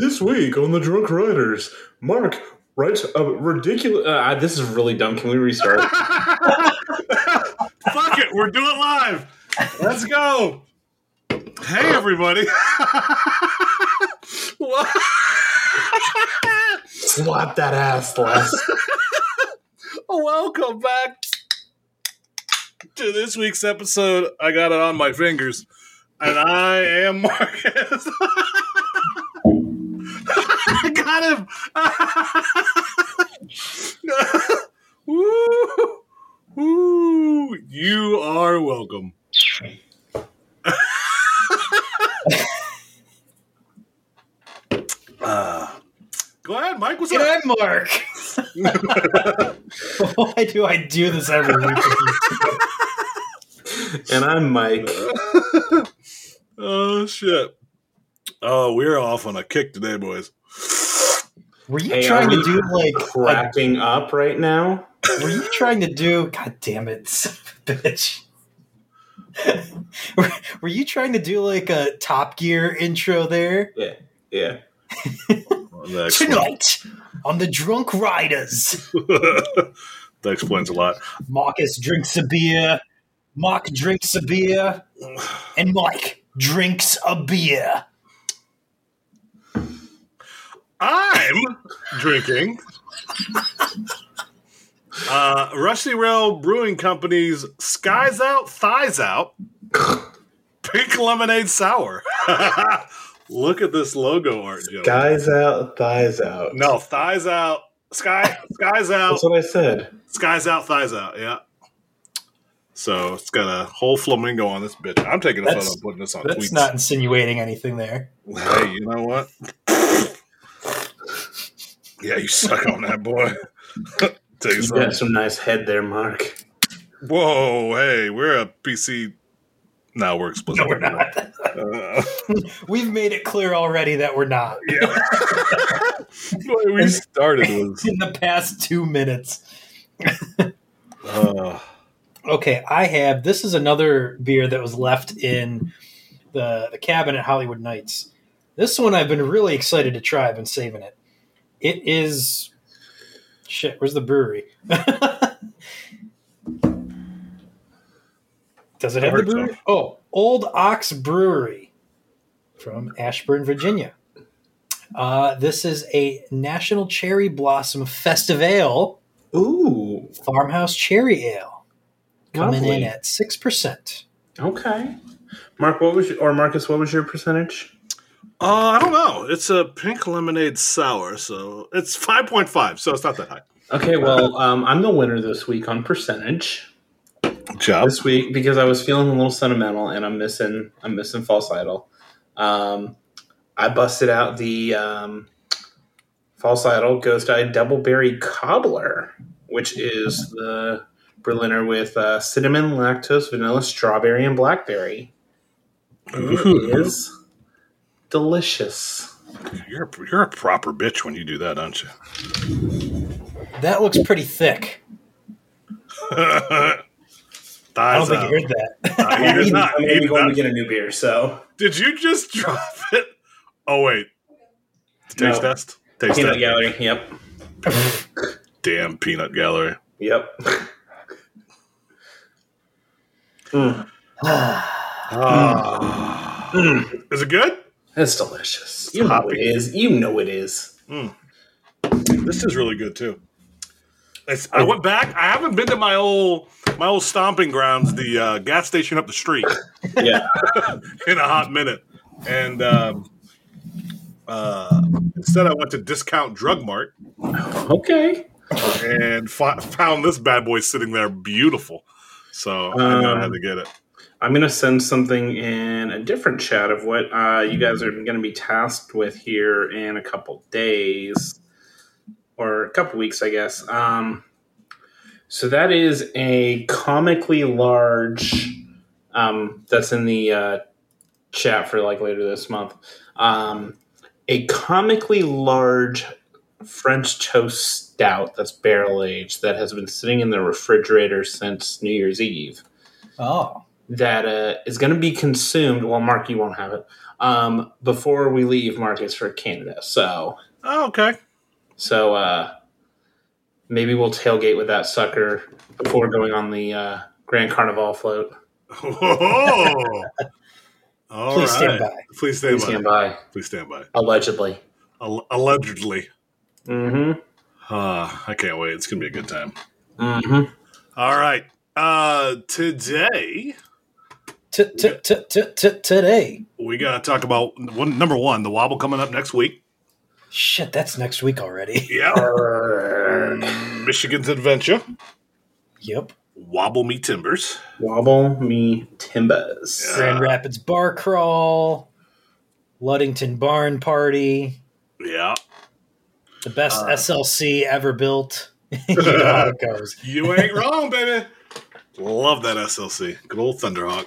This week on the Drunk Riders, Mark writes a ridiculous. Uh, this is really dumb. Can we restart? Fuck it, we're doing live. Let's go. Hey, everybody. What? Slap that ass, Les. Welcome back to this week's episode. I got it on my fingers, and I am Marcus. I got him. Woo. Woo. You are welcome. Uh, go ahead, Mike. What's up? Good, Mark. Why do I do this every week? and I'm Mike. oh shit. Oh, we're off on a kick today, boys. Were you Hey, trying are to do like? a- Cracking up right now. were you trying to do? God damn it, son of a bitch! were, were you trying to do like a Top Gear intro there Yeah, yeah. Tonight on the Drunk Riders? that explains a lot. Marcus drinks a beer. Mark drinks a beer, and Mike drinks a beer. I'm drinking uh, Rusty Rail Brewing Company's Skies Out, Thighs Out Pink Lemonade Sour. Look at this logo art, Joe. Guys out, thighs out. No, thighs out. Sky, skies out, That's what I said. skies out, thighs out. Yeah. So it's got a whole flamingo on this bitch. I'm taking a photo That's- and putting this on That's tweets. not insinuating anything there. Hey, you know what? Yeah, you suck on that boy. Tell you You got some nice head there, Mark. Whoa, hey, we're a PC. No, we're explicit. No, we're not. Uh, We've made it clear already that we're not. yeah. we started was. In the past two minutes. Uh, Okay, I have. This is another beer that was left in the the cabin at Hollywood Nights. This one I've been really excited to try. I've been saving it. It is shit. Where's the brewery? Does it have the heard so. Oh, Old Ox Brewery from Ashburn, Virginia. Uh, this is a National Cherry Blossom Festive Ale Ooh, farmhouse cherry ale coming in at six percent. Okay. Mark, what was your, or Marcus? What was your percentage? Uh, I don't know. It's a pink lemonade sour, so it's 5.5, so it's not that high. Okay, well, um, I'm the winner this week on percentage. Job. this week because I was feeling a little sentimental and I'm missing I'm missing false idol. Um, I busted out the um, false idol ghost eye double berry cobbler, which is the Berliner with uh, cinnamon, lactose, vanilla, strawberry, and blackberry. It is delicious. You're, a, you're a proper bitch when you do that, aren't you? That looks pretty thick. I don't think out. you heard that. Uh, he did not. I'm He gonna be did going not. to get a new beer, so Did you just drop it? Oh wait. Taste No. test. Taste peanut test. gallery. Yep, Damn peanut gallery. yep. Mm. Ah. Mm. Is it good? It's delicious. You know it is. You know it is. This is really good too. It's, I went back. I haven't been to my old my old stomping grounds, the uh, gas station up the street, Yeah. in a hot minute. And um, uh, instead, I went to Discount Drug Mart okay. and fi- found this bad boy sitting there, beautiful. So I know I had Um, to get it. I'm going to send something in a different chat of what uh, you guys are going to be tasked with here in a couple days or a couple weeks, I guess. Um, so that is a comically large. Um, that's in the uh, chat for like later this month. Um, a comically large French toast stout that's barrel aged that has been sitting in the refrigerator since New Year's Eve. oh, that uh, is going to be consumed. Well, Mark, you won't have it um, before we leave. Marcus for Canada, so Oh, okay. so uh, maybe we'll tailgate with that sucker before going on the uh, Grand Carnival float. Whoa. All Please stand by. Please stand Please by. stand by. Please stand by. Allegedly. Al- allegedly. Mm-hmm. Uh, I can't wait. It's gonna be a good time. Mm-hmm. All right. Uh, today Today. we gotta talk about one number one, the wobble coming up next week. Shit, that's next week already. Yeah. Michigan's adventure. Yep. Wobble me timbers. Wobble me timbers. Yeah. Grand Rapids Bar Crawl, Ludington Barn Party, Yeah. the best Uh. SLC ever built. you know how it goes. You ain't wrong, baby. Love that SLC. Good old Thunderhawk.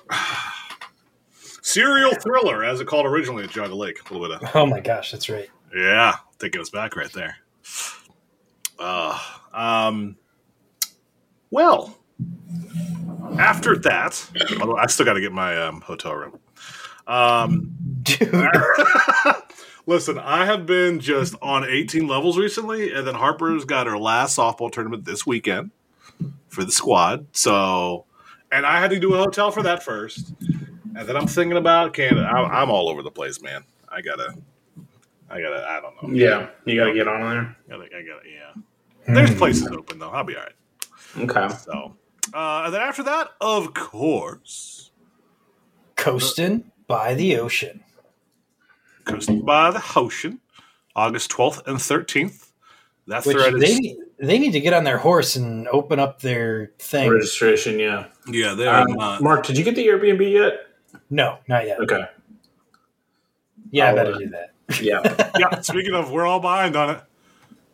Serial thriller, as it called originally at Geauga Lake. A little bit of Oh my gosh, that's right. Yeah, taking us back right there. Uh, um, well, after that, I still got to get my um, hotel room. Um, Dude, listen, I have been just on 18 levels recently, and then Harper's got her last softball tournament this weekend for the squad. So, and I had to do a hotel for that first, and then I'm thinking about Canada. I, I'm all over the place, man. I gotta, I gotta, I don't know. Yeah, you got to get on there. I gotta, I gotta, yeah. There's places open though. I'll be all right. Okay. So, uh, and then after that, of course, coasting by the ocean. coasting by the ocean, August 12th and 13th. That Which thread they is need, they need to get on their horse and open up their thing. Registration, yeah. yeah, they are Um, not. Mark, did you get the Airbnb yet? No, not yet. Okay. Yeah, I I'll, better uh, do that. Yeah. yeah. Speaking of, we're all behind on it.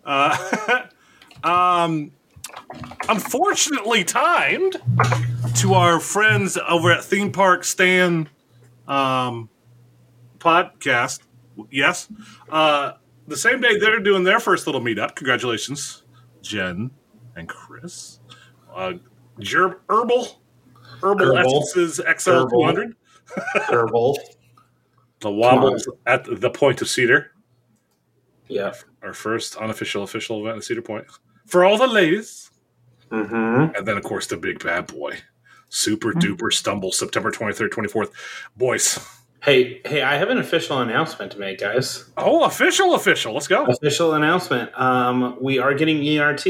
Uh, um, unfortunately timed to our friends over at Theme Park Stan um, podcast. Yes. Uh, the same day they're doing their first little meetup. Congratulations, Jen and Chris. Uh, Gerb, Herbal. Herbal Herbal. Essences XL200. Herbal. The Wobbles at the Point of Cedar. Yeah. Our first unofficial official event at Cedar Point. For all the ladies. Mm-hmm. And then, of course, the big bad boy. Super duper stumble September 23rd, 24th. Boys. Hey, hey, I have an official announcement to make, guys. Oh, official, official. Let's go. Official announcement. Um, we are getting ERT.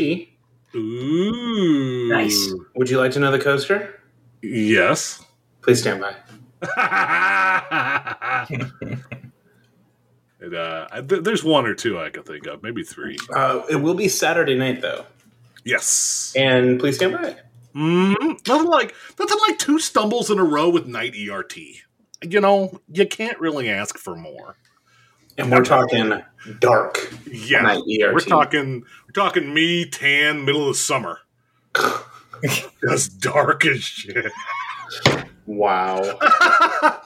Ooh. Nice. Would you like to know the coaster? Yes. Please stand by. uh, I- th- there's one or two I can think of, maybe three. Uh, it will be Saturday night though, Yes. and please stand by. Mm, nothing like nothing like two stumbles in a row with night ERT. You know, you can't really ask for more. And we're talking dark Yeah, night we're talking we're talking me tan middle of the summer. That's dark as shit. Wow.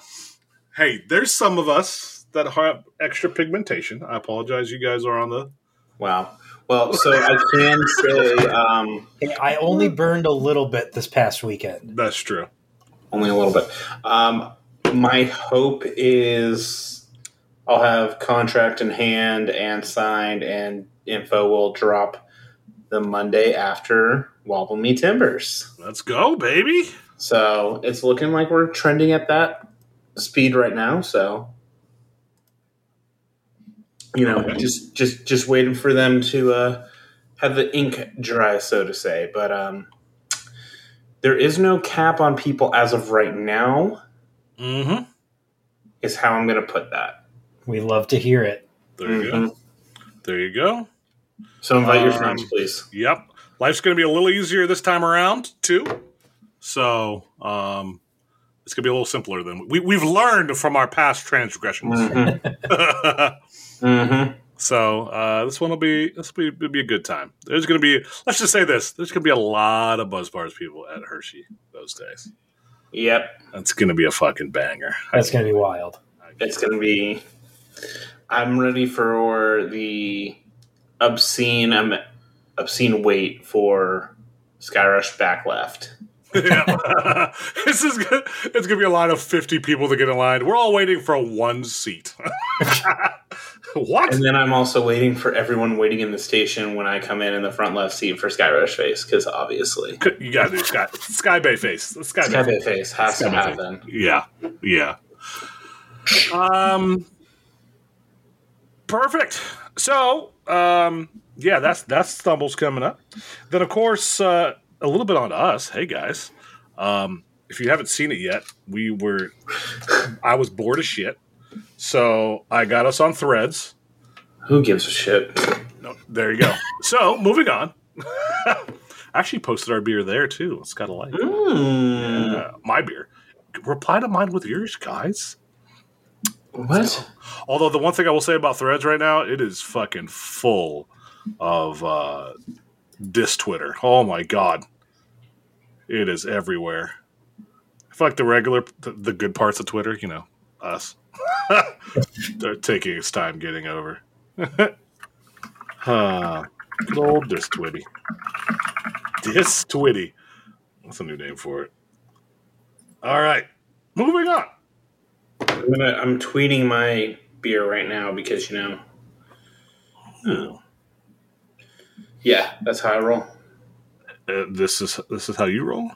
hey, there's some of us that have extra pigmentation. I apologize. You guys are on the Wow. Well, so I can say um, I only burned a little bit this past weekend. That's true. only a little bit. Um, my hope is I'll have contract in hand and signed, and info will drop the Monday after Wobble Me Timbers. Let's go, baby. So it's looking like we're trending at that speed right now. So you know, Okay. just just just waiting for them to uh, have the ink dry, so to say. But um, there is no cap on people as of right now. Mm-hmm. Is how I'm going to put that. We love to hear it. There you go. Mhm. There you go. So invite your Um, friends, please. Yep. Life's going to be a little easier this time around, too. So, um, it's going to be a little simpler than we, we've learned from our past transgressions. hmm hmm so, uh, this one will be this will be, it'll be a good time. There's going to be, let's just say this: there's going to be a lot of Buzz Bars people at Hershey those days. Yep, That's going to be a fucking banger. That's going to be wild. it's going to be. I'm ready for the obscene um, obscene wait for Skyrush back left. Yeah. this is good. It's gonna be a line of fifty people to get in line. We're all waiting for one seat. what? And then I'm also waiting for everyone waiting in the station when I come in in the front left seat for Skyrush face because obviously You gotta do Sky Sky Bay face. Sky, Sky Bay. Bay face has Sky to happen. Yeah, yeah. Um, perfect. So, um, yeah, that's that's stumbles coming up. Then, of course, uh, a little bit on us. Hey guys, um, if you haven't seen it yet, we were. I was bored as shit, so I got us on Threads. Who gives a shit? No, there you go. so, moving on. Actually, posted our beer there too. It's got a like. Mm. Yeah, my beer. Reply to mine with yours, guys. What? Although the one thing I will say about Threads right now, it is fucking full of uh, Twitter. Oh my god, it is everywhere. I feel like the regular, the, the good parts of Twitter, you know, us, they're taking its time getting over. uh, good old diss Twitty. Diss Twitty. That's a new name for it. All right, moving on. I'm gonna. I'm tweeting my beer right now because you know. Hmm. Yeah, that's how I roll. Uh, this is this is how you roll.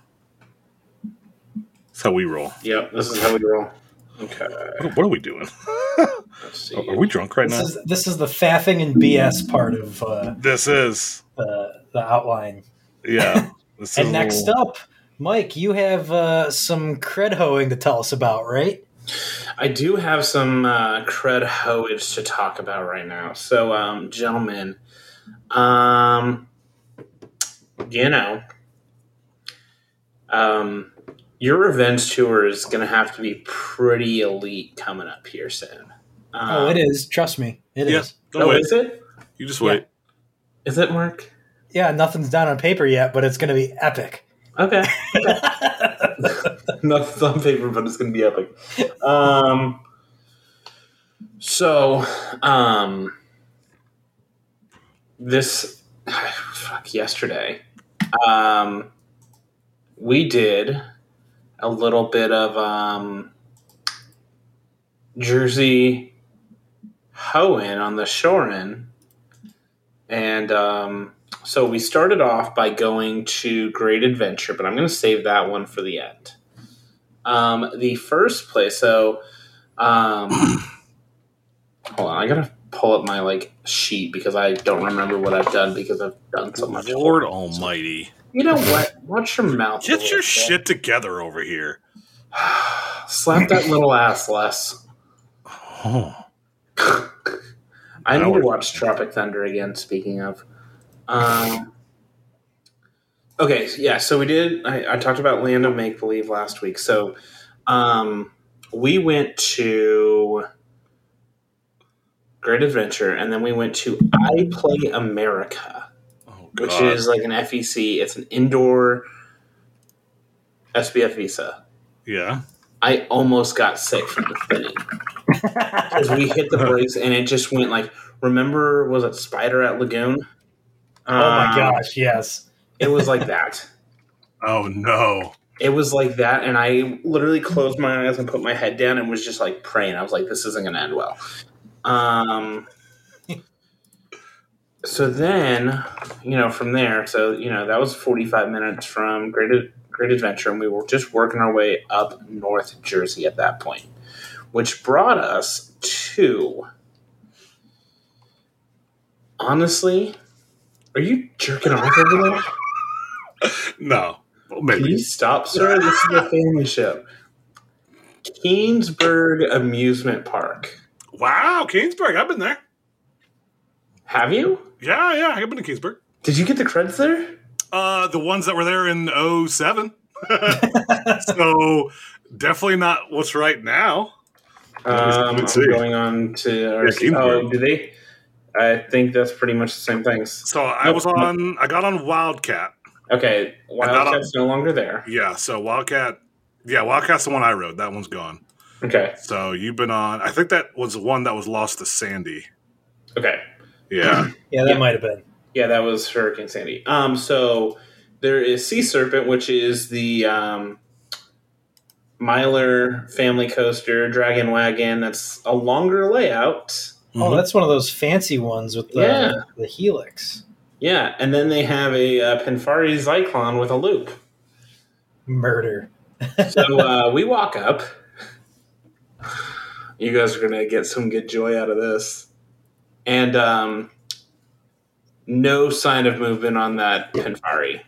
That's how we roll. Yep, this is how we roll. Okay. What, what are we doing? Let's see. Are we drunk right This now? is this is the faffing and BS part of uh, This is the the outline. yeah. This And next little- up, Mike, you have uh, some cred hoeing to tell us about, right? I do have some uh, cred hoage to talk about right now. So, um, gentlemen, um, you know, um, your revenge tour is going to have to be pretty elite coming up here soon. Um, oh, it is. Trust me, it is. Yeah. Don't Oh, wait. is it? You just wait. Is it, Mark? Yeah, nothing's down on paper yet, but it's going to be epic. Okay. Nothing's on paper, but it's going to be epic. Um, so, um, this fuck yesterday, um, we did a little bit of um, Jersey hoeing on the Shorin, and um, so we started off by going to Great Adventure, but I'm going to save that one for the end. Um, the first place, so um, hold on, I gotta pull up my like sheet because I don't remember what I've done because I've done so much. Lord Almighty, You know what? Watch your mouth. get your bit. shit together over here. Slap that little ass less. Oh, I need Howard. to watch Tropic Thunder again. Speaking of, um, okay, yeah. So we did. I, I talked about Land of Make Believe last week. So um, we went to Great Adventure, and then we went to iPlay America, which God. is like an FEC. It's an indoor SBF visa. yeah. I almost got sick from the spinning because we hit the brakes and it just went like. Remember, was it Spider at Lagoon? oh my Um, gosh, yes. It was like that. Oh no. It was like that, and I literally closed my eyes and put my head down and was just like praying. I was like, "This isn't going to end well." Um. So then, you know, from there, so you know, that was forty-five minutes from Great Great Adventure, and we were just working our way up North Jersey at that point, which brought us to. Honestly, are you jerking off over there? No. Well, maybe. Please stop, sir. This is a family show. Keansburg Amusement Park. Wow, Keansburg. I've been there. Have you? Yeah, yeah. I've been to Keansburg. Did you get the creds there? Uh, the ones that were there in 07. so definitely not what's right now. Um, I'm see. going on to our Yeah, Oh, do they? I think that's pretty much the same things. So I was on. I got on Wildcat. Okay, Wildcat's no longer there. Yeah. So Wildcat. Yeah, Wildcat's the one I rode. That one's gone. Okay, So you've been on. I think that was the one that was lost to Sandy. okay. Yeah. Yeah, that Yeah. might have been. Yeah, that was Hurricane Sandy. Um, so there is Sea Serpent, which is the um, Miler family coaster, Dragon Wagon. That's a longer layout. Oh, that's one of those fancy ones with the, Yeah. the helix. Yeah, and then they have a uh, Pinfari Zyklon with a loop. Murder. So uh, we walk up. You guys are gonna get some good joy out of this, and um, no sign of movement on that Pinfari,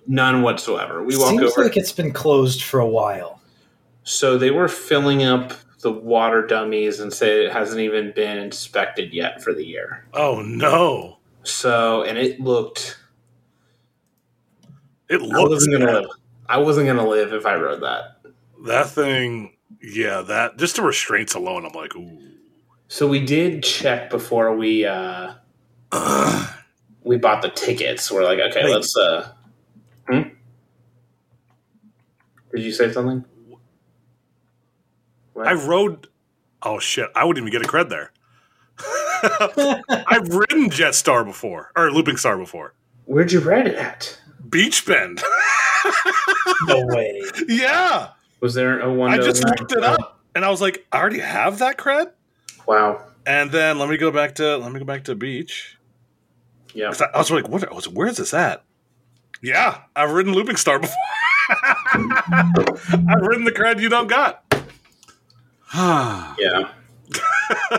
none whatsoever. We walk Seems over. like it's been closed for a while. So they were filling up the water dummies and say it hasn't even been inspected yet for the year. oh no! So and it looked. It I wasn't gonna live. I wasn't gonna live if I rode that. that thing. Yeah, that just the restraints alone. I'm like, ooh. So we did check before we uh we bought the tickets. We're like, okay, Wait. let's uh hmm? Did you say something? What? I rode. Oh shit! I wouldn't even get a cred there. I've ridden Jetstar before or Looping Star before. Where'd you ride it at? Beach Bend. No way. yeah, Was there a one? I just looked it up and I was like, I already have that cred. Wow. And then let me go back to let me go back to beach. Yeah. I I was like, what? I was, where is this at? Yeah, I've ridden Looping Star before. I've ridden the cred you don't got. Yeah.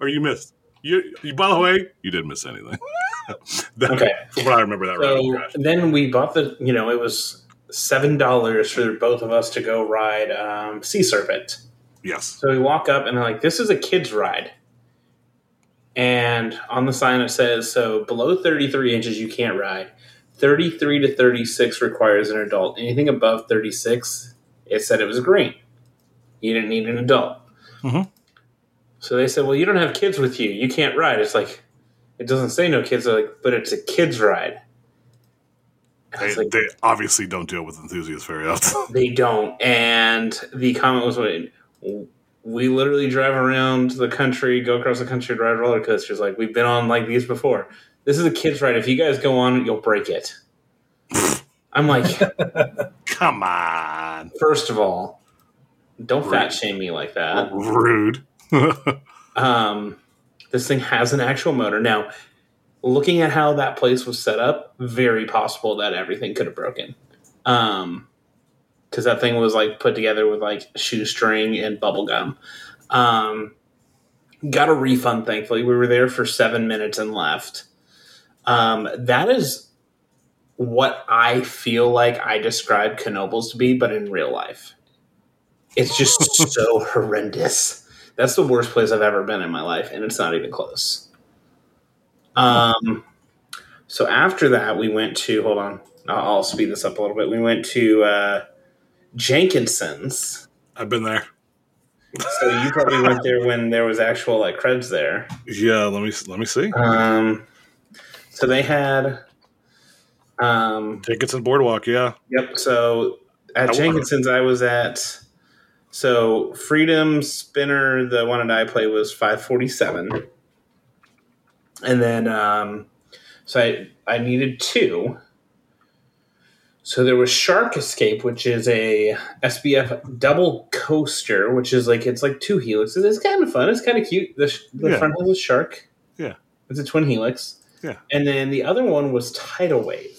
or you missed. You, you. By the way, you didn't miss anything. That- Okay. From what I remember, that So trash. then we bought the, you know, it was seven dollars for both of us to go ride um, Sea Serpent. Yes. So we walk up and they're like, "This is a kids ride," and on the sign it says, "So below thirty-three inches you can't ride. Thirty-three to thirty-six requires an adult. Anything above thirty-six, it said it was green. You didn't need an adult." Mhm. So they said, "Well, you don't have kids with you. You can't ride." It's like it doesn't say no kids. They're like, but it's a kids ride. They, like, they obviously don't deal with enthusiasts very often. they don't. And the comment was, "Wait, we literally drive around the country, go across the country, ride roller coasters. Like we've been on like these before. This is a kid's ride. If you guys go on, it, you'll break it." I'm like, Come on. first of all, don't Right. fat shame me like that. Rude. Um, this thing has an actual motor. Now, looking at how that place was set up, very possible that everything could have broken. Um, because that thing was like put together with like shoestring and bubble gum. Um, got a refund, thankfully. We were there for seven minutes and left. Um, that is what I feel like I describe Knoebels to be, but in real life. It's just so horrendous. That's the worst place I've ever been in my life, and it's not even close. Um, so after that, we went to hold on. I'll I'll speed this up a little bit. We went to uh, Jenkinson's. I've been there. So you probably went there when there was actual like creds there. Yeah, let me let me see. Um, so they had. Um, and boardwalk. Yeah. Yep. So at I Jenkinson's, I was at. So Freedom Spinner, the one that I play was five forty seven, and then um, so I I needed two. So there was Shark Escape, which is a SBF double coaster, which is like it's like two helixes. It's kind of fun. It's kind of cute. The, sh- the Yeah. front has a shark. Yeah. it's a twin helix. Yeah. and then the other one was Tidal Wave.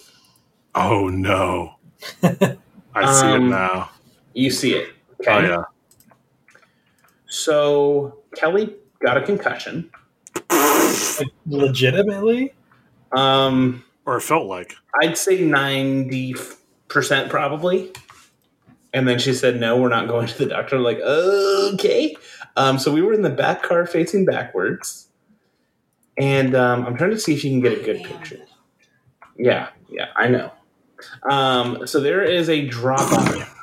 Oh no. I see it Um, now. You see it. Okay. Oh yeah. So Kelly got a concussion. Legitimately? Um, Or it felt like. I'd say ninety percent probably. And then she said, "No, we're not going to the doctor." I'm like, okay. Um, so we were in the back car facing backwards, and um, I'm trying to see if you can get a good picture. Yeah, yeah, I know. Um, so there is a drop off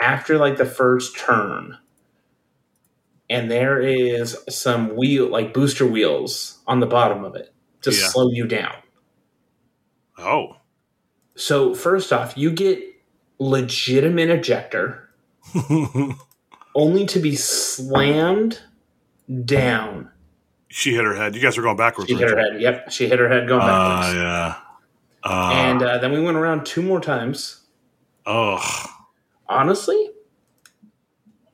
after like the first turn, and there is some wheel like booster wheels on the bottom of it to Yeah. slow you down. Oh. So first off, you get legitimate ejector only to be slammed down. she hit her head. You guys were going backwards. She hit her head. Yep, she hit her head going Ah, backwards. yeah. Uh, and uh, then we went around two more times. oh, Honestly,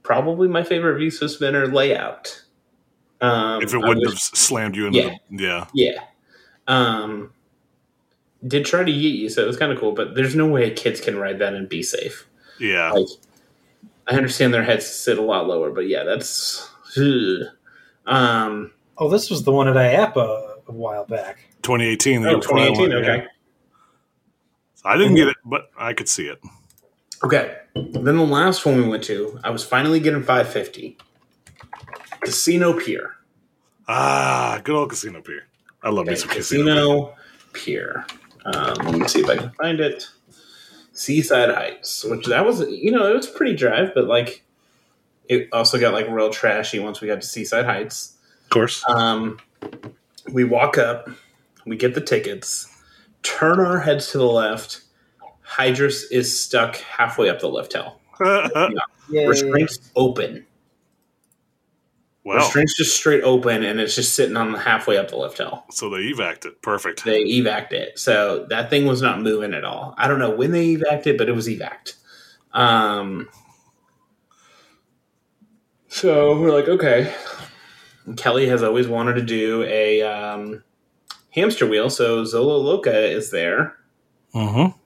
probably my favorite Visa spinner layout. Um, if it wouldn't wish- have slammed you into Yeah. the, yeah. Yeah. Um, did try to yeet you, so it was kind of cool, but there's no way kids can ride that and be safe. Yeah. Like, I understand their heads sit a lot lower, but yeah, that's. ugh. Um, Oh, this was the one at IAAPA a while back. 2018. the oh, year before I 2018, yeah. okay. So I didn't get it, but I could see it. Okay. Then the last one we went to, I was finally getting 550. Casino Pier. Ah, good old Casino Pier. I love me Okay, some Casino. Casino Pier. Um, let me see if I can find it. Seaside Heights, which that was, you know, it was pretty drive, but like, it also got like real trashy once we got to Seaside Heights. Of course. Um, we walk up, we get the tickets, turn our heads to the left. Hydrus is stuck halfway up the lift hill. Yeah, Restraints open. Well, Restraints just straight open, and it's just sitting on the halfway up the lift hill. so they evac'd it. Perfect. They evac'd it, so that thing was not moving at all. I don't know when they evac'd it, but it was evac'd. Um, so we're like, okay. Kelly has always wanted to do a um, hamster wheel, so Zola Loca is there, Mm-hmm.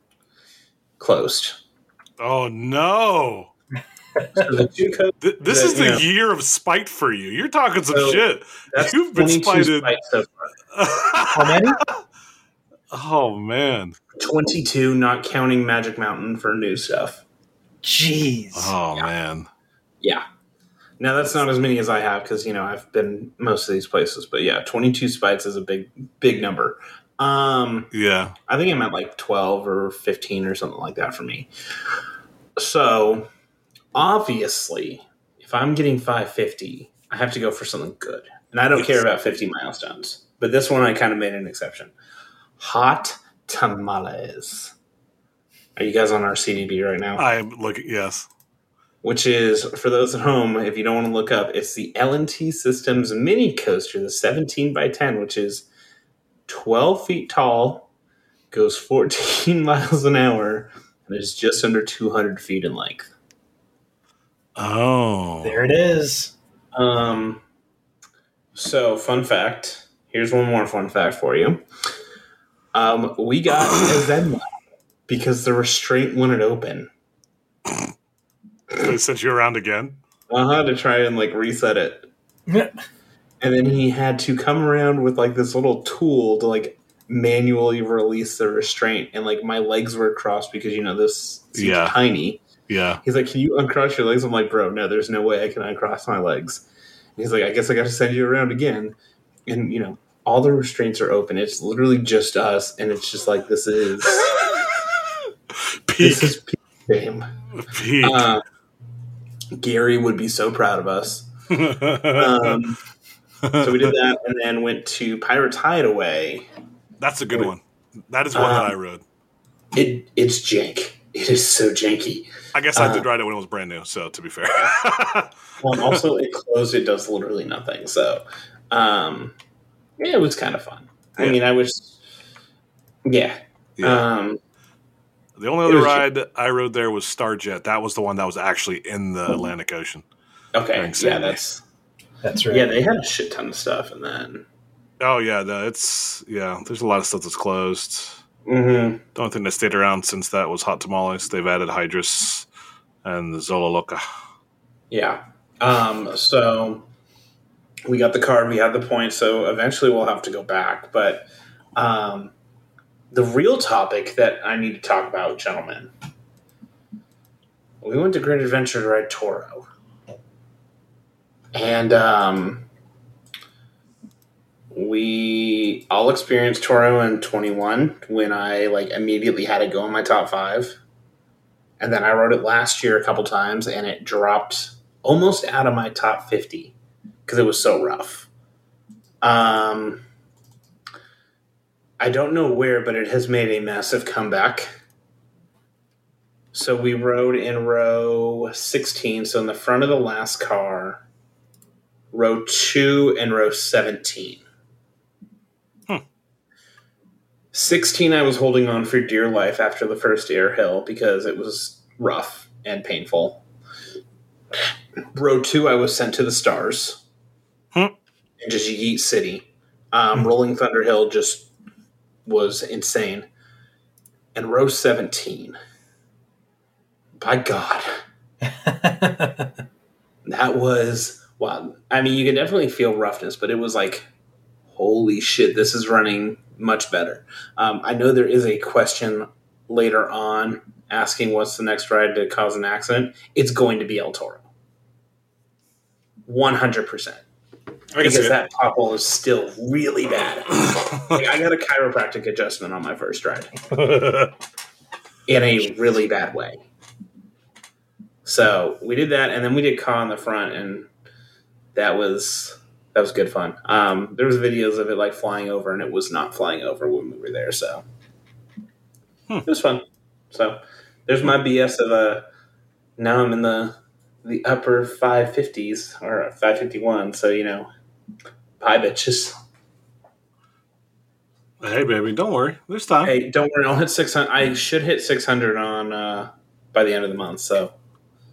closed. Oh no! So the two codes, Th- this That- is the yeah. year of spite for you. You're talking some So, shit. that's You've been 22 spited. spikes so far. How many? oh man. 22, not counting Magic Mountain for new stuff. Jeez. Oh Yeah. man. Yeah. Now that's not as many as I have because you know I've been most of these places, but yeah, twenty two spikes is a big big number. Um, Yeah. I think I'm at like twelve or fifteen or something like that for me. So obviously, if I'm getting five fifty, I have to go for something good, and I don't Yes. care about fifty milestones. But this one, I kind of made an exception. Hot tamales. Are you guys on RCDB right now? I'm looking, Yes. which is for those at home if you don't want to look up it's the l&t systems mini coaster the 17 by 10 which is 12 feet tall goes 14 miles an hour and is just under 200 feet in length Oh. There it is. um, so fun fact here's one more fun fact for you um, we got a zen because the restraint wouldn't open They sent you around again. uh-huh to try and like reset it and then he had to come around with like this little tool to like manually release the restraint and like my legs were crossed because you know this seems Yeah. tiny Yeah. he's like can you uncross your legs i'm like bro no there's no way i can uncross my legs and he's like i guess i got to send you around again and you know all the restraints are open it's literally just us and it's just like this is Peak. this is peak game Peak. uh, gary would be so proud of us um, so we did that and then went to pirates hideaway That's a good one. That is one that Uh, I rode. It it's jank. It is so janky. I guess I uh, did ride it when it was brand new. So to be fair. Um, also, it closed. It does literally nothing. So, um, yeah, it was kind of fun. I Yeah. mean, I was, yeah. yeah. Um, the only other was- ride I rode there was Starjet. That was the one that was actually in the Atlantic Ocean. okay, yeah, that's That's right. yeah. They had a shit ton of stuff, and then Oh yeah, the, it's yeah. There's a lot of stuff that's closed. mm-hmm. The only thing that stayed around since that was Hot Tamales. They've added Hydrus and the Zola Loca. yeah. Um, so we got the card, we had the point, So eventually, we'll have to go back. But um, the real topic that I need to talk about, gentlemen, we went to Great Adventure to ride Toro, and um, we all experienced Toro in 21 when I like immediately had it go in my top five. And then I rode it last year a couple times and it dropped almost out of my top 50 because it was so rough. Um, I don't know where, but it has made a massive comeback. So we rode in row 16, so in the front of the last car, row 2 and row 17. Hmm. 16, I was holding on for dear life after the first air hill because it was rough and painful. Row 2, I was sent to the stars Hmm. in just Yeet City. Um, Rolling Thunder Hill just was insane. And row 17, by God, that was wow. I mean, you can definitely feel roughness, but it was like, holy shit, this is running much better. Um, I know there is a question later on asking what's the next ride to cause an accident. It's going to be El Toro. 100%. I Because that pothole is still really bad. Like, I got a chiropractic adjustment on my first ride in a really bad way. So we did that, and then we did Ka on the front, and that was that was good fun. Um, there was videos of it like flying over, and it was not flying over when we were there, so Hmm. it was fun. So there's my BS of uh now I'm in the the upper five fifties or five fifty one. So you know, pie bitches. hey, baby, don't worry. There's time. Hey, don't worry, I'll hit six hundred. I should hit six hundred on uh by the end of the month. So.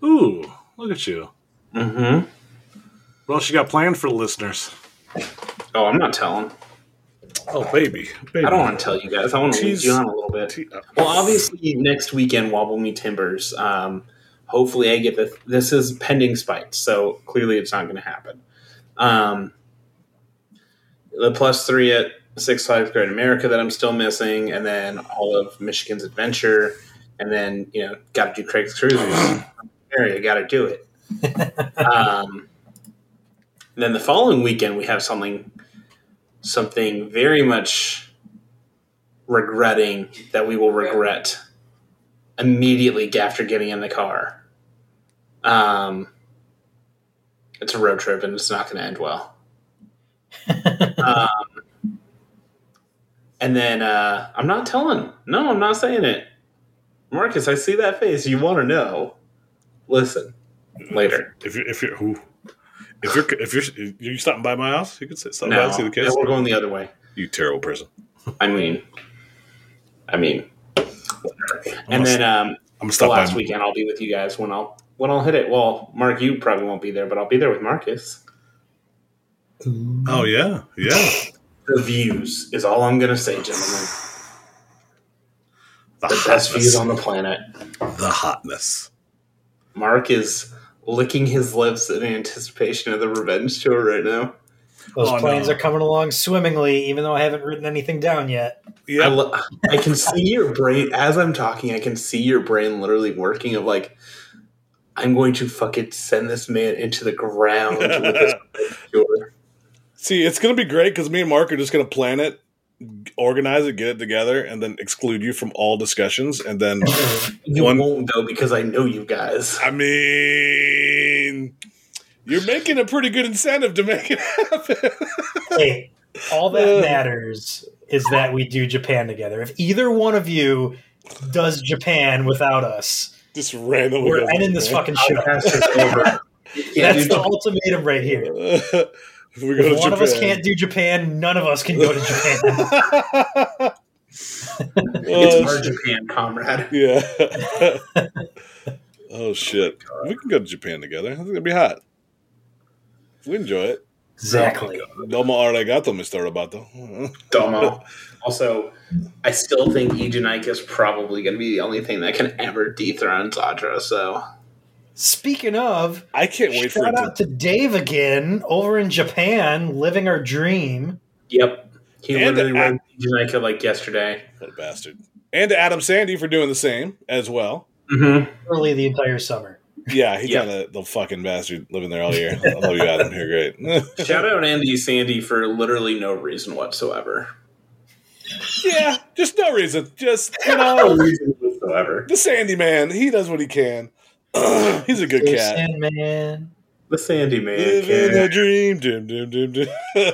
Ooh, look at you. Mm-hmm. What else you got planned for the listeners? Oh, I'm not telling. Oh, baby. baby. I don't want to tell you guys. I want to Tease- you on a little bit. Te- uh, Well, obviously, next weekend, Wobble Me Timbers. Um, hopefully, I get the. This is pending spikes, so clearly it's not going to happen. Um, the plus three at Six Flags Great America that I'm still missing, and then all of Michigan's Adventure, and then you know, got to do Craig's Cruisers. area, got to do it. um, then the following weekend, we have something, something very much regretting that we will regret immediately after getting in the car. Um, it's a road trip and it's not going to end well. um, and then uh, I'm not telling. No, I'm not saying it. Marcus, I see that face. You want to know? Listen later. If you're, if you're, who, if you're, if you're, you stopping by my house, you could sit stop by No, and see the no, kids. we're going the other way. You terrible person. I mean, I mean, and then um, I'm gonna the stop by. last weekend I'll be with you guys when I'll when I'll hit it. Well, Mark, you probably won't be there, but I'll be there with Marcus. Oh yeah, yeah. The views is all I'm gonna say, gentlemen. The, The best views on the planet. the hotness. Mark is licking his lips in anticipation of the revenge tour right now. Those Oh, planes no. are coming along swimmingly, even though I haven't written anything down yet. I, Yeah, lo- I can see your brain as I'm talking. I can see your brain literally working. Of like, I'm going to fucking send this man into the ground with this tour. See, it's gonna be great because me and Mark are just gonna plan it, organize it, get it together, and then exclude you from all discussions. And then, You One- won't though because I know you guys. I mean, you're making a pretty good incentive to make it happen. Hey, all that Uh. matters is that we do Japan together. If either one of you does Japan without us, just randomly. we're goes ending this Japan. fucking show. Podcast is over. You can't That's the ultimatum right here. If we go If to one of us can't do Japan, none of us can go to Japan. It's Oh, our. Japan comrade. Yeah. oh shit. We can go to Japan together. I think it'd be hot. We enjoy it. exactly. Domo arigato, Mr. Roboto. Domo. Also, I still think Eejanaika is probably going to be the only thing that can ever dethrone Zadra. So, Speaking of, I can't wait for shout it out to. to Dave again over in Japan, living our dream. yep, he And literally I- wrote Eejanaika like yesterday. What a bastard. And to Adam Sandy for doing the same as well. Mm-hmm. Early the entire summer. Yeah, he Yeah. kind of the fucking bastard living there all year. I love you, Adam. You're great. Shout out Andy Sandy for literally no reason whatsoever. yeah, just no reason. Just you No know, reason whatsoever. the Sandy man. He does what he can. He's a good Hey, cat. Sandman. The Sandy man. Living Can. a dream, dim, dim, dim, dim.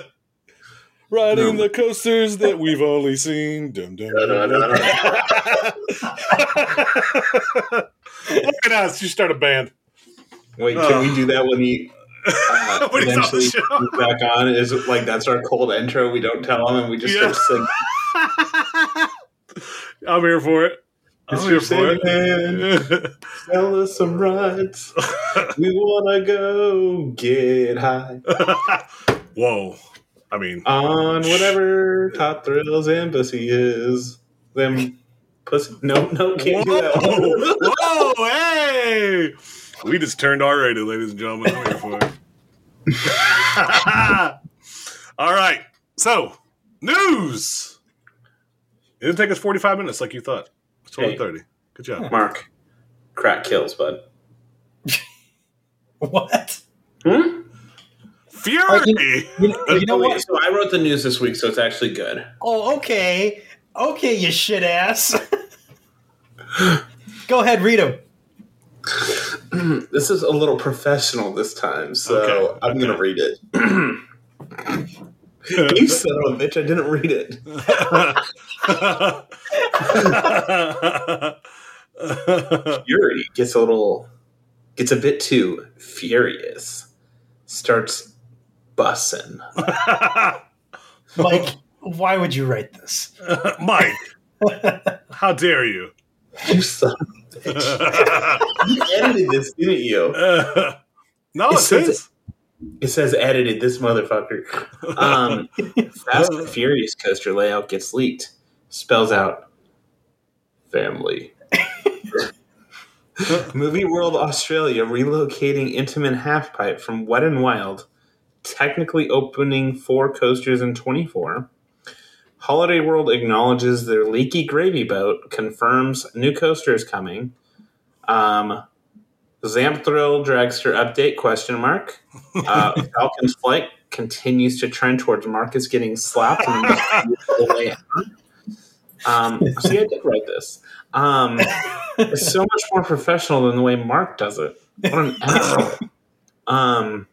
Riding No. the coasters that we've only seen. Dum, dum, Da, da, dum, dum. Look at us! You start a band. Wait, can we do that when he uh, When he's on the eventually show. comes back on? Is it like that's our cold intro? We don't tell him, and we just Yeah. start singing. I'm here for it. I'm here for it. Sell us some rides. we wanna go get high Whoa. I mean, on whatever top thrills embassy is. Them pussy. No, no, can't do that. Whoa, whoa, hey! We just turned R rated, ladies and gentlemen. I'm here for it. All right. So, news. It didn't take us 45 minutes like you thought. It's only Hey. 30. Good job. Mark, crack kills, bud. What? Hmm? Fury! You, you know Wait, what? So I wrote the news this week, so it's actually good. Oh, okay. Okay, you shit ass. Go ahead, read them. This is a little professional this time, so Okay, I'm gonna read it. you son of a bitch! I didn't read it. Fury gets a little, gets a bit too furious. Starts bussing. Mike, why would you write this? Mike, how dare you? You son of a bitch! You edited this, didn't you? no, It it says says. It says edited this motherfucker. Um, Fast and Furious coaster layout gets leaked. Spells out family. Movie World Australia relocating Intamin Halfpipe from Wet and Wild, technically opening four coasters in 24. Holiday World acknowledges their leaky gravy boat, confirms new coasters coming. Um, Zamp Thrill Dragster update question mark. Uh, Falcon's flight continues to trend towards Marcus getting slapped and the way out. Um, see, I did write this. Um, it's so much more professional than the way Mark does it. What an asshole. Um,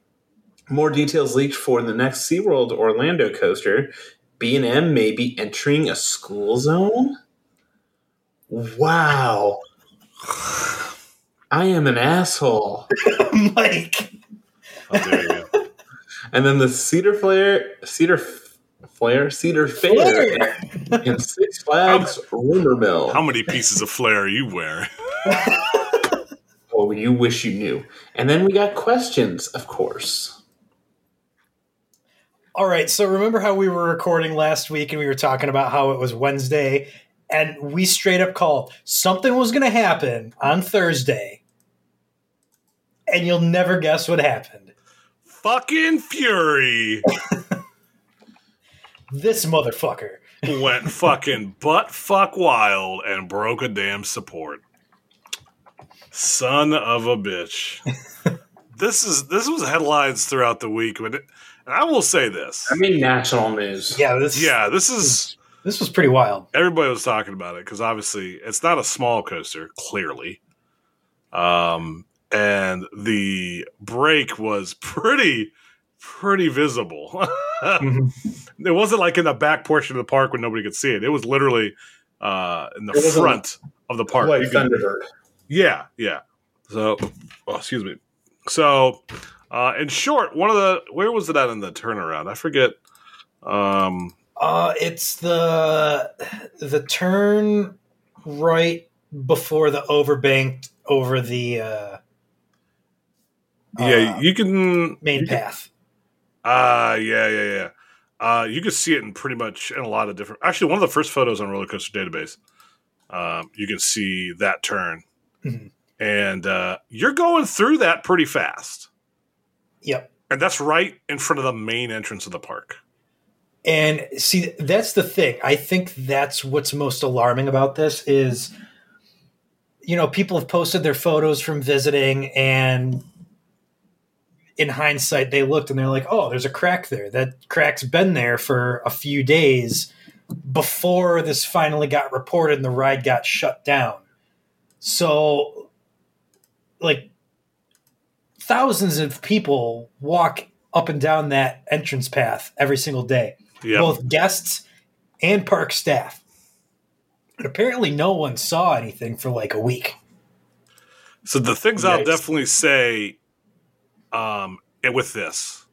more details leaked for the next SeaWorld Orlando coaster. B&M may be entering a school zone? Wow. I am an asshole. Mike. How dare you? And then the Cedar Flare, Cedar F- Flare, Cedar Fair, Flare. and Six Flags Rumor Mill. How many pieces of flair are you wearing? Oh, you wish you knew. And then we got questions, of course. All right, so remember how we were recording last week and we were talking about how it was Wednesday and we straight up called something was going to happen on Thursday. And you'll never guess what happened. Fucking Fury This motherfucker. went fucking butt fuck wild and broke a damn support. Son of a bitch. this is this was headlines throughout the week, but it, and I will say this. I mean, national news. Yeah, this Yeah, this is this was pretty wild. everybody was talking about it because obviously it's not a small coaster, clearly. Um, and the break was pretty, pretty visible. Mhm. it wasn't like in the back portion of the park when nobody could see it. It was literally uh, in the It wasn't front of the park. Like could- Thunderbird. yeah, yeah. So, oh, excuse me. So, uh, in short, one of the where was it at in the turnaround? I forget. Um, Uh it's the the turn right before the overbanked over the uh, yeah, uh, you can main you can- path. Ah, yeah, yeah, yeah. Uh, you can see it in pretty much in a lot of different. Actually, one of the first photos on Roller Coaster Database, um, you can see that turn, Mhm. and uh, you're going through that pretty fast, Yep. and that's right in front of the main entrance of the park. And see, that's the thing. I think that's what's most alarming about this is, you know, people have posted their photos from visiting, and in hindsight, they looked and they're like, "Oh, there's a crack there. That crack's been there for a few days before this finally got reported and the ride got shut down." So, like, thousands of people walk up and down that entrance path every single day Yeah, both guests and park staff. But apparently, no one saw anything for like a week. So the things I'll definitely say, um, with this,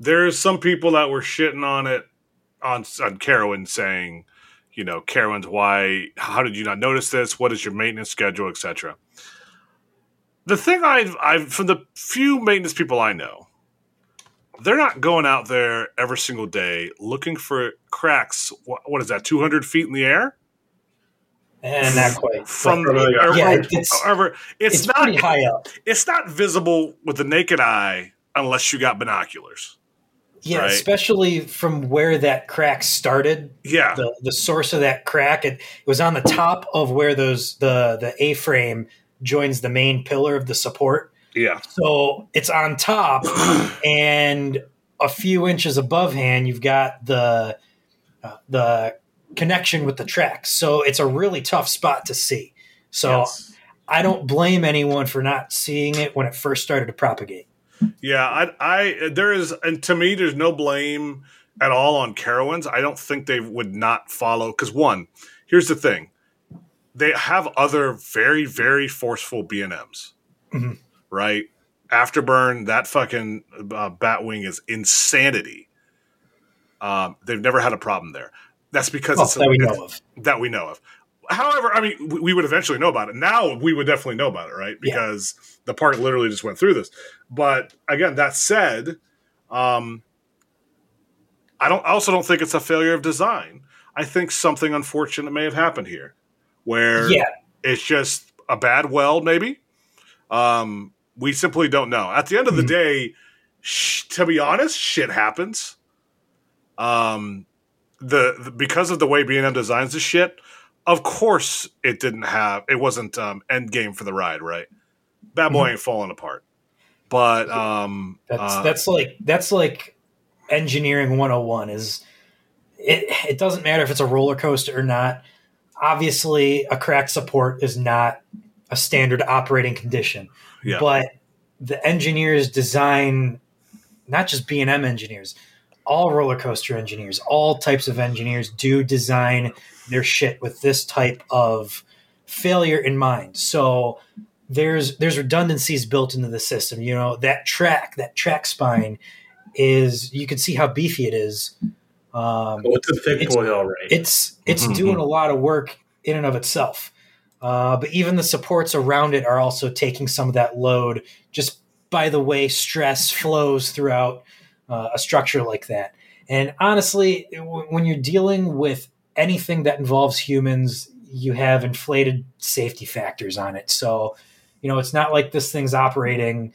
there's some people that were shitting on it on on Carowin saying you know, Carowinds, why, how did you not notice this? What is your maintenance schedule, etc. The thing I've, I've, from the few maintenance people I know, they're not going out there every single day looking for cracks. What, what is that, 200 feet in the air? And not quite. From the, or- Yeah, or- it's- however, it's, It's, not pretty high up. it's not visible with the naked eye unless you got binoculars. Yeah, Right. especially from where that crack started. Yeah, The the source of that crack it, it was on the top of where those the the A frame joins the main pillar of the support. yeah, So it's on top, and a few inches above hand, you've got the uh, the connection with the tracks. So it's a really tough spot to see. So Yes. I don't blame anyone for not seeing it when it first started to propagate. yeah. I, I, there is, and to me, there's no blame at all on Carowinds. I don't think they would not follow because one, here's the thing, they have other very, very forceful B and M's, Mhm. right? Afterburn, that fucking uh, Batwing is insanity. Um, they've never had a problem there. That's because Well, it's that we know of. that we know of. However, I mean, we- we would eventually know about it. Now we would definitely know about it, right? Yeah. Because the park literally just went through this. But again, that said, um, I don't. I also don't think it's a failure of design. I think something unfortunate may have happened here, where Yeah, it's just a bad weld, maybe. Um, we simply don't know. At the end of the Mhm. day, sh- to be honest, shit happens. Um, the, the because of the way B and M designs the shit, of course it didn't have it wasn't um, end game for the ride, right? Bad boy Mhm. ain't falling apart, but um, That's uh, that's like that's like engineering 101 is it it doesn't matter if it's a roller coaster or not. Obviously, a crack support is not a standard operating condition. yeah, But the engineers design not just B&M engineers, all roller coaster engineers, all types of engineers do design their shit with this type of failure in mind. So there's there's redundancies built into the system. You know, that track, that track spine is you can see how beefy it is. Um, Oh, it's a thick It's- boy, all right. it's it's Mhm. doing a lot of work in and of itself. Uh, but even the supports around it are also taking some of that load just by the way stress flows throughout uh, a structure like that. And honestly, w- when you're dealing with anything that involves humans, you have inflated safety factors on it. So, you know, it's not like this thing's operating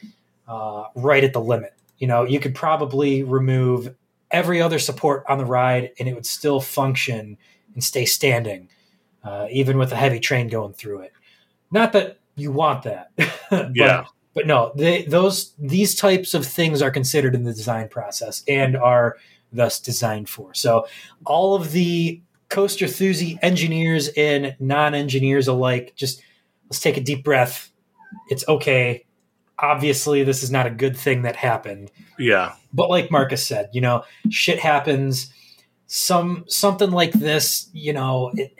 uh, right at the limit. You know, you could probably remove every other support on the ride and it would still function and stay standing, uh, even with a heavy train going through it. Not that you want that, but, Yeah. But no, they, those these types of things are considered in the design process and are thus designed for. So all of the coaster thuzy engineers and non-engineers alike, just let's take a deep breath. It's okay. Obviously, this is not a good thing that happened yeah, but like Marcus said, you know, shit happens. Some something like this, you know, it,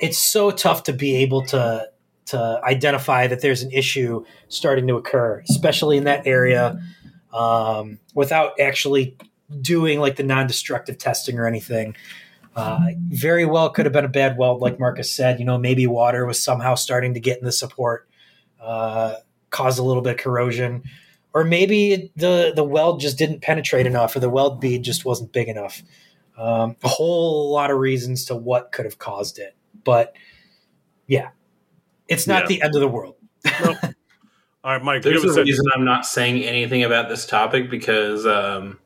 it's so tough to be able to to identify that there's an issue starting to occur, especially in that area, um, without actually doing like the non-destructive testing or anything. Uh, very well could have been a bad weld, like Marcus said. You know, maybe water was somehow starting to get in the support, uh, cause a little bit of corrosion or maybe the the weld just didn't penetrate enough, or the weld bead just wasn't big enough. Um, a whole lot of reasons to what could have caused it, but yeah, it's not Yeah. the end of the world. all right, Mike. There's a a- reason I'm not saying anything about this topic because um,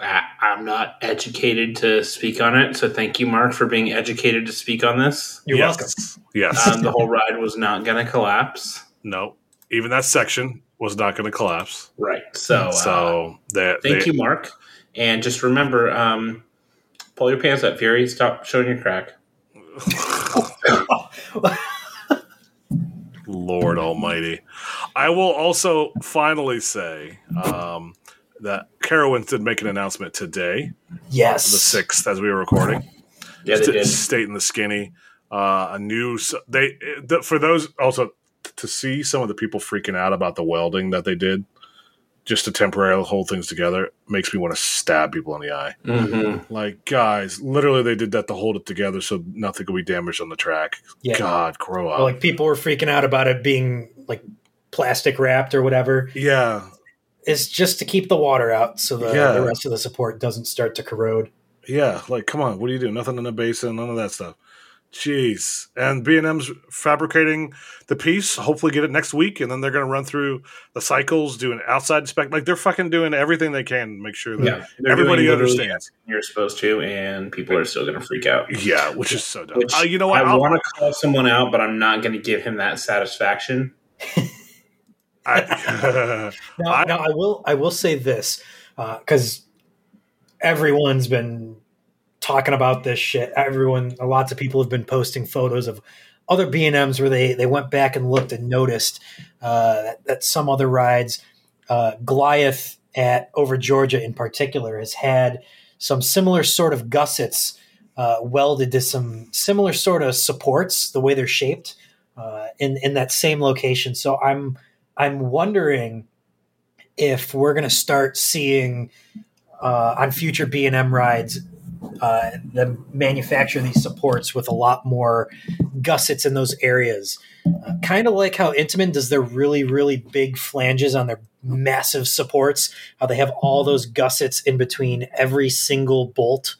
I, I'm not educated to speak on it. So thank you, Mark, for being educated to speak on this. You're yes. welcome. Yes. Um, the whole ride was not going to collapse. no. Even that section was not going to collapse. Right. So, uh, So that thank they- you, Mark. And just remember, um, pull your pants up, Fury. Stop showing your crack. Lord Almighty. I will also finally say um, that Carowinds did make an announcement today, Yes, the sixth, as we were recording. Yeah, they St- did. Stating the skinny, uh, a new s- they for those also to see some of the people freaking out about the welding that they did. Just to temporarily hold things together makes me want to stab people in the eye. Mm-hmm. Like, guys, literally, they did that to hold it together so nothing could be damaged on the track. Yeah. God, grow up. Or, like people were freaking out about it being like plastic wrapped or whatever. yeah, It's just to keep the water out so the, Yeah. the rest of the support doesn't start to corrode. yeah. Like, come on, what do you do? Nothing in the basin, none of that stuff. Jeez. And B and M's fabricating the piece. Hopefully, get it next week, and then they're going to run through the cycles, do an outside spec. Like they're fucking doing everything they can to make sure that Yeah, everybody understands. You're supposed to, and people are still going to freak out. Yeah, which is so dumb. Which Uh, you know what? I want to call someone out, but I'm not going to give him that satisfaction. I, Now, I- now I will I will say this because everyone's been talking about this shit. Everyone, lots of people have been posting photos of other B and M's where they they went back and looked and noticed uh, that, some other rides, uh, Goliath at over Georgia in particular, has had some similar sort of gussets uh, welded to some similar sort of supports, the way they're shaped uh, in in that same location. So I'm I'm wondering if we're going to start seeing uh, on future B and M rides uh, them manufacture these supports with a lot more gussets in those areas. Uh, kind of like how Intamin does their really really big flanges on their massive supports. How they have all those gussets in between every single bolt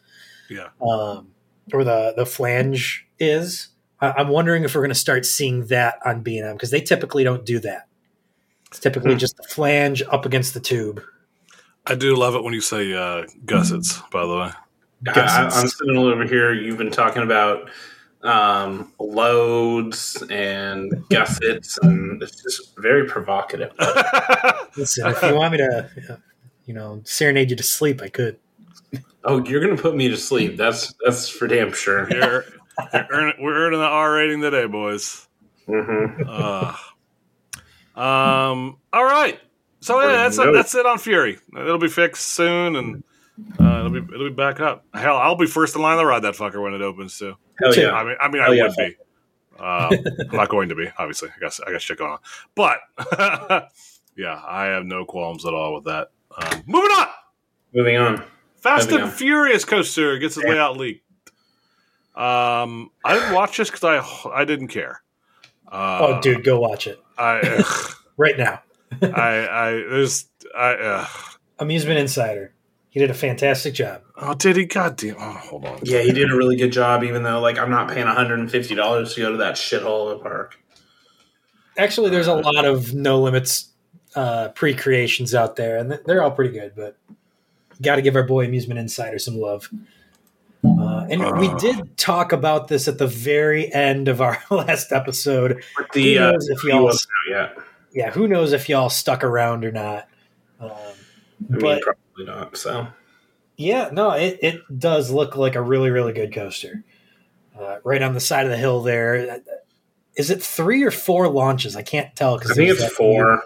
yeah. um, or the the flange is. I, I'm wondering if we're going to start seeing that on B and M because they typically don't do that. It's typically Hmm. just the flange up against the tube. I do love it when you say uh, gussets. By the way, I, Guessets. I'm sitting over here. You've been talking about um, loads and gussets, and it's just very provocative. Listen, if you want me to, uh, you know, serenade you to sleep, I could. Oh, you're going to put me to sleep. That's that's for damn sure. You're, you're earning, we're earning the R rating today, boys. hmm Uh, um. All right. So yeah, that's it, that's it on Fury. It'll be fixed soon, and uh, it'll be it'll be back up. Hell, I'll be first in line to ride that fucker when it opens too. Hell yeah. I mean, I mean, I Oh, yeah. would be. Um, I'm not going to be, obviously. I guess I got shit going on, but yeah, I have no qualms at all with that. Um, moving on. Moving on. Fast Moving and on. Furious coaster gets its Yeah. layout leaked. Um, I didn't watch this because I I didn't care. Uh, oh, dude, go watch it I right now. I I there's I ugh. Amusement Insider. He did a fantastic job. oh did he? God damn! Oh, hold on. Yeah, he did a really good job, even though like I'm not paying 150 dollars to go to that shithole of a park. Actually, there's a lot of No Limits uh, pre creations out there, and they're all pretty good, but got to give our boy Amusement Insider some love. Uh, and we Uh. did talk about this at the very end of our last episode. The Who uh, knows if y'all- wasn't out yet. Yeah, who knows if y'all stuck around or not. Um, I mean, but probably not. So yeah, no, it, it does look like a really, really good coaster. Uh, right on the side of the hill there. Is it three or four launches? I can't tell. Cause I think it's four.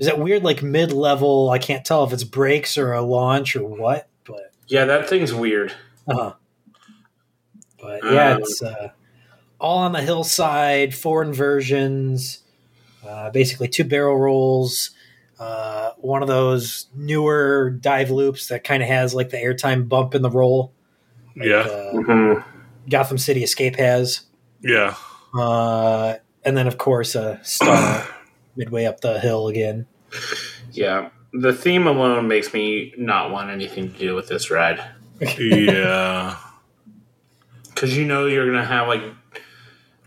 Is that weird, like mid level? I can't tell if it's brakes or a launch or what. But Yeah, that thing's weird. uh huh. but yeah, Um, it's uh, all on the hillside, four inversions, uh, basically two barrel rolls, uh, one of those newer dive loops that kind of has like the airtime bump in the roll. like, Yeah, uh, hmm Gotham City Escape has, yeah. uh, and then of course a star midway up the hill again. Yeah, the theme alone makes me not want anything to do with this ride yeah. because you know you're gonna have like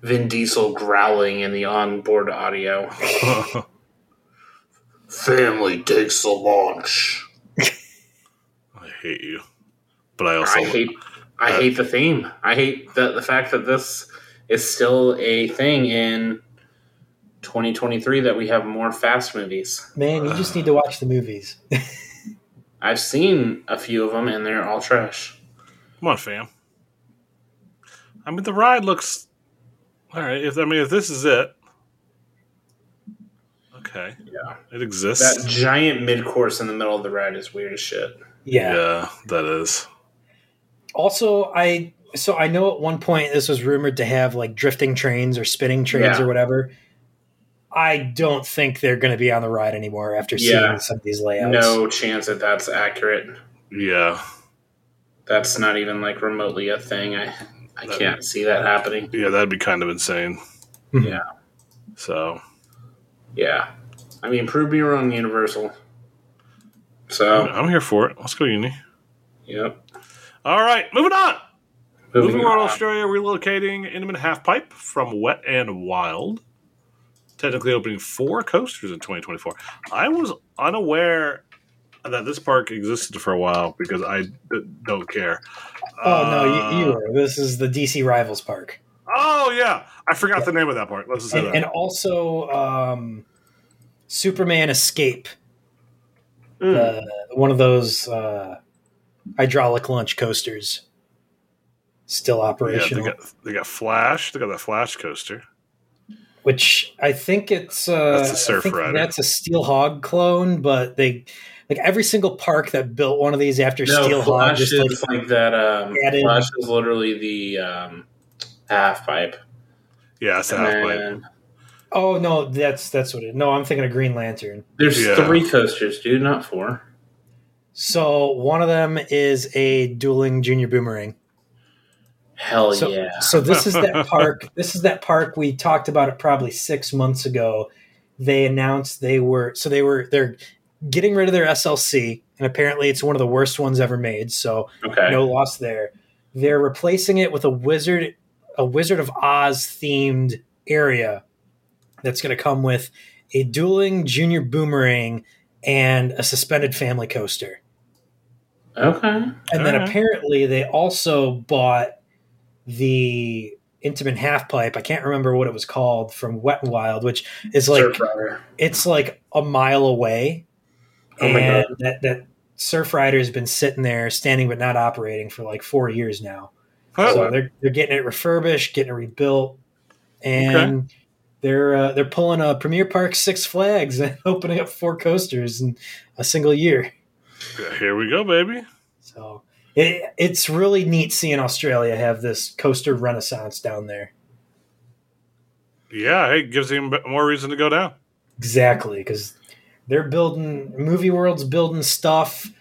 Vin Diesel growling in the onboard audio. Family takes the launch. I hate you, but I also I hate I hate the theme. I hate the the fact that this is still a thing in 2023 that we have more fast movies. Man, you just need to watch the movies. I've seen a few of them and they're all trash. Come on, fam. I mean, the ride looks all right. If I mean, if this is it, okay, Yeah. it exists. That giant mid course in the middle of the ride is weird as shit. yeah. yeah, that is. Also, I so I know at one point this was rumored to have like drifting trains or spinning trains Yeah. or whatever. I don't think they're going to be on the ride anymore after Yeah. seeing some of these layouts. No chance that that's accurate. Yeah, That's not even like remotely a thing. I I can't see that happening. yeah, that'd be kind of insane. Hmm. Yeah. So Yeah. I mean, prove me wrong, Universal. So, I'm here for it. Let's go, Uni. yep. All right, moving on. Moving Moving World on. Australia relocating Intamin Half Pipe from Wet and Wild. Technically opening four coasters in 2024. I was unaware that this park existed for a while because I d- don't care. Oh no, you, you Uh, were. This is the DC Rivals Park, Oh yeah, I forgot the name of that park. Let's just say and, that. and also um, Superman Escape, Mm. uh, one of those uh, hydraulic launch coasters, still yeah, operational. they got they got Flash. They got that Flash coaster. which I think it's uh, That's a Surf I think Rider. That's a Steel Hawg clone, but they like every single park that built one of these after Steel No, Hog Flash just is like like, that. Um, added- Flash is literally the um, half pipe. Yeah, it's a And half pipe. Then oh no, that's that's what it. No, I'm thinking of Green Lantern. there's Yeah. three coasters, dude, not four. So one of them is a dueling junior boomerang. Hell So, yeah. so this is that park. This is that park we talked about it probably six months ago. They announced they were so they were they're getting rid of their SLC, and apparently it's one of the worst ones ever made. So Okay. no loss there. They're replacing it with a wizard, a Wizard of Oz themed area that's going to come with a dueling junior boomerang and a suspended family coaster. Okay. And then Alright. apparently they also bought the Intamin half pipe. I can't remember what it was called from Wet and Wild, which is like it's like a mile away. Oh my and that that Surf Rider has been sitting there, standing but not operating for like four years now. Huh? So they're they're getting it refurbished, getting it rebuilt, and they're uh, they're pulling a Premier Park Six Flags and opening up four coasters in a single year. Here we go, baby. So it, it's really neat seeing Australia have this coaster renaissance down there. Yeah, it gives him more reason to go down. Exactly, because they're building Movie World's building stuff.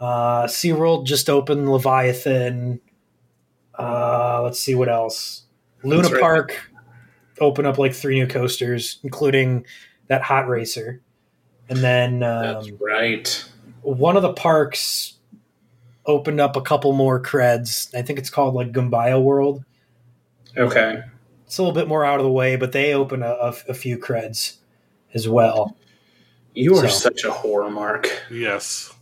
Uh, SeaWorld just opened Leviathan. Uh, let's see what else. Luna right. Park opened up like three new coasters, including that hot racer. And then That's um, right. one of the parks opened up a couple more creds. I think it's called like Gumbaya World. Okay. It's a little bit more out of the way, but they open a, a, a few creds as well. You are So- such a whore, Mark. Yes.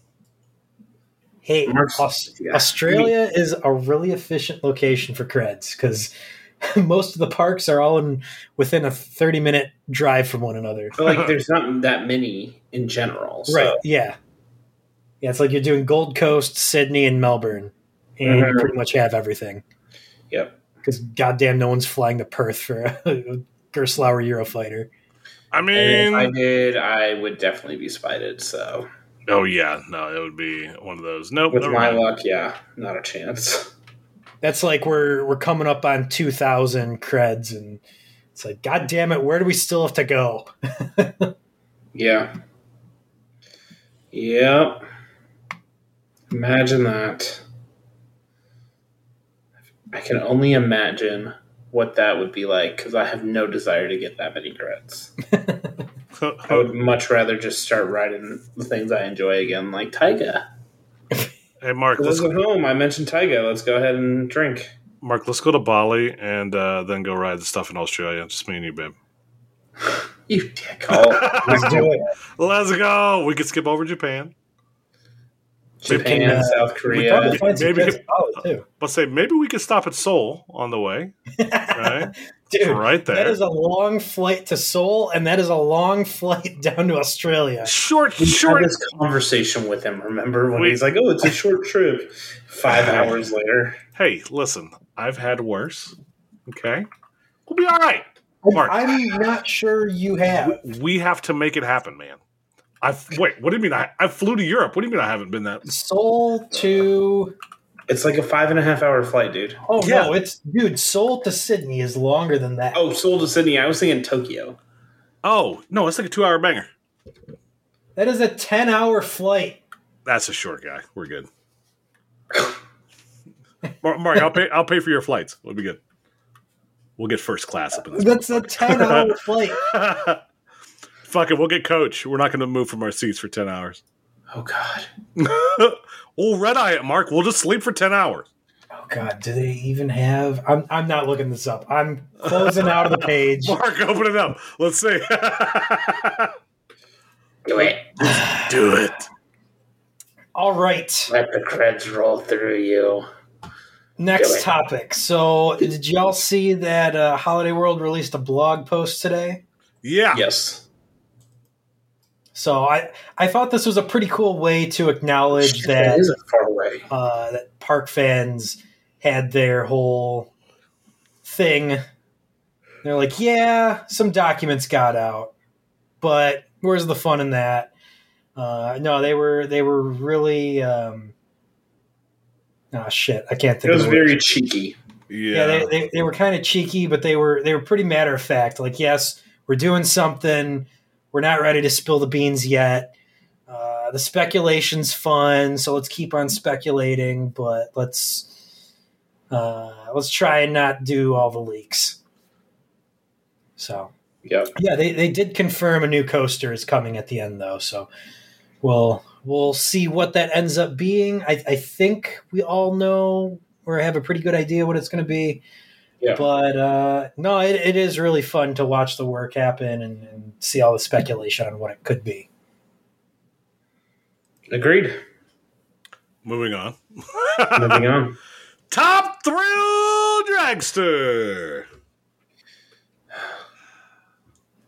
Hey, Mark's- Aus- yeah. Australia is a really efficient location for creds because most of the parks are all in within a 30 minute drive from one another. But like, there's not that many in general. So. Right. Yeah. Yeah. It's like you're doing Gold Coast, Sydney, and Melbourne, and you Mhm. pretty much have everything. Yep. Because goddamn, no one's flying to Perth for a Gerstlauer Eurofighter. I And mean, if I did, I would definitely be spited. So oh yeah, no, it would be one of those. Nope. with my mind. luck, yeah, not a chance. That's like we're we're coming up on 2,000 creds, and it's like, god damn it, where do we still have to go? Yeah. Yep. Imagine that. I can only imagine what that would be like because I have no desire to get that many creds I would much rather just start writing the things I enjoy again, like Taiga. Hey, Mark, For let's go home, I mentioned Taiga. Let's go ahead and drink. Mark, let's go to Bali and uh, then go ride the stuff in Australia. Just me and you, babe. You dick. I'll- Let's do it. Let's go. We could skip over Japan. Japan, uh, South Korea. probably find maybe- creds Bali, too. Let's say maybe we could stop at Seoul on the way. Right, Dude, right there. that is a long flight to Seoul, and that is a long flight down to Australia. short, We short. had this conversation with him. Remember when We- he's like, "Oh, it's a short trip." Five hours later, Hey, listen, I've had worse. Okay, we'll be all right. Mark. I'm not sure you have. We have to make it happen, man. I wait. What do you mean? I, I flew to Europe. What do you mean I haven't been that? Seoul to it's like a five and a half hour flight, dude. oh Yeah. no, it's dude. Seoul to Sydney is longer than that. Oh, Seoul to Sydney. I was thinking Tokyo. Oh no, it's like a two-hour banger. That is a 10 hour flight. That's a short guy. We're good. Mar- Mark, I'll pay. I'll pay for your flights. We'll be good. We'll get first class up in this. That's a 10 hour flight. Fuck it. We'll get coach. We're not going to move from our seats for ten hours. Oh God. we'll red eye it, Mark. We'll just sleep for ten hours. Oh, God. Do they even have. I'm, I'm not looking this up. I'm closing out of the page. Mark, open it up. Let's see. Do it. Do it. All right. Let the creds roll through you. Next topic. So, did y'all see that uh, Holiday World released a blog post today? Yeah. Yes. So, I, I thought this was a pretty cool way to acknowledge that. It isn't far away. uh, that park fans had their whole thing. They're like, yeah, some documents got out, but where's the fun in that? Uh, no, they were they were really. Um, oh shit, I can't think. It think. was of the word. very cheeky. Yeah. Yeah, they, they, they were kind of cheeky, but they were they were pretty matter of fact. Like, yes, we're doing something. We're not ready to spill the beans yet. Uh, the speculation's fun, so let's keep on speculating, but let's uh, let's try and not do all the leaks. So Yep. yeah, they, they did confirm a new coaster is coming at the end though, so we'll we'll see what that ends up being. I, I think we all know or have a pretty good idea what it's going to be. Yeah. But uh, no, it, it is really fun to watch the work happen and, and see all the speculation on what it could be. Agreed. Moving on. Moving on. Top thrill dragster.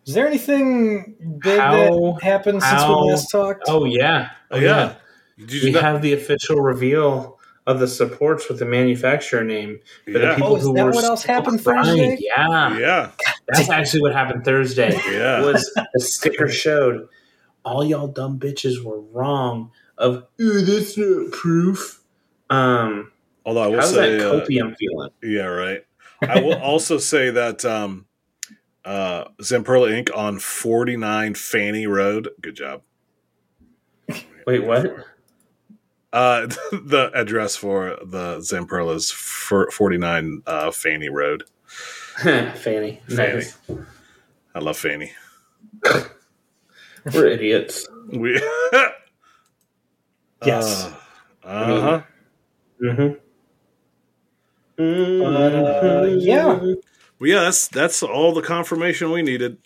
Is there anything big How- that happened since how- we last talked? Oh yeah. Oh yeah. Did you We not- have the official reveal of the supports with the manufacturer name for the people Oh, is who that were what else happened crying. Thursday? Yeah. Yeah. That's actually what happened Thursday. Yeah. Was the sticker showed all y'all dumb bitches were wrong of "Ooh, that's not proof. Um Although I will how's say, that uh, feeling? yeah, right. I will also say that um, uh, Zamperla Inc. on 49 Fanny Road. Good job. Wait, what? Uh, the address for the Zamperla's for 49 uh, Fanny Road. Fanny. Nice. I love Fanny. We're idiots. We. Yes. Uh huh. Mm-hmm. But, uh, yeah. Well, yeah, that's that's all the confirmation we needed.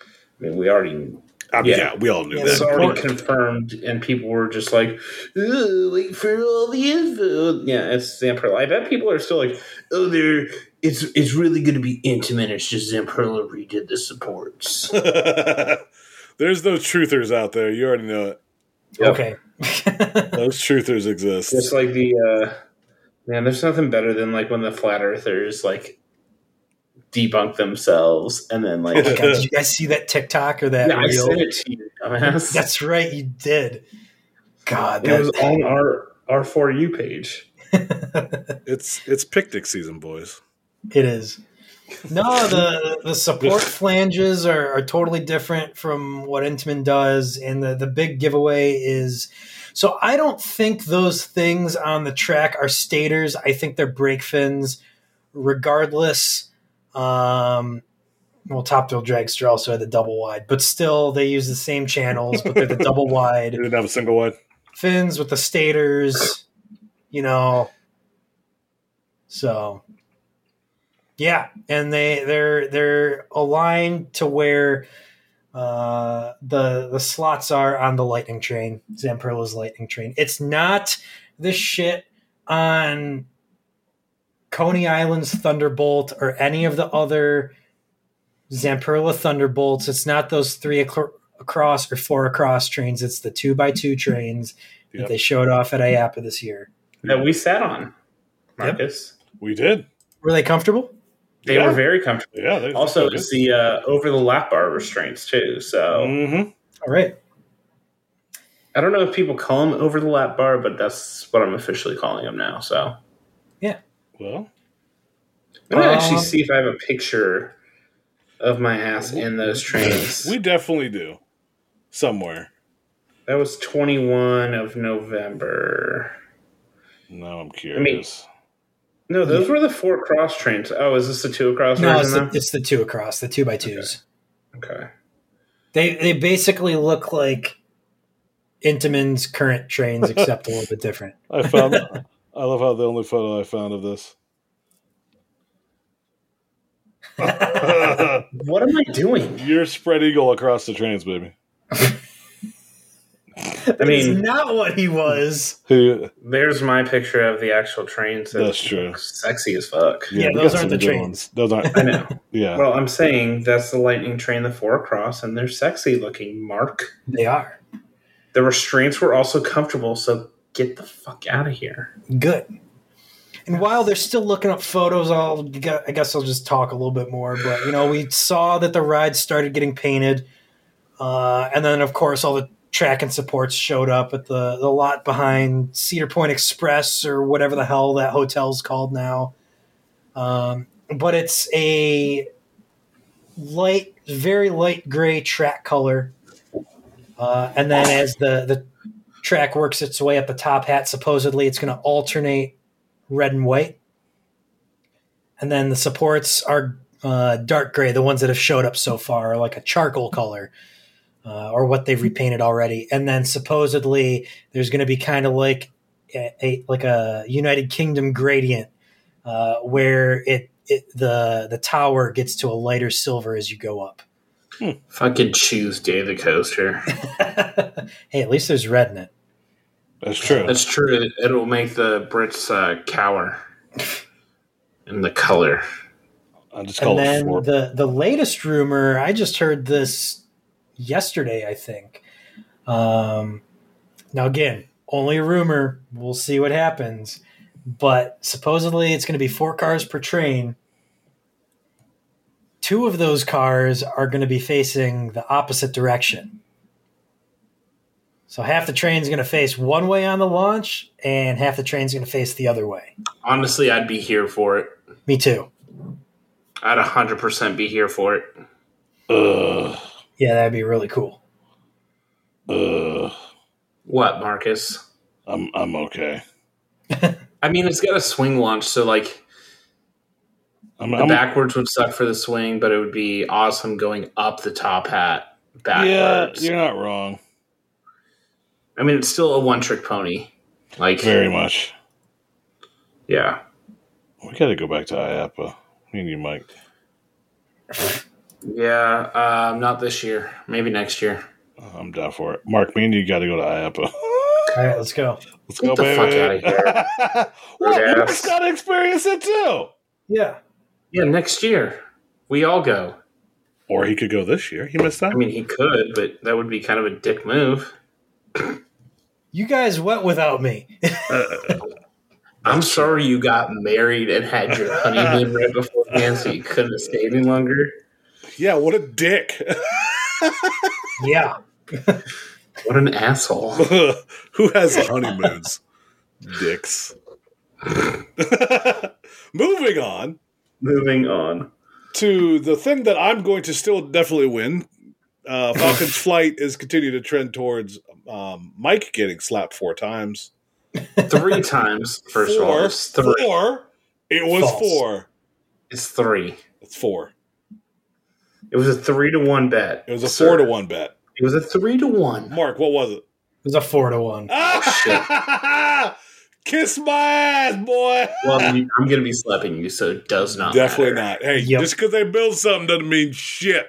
I mean, we already I mean, yeah. Yeah. we all knew Yeah, it's that. already confirmed, and people were just like, "Ugh, "Wait for all the info." Yeah, it's Zamperla. I bet people are still like, "Oh, they're it's it's really going to be Intamin. It's just Zamperla redid the supports." There's those truthers out there. You already know it. Yep. Okay. Those truthers exist. Just like the uh, man, there's nothing better than like when the flat earthers like debunk themselves, and then like, God, did you guys see that TikTok or that yeah, I sent it to you, dumbass. That's right, you did. God, it was on our our for you page. It's it's picnic season, boys. it is. No, the the support flanges are, are totally different from what Intamin does, and the the big giveaway is. So I don't think those things on the track are stators. I think they're brake fins, regardless. Um, well, Top Thrill Dragster also had the double wide, but still they use the same channels, but they're the double wide. You didn't have a single one. fins with the stators, you know. So yeah, and they they're they're aligned to where uh, the the slots are on the lightning train, Zamperla's lightning train. It's not this shit on Coney Island's Thunderbolt or any of the other Zamperla Thunderbolts. It's not those three acro- across or four across trains. It's the two by two trains Yep. that they showed off at IAAPA this year. that we sat on, Marcus. We did. Were they comfortable? They Yeah. were very comfortable. Yeah. they- Also, it's the uh, over the lap bar restraints too. So Mhm. All right. I don't know if people call them over the lap bar, but that's what I'm officially calling them now. So Well, I'm gonna actually Um, see if I have a picture of my ass in those trains. We definitely do. Somewhere. that was 21 of November. Now I'm curious. No, those were the four cross trains. Oh, is this the two across No, it's the, it's the two across, the two by twos. now? okay. They they basically look like Intamin's current trains, except a little bit different. I found. I love how the only photo I found of this. What am I doing? You're spread eagle across the trains, baby. I mean- not what he was. Who? There's my picture of the actual trains. that That's true. Sexy as fuck. Yeah, we those aren't the trains. ones. Those aren't. I know. Yeah. Well, I'm saying that's the lightning train, the four across, and they're sexy looking. Mark. They are The restraints were also comfortable, so get the fuck out of here. good. And while they're still looking up photos, I'll I guess I'll just talk a little bit more. But you know, we saw that the ride started getting painted, uh, and then of course all the track and supports showed up at the the lot behind Cedar Point Express or whatever the hell that hotel's called now. Um, but it's a light, very light gray track color, uh, and then as the the track works its way up the top hat, supposedly it's going to alternate red and white. And then the supports are uh, dark gray. The ones that have showed up so far are like a charcoal color, uh, or what they've repainted already. And then supposedly there's going to be kind of like a, a like a United Kingdom gradient, uh, where it, it the the tower gets to a lighter silver as you go up. Fucking choose David Coaster. hey, at least there's red in it. That's true. That's true. It'll make the Brits uh, cower in the color. I just call and it then four. the the latest rumor, I just heard this yesterday, I think. Um, now again, only a rumor. We'll see what happens. But supposedly, it's going to be four cars per train. Two of those cars are going to be facing the opposite direction. So half the train's going to face one way on the launch, and half the train's going to face the other way. Honestly, I'd be here for it. Me too. I'd 100% be here for it. Ugh. Yeah, that'd be really cool. Ugh. What, Marcus? I'm I'm okay. I mean, it's got a swing launch, so like I'm, the I'm backwards would suck for the swing, but it would be awesome going up the top hat backwards. yeah, you're not wrong. I mean, it's still a one trick pony. Like, Very much. yeah. We got to go back to IAAPA. Me and you, Mike. Yeah, um, not this year. Maybe next year. I'm down for it. Mark, me and you got to go to IAAPA. All right, let's go. Let's Get go, the baby. fuck outta here. what? Rude Mark's ass. got to experience it too. Yeah. Yeah, next year. We all go. Or he could go this year. He missed out. I mean, he could, but that would be kind of a dick move. You guys went without me. I'm sorry you got married and had your honeymoon right beforehand, so you couldn't have stayed any longer. yeah, what a dick. yeah. What an asshole. Who has honeymoons? Dicks. Moving on Moving on. to the thing that I'm going to still definitely win. Uh, Falcon's flight is continuing to trend towards um, Mike getting slapped four times. Three times, first of all. four, It's three. four. It was False. four. It's three. It's four. It was a three to one bet. It was a sir. four to one bet. It was a three to one. Mark, what was it? It was a four to one. Oh, Kiss my ass, boy. Well, I'm going to be slapping you, so it does not Definitely matter. not. Hey, Yep. just because they build something doesn't mean shit.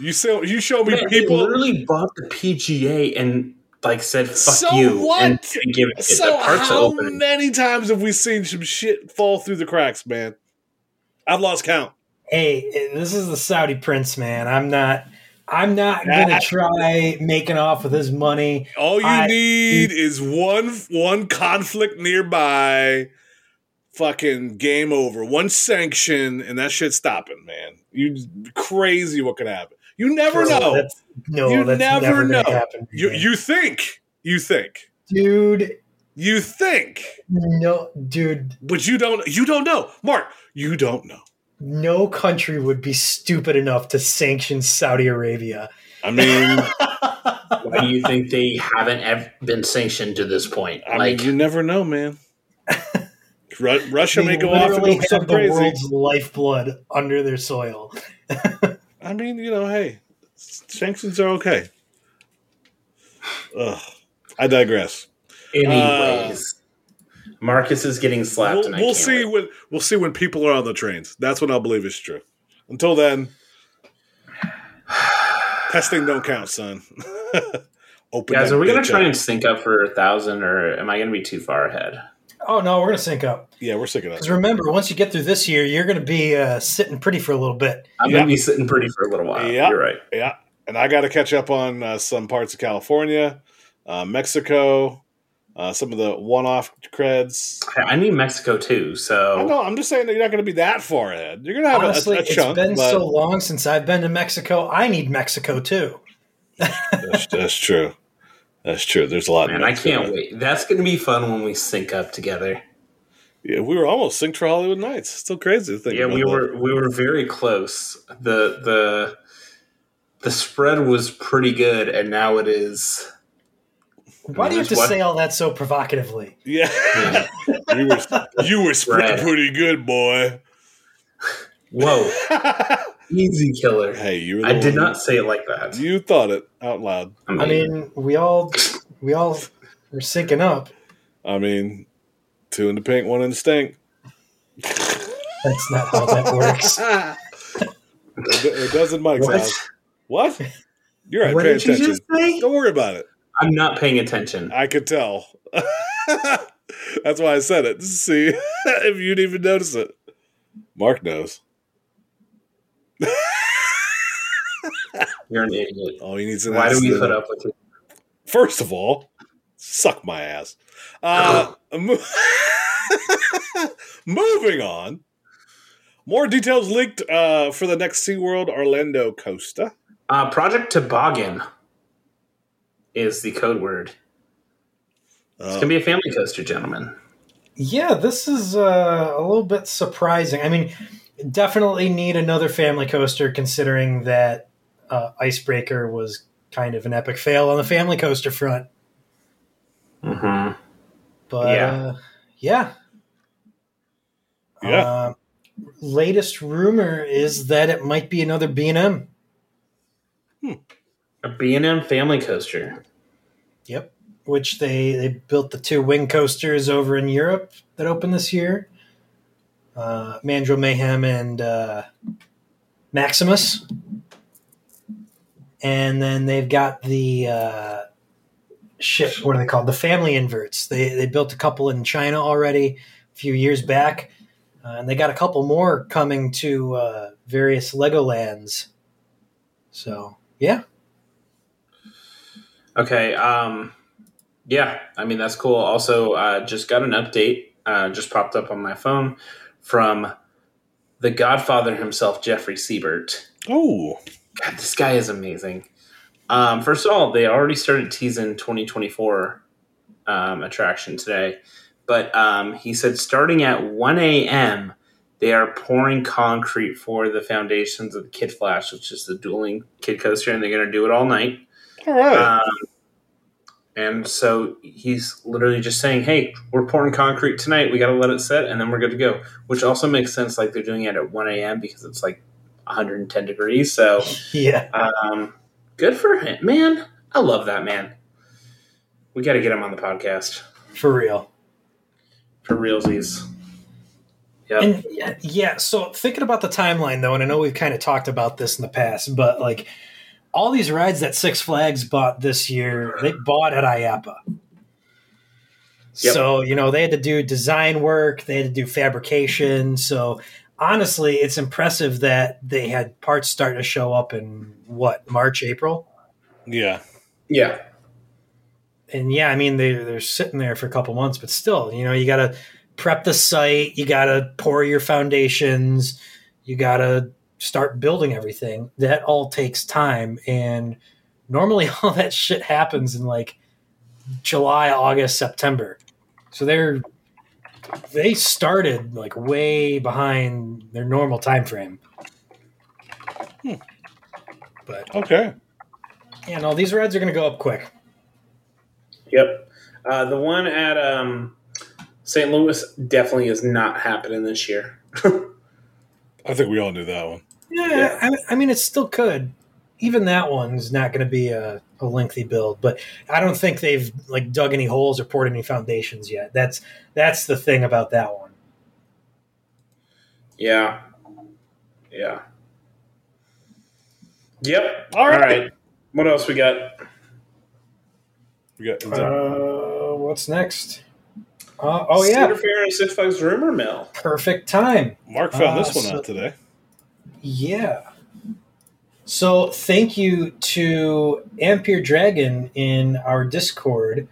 You show you show me Man, they people. literally bought the PGA and like said "fuck So you" what? and didn't give it So the parts how open. many times have we seen some shit fall through the cracks, man? I've lost count. Hey, this is the Saudi prince, man. I'm not. I'm not gonna try making off with his money. All you I- need is one one conflict nearby. Fucking game over. One sanction, and that shit's stopping, man. You crazy what could happen. You never know. That's, no, You that's never never, know. happen. You you think. You think. dude. You think. No, dude. But you don't you don't know. Mark, you don't know. No country would be stupid enough to sanction Saudi Arabia. I mean, Why do you think they haven't ev- been sanctioned to this point? I like, mean, you never know, man. Ru- Russia may They go off and literally do have something the crazy. world's lifeblood under their soil. I mean, you know, hey, sanctions are okay. Ugh, I digress. anyways, uh, Marcus is getting slapped. We'll, and I we'll can't see wait. when we'll see when people are on the trains. That's when I'll believe it's true. Until then, testing don't count, son. Open Guys, that are we gonna try up. and sync up for a thousand, or am I gonna be too far ahead? Oh no, we're gonna sync up. Yeah, we're sick of that. Because remember, once you get through this year, you're gonna be uh, sitting pretty for a little bit. I'm Yeah. gonna be sitting pretty for a little while. Yeah. You're right. Yeah, and I got to catch up on uh, some parts of California, uh, Mexico, uh, some of the one-off creds. I need Mexico too. I So know. I'm just saying that you're not going to be that far ahead. You're going to have Honestly, a, a, a it's chunk. been but so long since I've been to Mexico. I need Mexico too. that's, that's true. That's true. There's a lot. in man, I can't wait. That's gonna be fun when we sync up together. Yeah, we were almost synced for Hollywood Nights. It's Still crazy to think. Yeah, about we that. were we were very close. The the the spread was pretty good, and now it is. Why do you have to What? say all that so provocatively? Yeah, Yeah. you were you were spread Right. pretty good, boy. Whoa, easy killer. hey, you. Were the I did not say it like that. You thought it out loud. I mean, we all we all are syncing up. I mean, two in the pink, one in the stink. That's not how that works. It, it does in Mike's What? house. What? You're right. what pay did you attention. just say? Don't worry about it. I'm not paying attention. I could tell. That's why I said it. See if you'd even notice it. Mark knows. You're an idiot. Oh, he needs an Why do we put up with it? First of all, suck my ass. Uh, mo- moving on. More details leaked uh, for the next SeaWorld Orlando coaster. Uh, Project Toboggan is the code word. It's Uh, gonna be a family coaster, gentlemen. Yeah, this is uh, a little bit surprising. I mean, definitely need another family coaster considering that uh, Icebreaker was kind of an epic fail on the family coaster front. hmm But Yeah. uh, yeah. Yeah. Uh, latest rumor is that it might be another B&M. A B&M family coaster. Yep. Which they, they built the two wing coasters over in Europe that opened this year. Uh, Mandrill Mayhem and uh, Maximus. And then they've got the uh, shit, what are they called? The family inverts. They, they built a couple in China already a few years back. Uh, and they got a couple more coming to uh, various Legolands. So, yeah. Okay. Um, yeah, I mean that's cool. Also, uh, just got an update. Uh, just popped up on my phone from the Godfather himself, Jeffrey Siebert. oh, God, this guy is amazing. Um, first of all, they already started teasing 2024 um, attraction today, but um, he said starting at 1 a.m. they are pouring concrete for the foundations of the Kid Flash, which is the dueling kid coaster, and they're going to do it all night. All right. Um, and so he's literally just saying, "Hey, we're pouring concrete tonight. We got to let it set, and then we're good to go." Which also makes sense. Like they're doing it at 1 a.m. because it's like 110 degrees. So, Yeah. um, good for him, man. I love that man. We got to get him on the podcast For real. for realsies. Yep. And yeah, yeah, so thinking about the timeline though, and I know we've kind of talked about this in the past, but like all these rides that Six Flags bought this year, they bought at IAAPA. Yep. So, you know, they had to do design work, they had to do fabrication. So, honestly, it's impressive that they had parts starting to show up in what, March, April? yeah. yeah. and yeah, I mean they they're sitting there for a couple months, but still, you know, you got to prep the site, you got to pour your foundations, you got to start building everything. That all takes time, and normally all that shit happens in like July, August, September. So they're they started like way behind their normal time frame. Hmm. But Okay. yeah, no, these rides are going to go up quick. Yep. Uh, the one at um, St. Louis definitely is not happening this year. I think we all knew that one. Yeah, Yeah. I, I mean, it still could. Even that one's not going to be a, a lengthy build, but I don't think they've like dug any holes or poured any foundations yet. That's that's the thing about that one. Yeah. Yeah. Yep. All right. All right. What else we got? We got, Uh, what's next? Uh, oh yeah, Cedar Fair Six Flags Rumor Mill. perfect time. Mark found uh, this one so- out today. Yeah. So thank you to Ampere Dragon in our Discord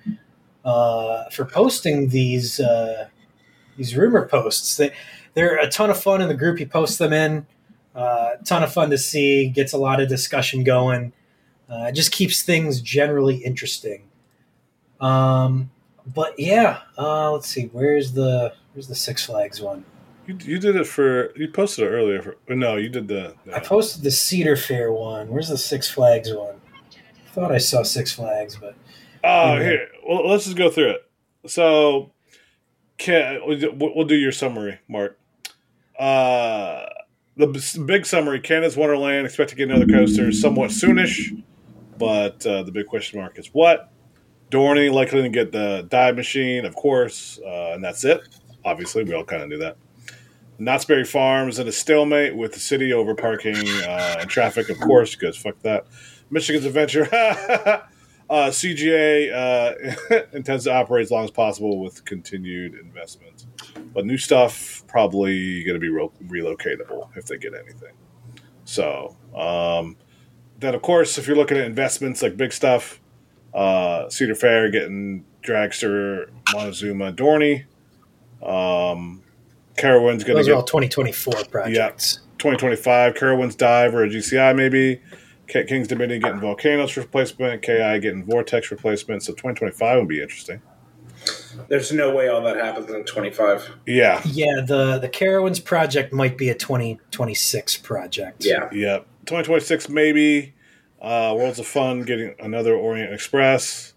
uh, for posting these uh, these rumor posts. They, they're a ton of fun in the group. He posts them in. Uh, ton of fun to see. Gets a lot of discussion going. Uh, just keeps things generally interesting. Um, but yeah, uh, let's see. Where's the where's the Six Flags one? You, you did it for. You posted it earlier. For, no, you did the. I posted the Cedar Fair one. Where's the Six Flags one? I thought I saw Six Flags, but Oh, Yeah. here. Well, let's just go through it. So, can we'll we'll do your summary, Mark. Uh, the big summary: Canada's Wonderland. Expect to get another coaster somewhat soonish, but uh, the big question mark is what. Dorney likely to get the dive machine, of course, uh, and that's it. Obviously, we all kind of knew that. Knott's Berry Farms in a stalemate with the city over parking uh, and traffic, of course, because fuck that. Michigan's Adventure. uh, CGA uh, intends to operate as long as possible with continued investment. But new stuff probably going to be ro- relocatable if they get anything. So, um, then of course, if you're looking at investments like big stuff, uh, Cedar Fair getting Dragster, Montezooma, Dorney. Um, Carowinds going to those get are all 2024 projects. Yeah, 2025 Carowinds Dive or a GCI maybe. King's Dominion getting Volcanoes replacement. KI getting Vortex replacement. So 2025 would be interesting. There's no way all that happens in 25. Yeah. Yeah, the the Carowinds project might be a 2026 project. Yeah. Yep. 2026 maybe. Uh, Worlds of Fun getting another Orient Express.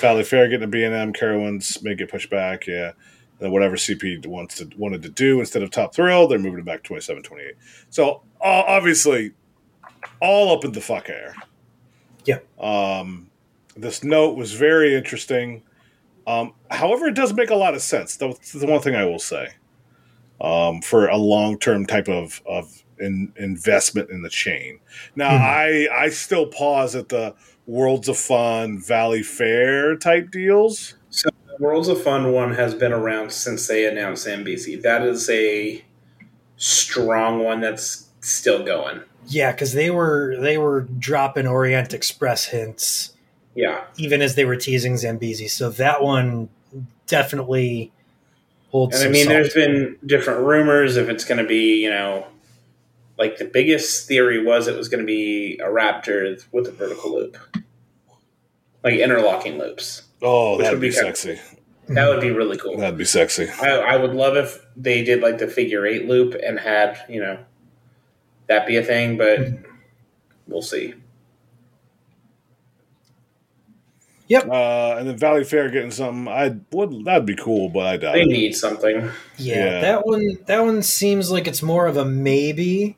Valleyfair getting a B&M. Carowinds may get pushed back. Yeah. Whatever CP wants to wanted to do instead of Top Thrill, they're moving it back 27, 28. So uh, obviously, all up in the fuck air. Yeah. Um, this note was very interesting. Um, however, it does make a lot of sense. That's the one thing I will say. Um, for a long term type of of in, investment in the chain. Now, Mhm. I I still pause at the Worlds of Fun, Valleyfair type deals. So Worlds of Fun one has been around since they announced NBC. That is a strong one that's still going. Yeah, because they were they were dropping Orient Express hints Yeah. even as they were teasing Zambezi. So that one definitely holds. And I mean, there's been different rumors if it's going to be, you know, like the biggest theory was it was going to be a Raptor with a vertical loop, like interlocking loops. Oh, that'd would be be kinda sexy. That would be really cool. That'd be sexy. I, I would love if they did like the figure eight loop and had, you know, that be a thing, but we'll see. Yep. Uh, and then Valleyfair getting something. I would that'd be cool, but I doubt They it. need something. Yeah, Yeah. that one that one seems like it's more of a maybe.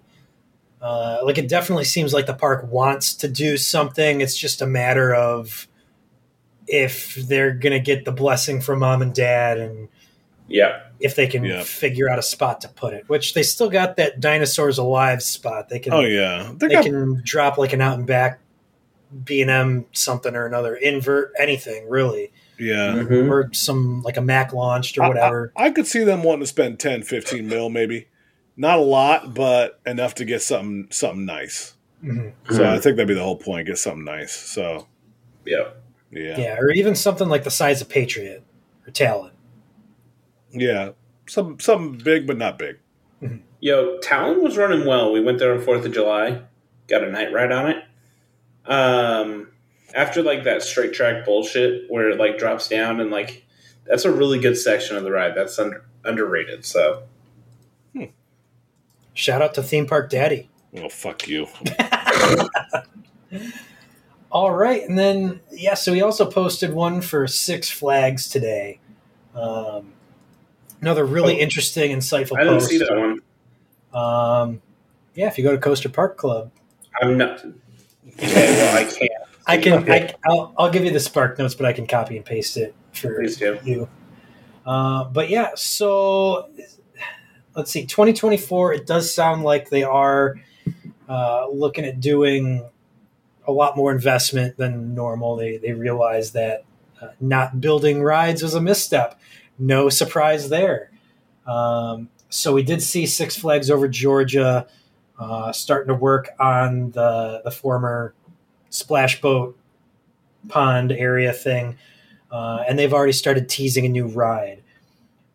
Uh, like it definitely seems like the park wants to do something. It's just a matter of if they're gonna get the blessing from mom and dad and Yeah. if they can Yeah. figure out a spot to put it. Which they still got that dinosaurs alive spot. They can Oh yeah, they they got can drop like an out and back B and M something or another invert anything really yeah. Mhm. or some like a Mack launched or I- whatever. I, I could see them wanting to spend 10, 15 mil, maybe. Not a lot, but enough to get something something nice. Mhm. So Mhm. I think that'd be the whole point. Get something nice. So Yeah. Yeah, Yeah, or even something like the size of Patriot or Talon. yeah. Some something big, but not big. Yo, Talon was running well. We went there on Fourth of July, got a night ride on it. Um, after like that straight track bullshit where it like drops down and like that's a really good section of the ride. That's under, underrated. So Shout out to Theme Park Daddy. Oh fuck you. All right, and then yeah, so we also posted one for Six Flags today. Um, another really Oh. interesting, insightful I didn't post. see that one. Um, yeah, if you go to Coaster Park Club, I'm not. Okay, well, I can't. I can. I, I'll, I'll give you the Spark Notes, but I can copy and paste it for Please do. you. Uh, but yeah, so let's see. 2024. It does sound like they are uh, looking at doing a lot more investment than normal. They they realize that uh, not building rides was a misstep. No surprise there. Um, so we did see Six Flags over Georgia uh, starting to work on the the former splash boat pond area thing, uh, and they've already started teasing a new ride.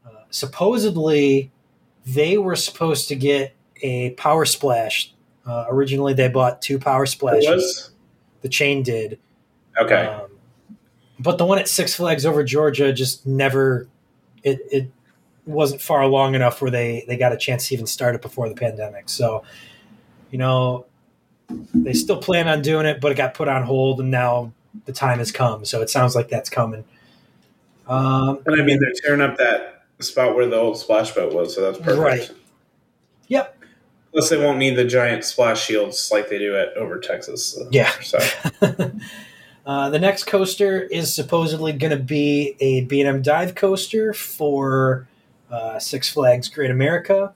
Uh, supposedly, they were supposed to get a power splash. Uh, originally, they bought two power It splashes. The chain did. okay. Um, but the one at Six Flags over Georgia just never it it wasn't far long enough where they they got a chance to even start it before the pandemic. So, you know, they still plan on doing it, but it got put on hold, and now the time has come. So it sounds like that's coming. Um, and I mean, they're tearing up that spot where the old splash boat was, so that's perfect. Right. Yep. Plus, they won't need the giant splash shields like they do at over Texas. so- Yeah. So uh, the next coaster is supposedly going to be a B&M dive coaster for uh, Six Flags Great America,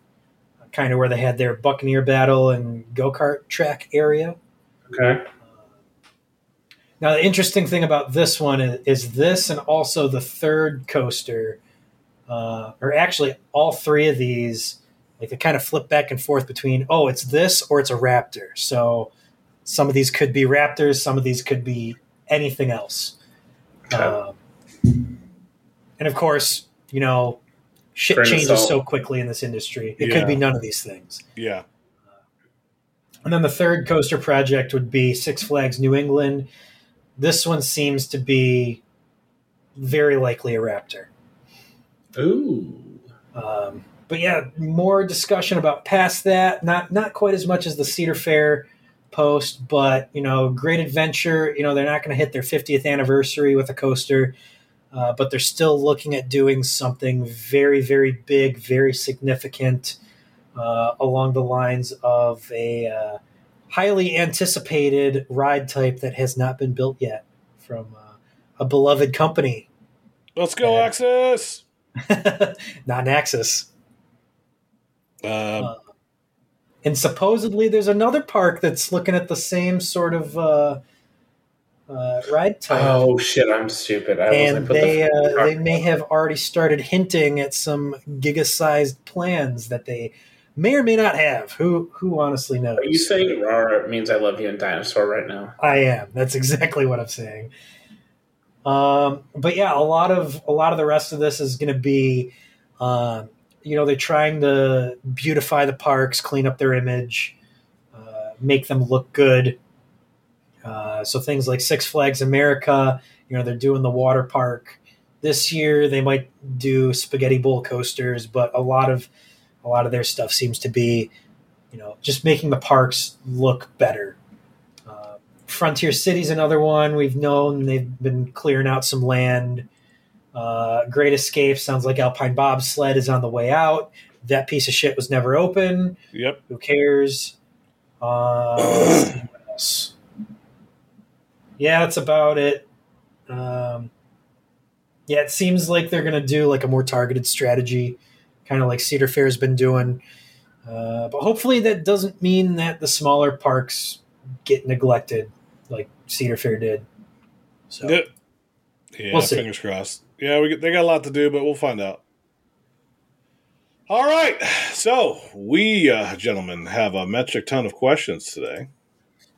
kind of where they had their Buccaneer Battle and go kart track area. okay. Now, the interesting thing about this one is, is this and also the third coaster, uh, or actually all three of these, like they kind of flip back and forth between, oh, it's this or it's a Raptor. So some of these could be Raptors, some of these could be anything else. Okay. Um, and of course, you know, shit Grain changes salt. so quickly in this industry. It Yeah. could be none of these things. Yeah. And then the third coaster project would be Six Flags New England. This one seems to be very likely a Raptor. Ooh. Um, but yeah, more discussion about past that. Not not quite as much as the Cedar Fair post, but you know, great adventure. You know, they're not going to hit their 50th anniversary with a coaster, uh, but they're still looking at doing something very, very big, very significant uh, along the lines of a uh, highly anticipated ride type that has not been built yet from uh, a beloved company, Let's go, Yeah. Axis. not an Axis. Um, and supposedly there's another park that's looking at the same sort of uh, uh, ride type. Oh shit! I'm stupid. I and put they the uh, they may have already started hinting at some giga-sized plans that they may or may not have. Who who honestly knows? Are you saying "Rara" means I love you and dinosaur right now? I am. That's exactly what I'm saying. Um, but yeah, a lot of a lot of the rest of this is going to be, um, you know, they're trying to beautify the parks, clean up their image, uh, make them look good. Uh, so things like Six Flags America, you know, they're doing the water park this year. They might do spaghetti bowl coasters, but a lot of a lot of their stuff seems to be, you know, just making the parks look better. Uh, Frontier City's another one we've known. They've been clearing out some land. Uh, Great Escape sounds like Alpine Bobsled is on the way out. That piece of shit was never open. yep. Who cares? Uh? Yeah, that's about it. Um, yeah, it seems like they're going to do like a more targeted strategy, kind of like Cedar Fair's been doing. Uh, but hopefully that doesn't mean that the smaller parks get neglected like Cedar Fair did. So Yeah. Yeah, We'll fingers crossed. Yeah, we get, they got a lot to do, but we'll find out. All right, so we uh, gentlemen have a metric ton of questions today.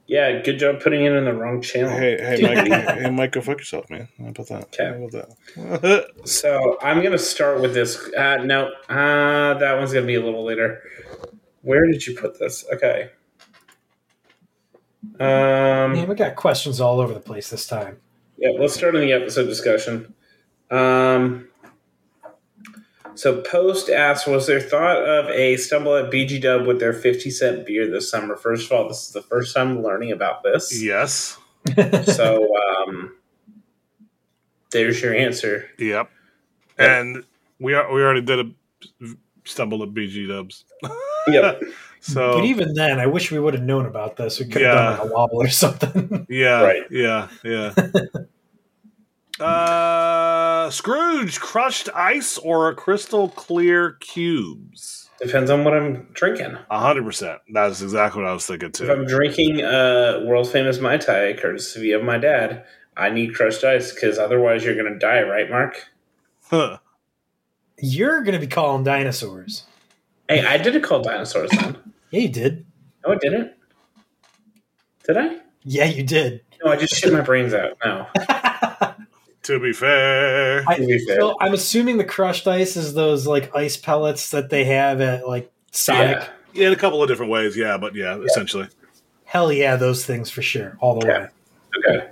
Yeah, good job putting it in the wrong channel. Hey, hey, Mike, hey, Mike, go fuck yourself, man. How about that? Okay. How about that? So I'm gonna start with this. Uh, no, uh, that one's gonna be a little later. Where did you put this? Okay. Um, man, we got questions all over the place this time. yeah, let's start in the episode discussion. Um, So Post asks, was there thought of a stumble at BG Dub with their 50 cent beer this summer? First of all, this is the first time learning about this. Yes. So um, there's your answer. Yep. And we are, we already did a stumble at BG Dubs. Yep. So But even then, I wish we would have known about this. We could have Yeah. done like a wobble or something. yeah, Right. yeah, yeah. Uh, Scrooge, crushed ice or crystal clear cubes? Depends on what I'm drinking. A hundred percent. That's exactly what I was thinking too. If I'm too. drinking uh, world famous Mai Tai, courtesy of my dad, I need crushed ice because otherwise you're going to die, right, Mark? Huh. You're going to be calling dinosaurs. Hey, I did call dinosaurs then. Yeah, you did. No, I didn't. Did I? Yeah, you did. No, I just shit my brains out. No. To be fair, I, To be fair. so I'm assuming the crushed ice is those like ice pellets that they have at like Sonic. Yeah. yeah, in a couple of different ways. Yeah, but yeah, essentially. Hell yeah, those things for sure, all the Yeah. way. Okay.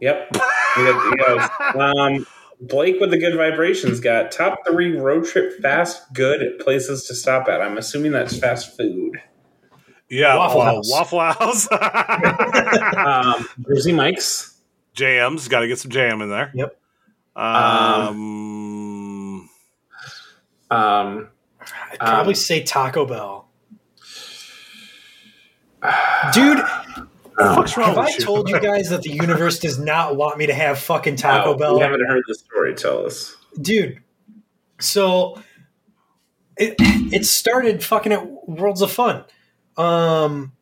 Yep. We got- we got- um, Blake with the good vibrations got top three road trip fast good places to stop at. I'm assuming that's fast food. Yeah, Waffle uh, House. Waffle House. Um, Jersey Mike's. Jams, got to get some jam in there. Yep. Um, Um, I'd probably Um, say Taco Bell. Dude, what's wrong have I you? told you guys that the universe does not want me to have fucking Taco no, Bell? We haven't heard the story. Tell us. dude. So it it started fucking at Worlds of Fun. Um,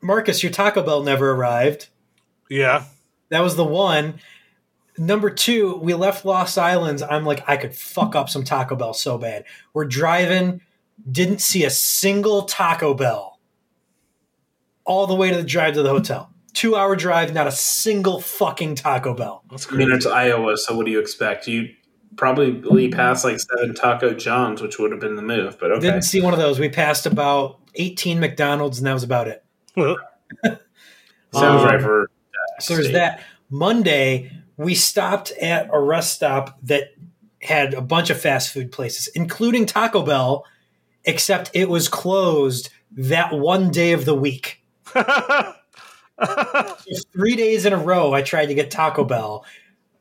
Marcus, your Taco Bell never arrived. yeah, That was the one. Number two, we left Lost Islands. I'm like, I could fuck up some Taco Bell so bad. We're driving, didn't see a single Taco Bell all the way to the drive to the hotel. Two hour drive, not a single fucking Taco Bell. that's I mean, it's Iowa, so what do you expect? You probably passed like seven Taco Johns, which would have been the move. But okay. Didn't see one of those. We passed about 18 McDonald's, and that was about it. Sounds Um, right for. So there's that. Monday, we stopped at a rest stop that had a bunch of fast food places, including Taco Bell, except it was closed that one day of the week. Three days in a row, I tried to get Taco Bell,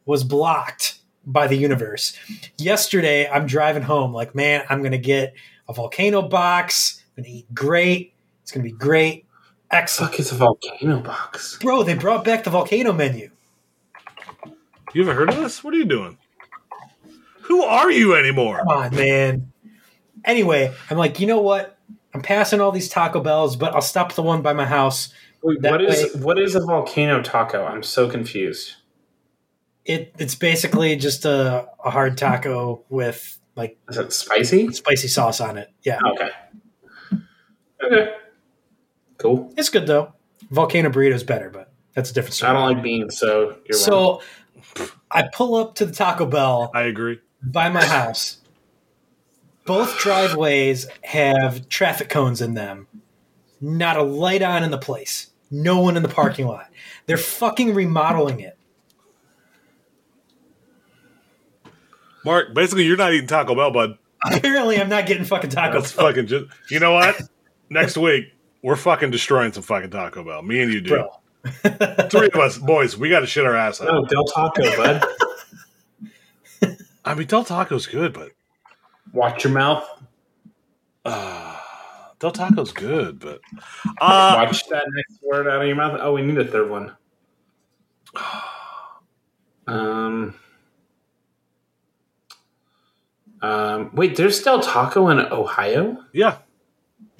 was blocked by the universe. Yesterday, I'm driving home, like, man, I'm going to get a volcano box. I'm going to eat great. It's going to be great. Excellent. Fuck is a volcano box? Bro, they brought back the volcano menu. you ever heard of this? What are you doing? Who are you anymore? Come on, man. Anyway, I'm like, you know what? I'm passing all these Taco Bells, but I'll stop the one by my house. Wait, That what is way- what is a volcano taco? I'm so confused. It it's basically just a, a hard taco with like Is it spicy? spicy sauce on it. Yeah, Okay. Okay. Cool. it's good though. Volcano burrito's better, but that's a different story. I don't like beans, so you're wrong. so I pull up to the Taco Bell I agree. by my house. Both driveways have traffic cones in them. Not a light on in the place. No one in the parking lot. They're fucking remodeling it. Mark, basically, you're not eating Taco Bell, bud. Apparently, I'm not getting fucking Taco That's Bell. fucking just. You know what? Next week, we're fucking destroying some fucking Taco Bell. Me and you do. Bro. Three of us, boys, we got to shit our ass out. no Del Taco, bud. I mean, Del Taco's good, but Watch your mouth. uh, Del Taco's good, but uh, Watch that next word out of your mouth. Oh, we need a third one. Um. Um, wait, there's Del Taco in Ohio? yeah.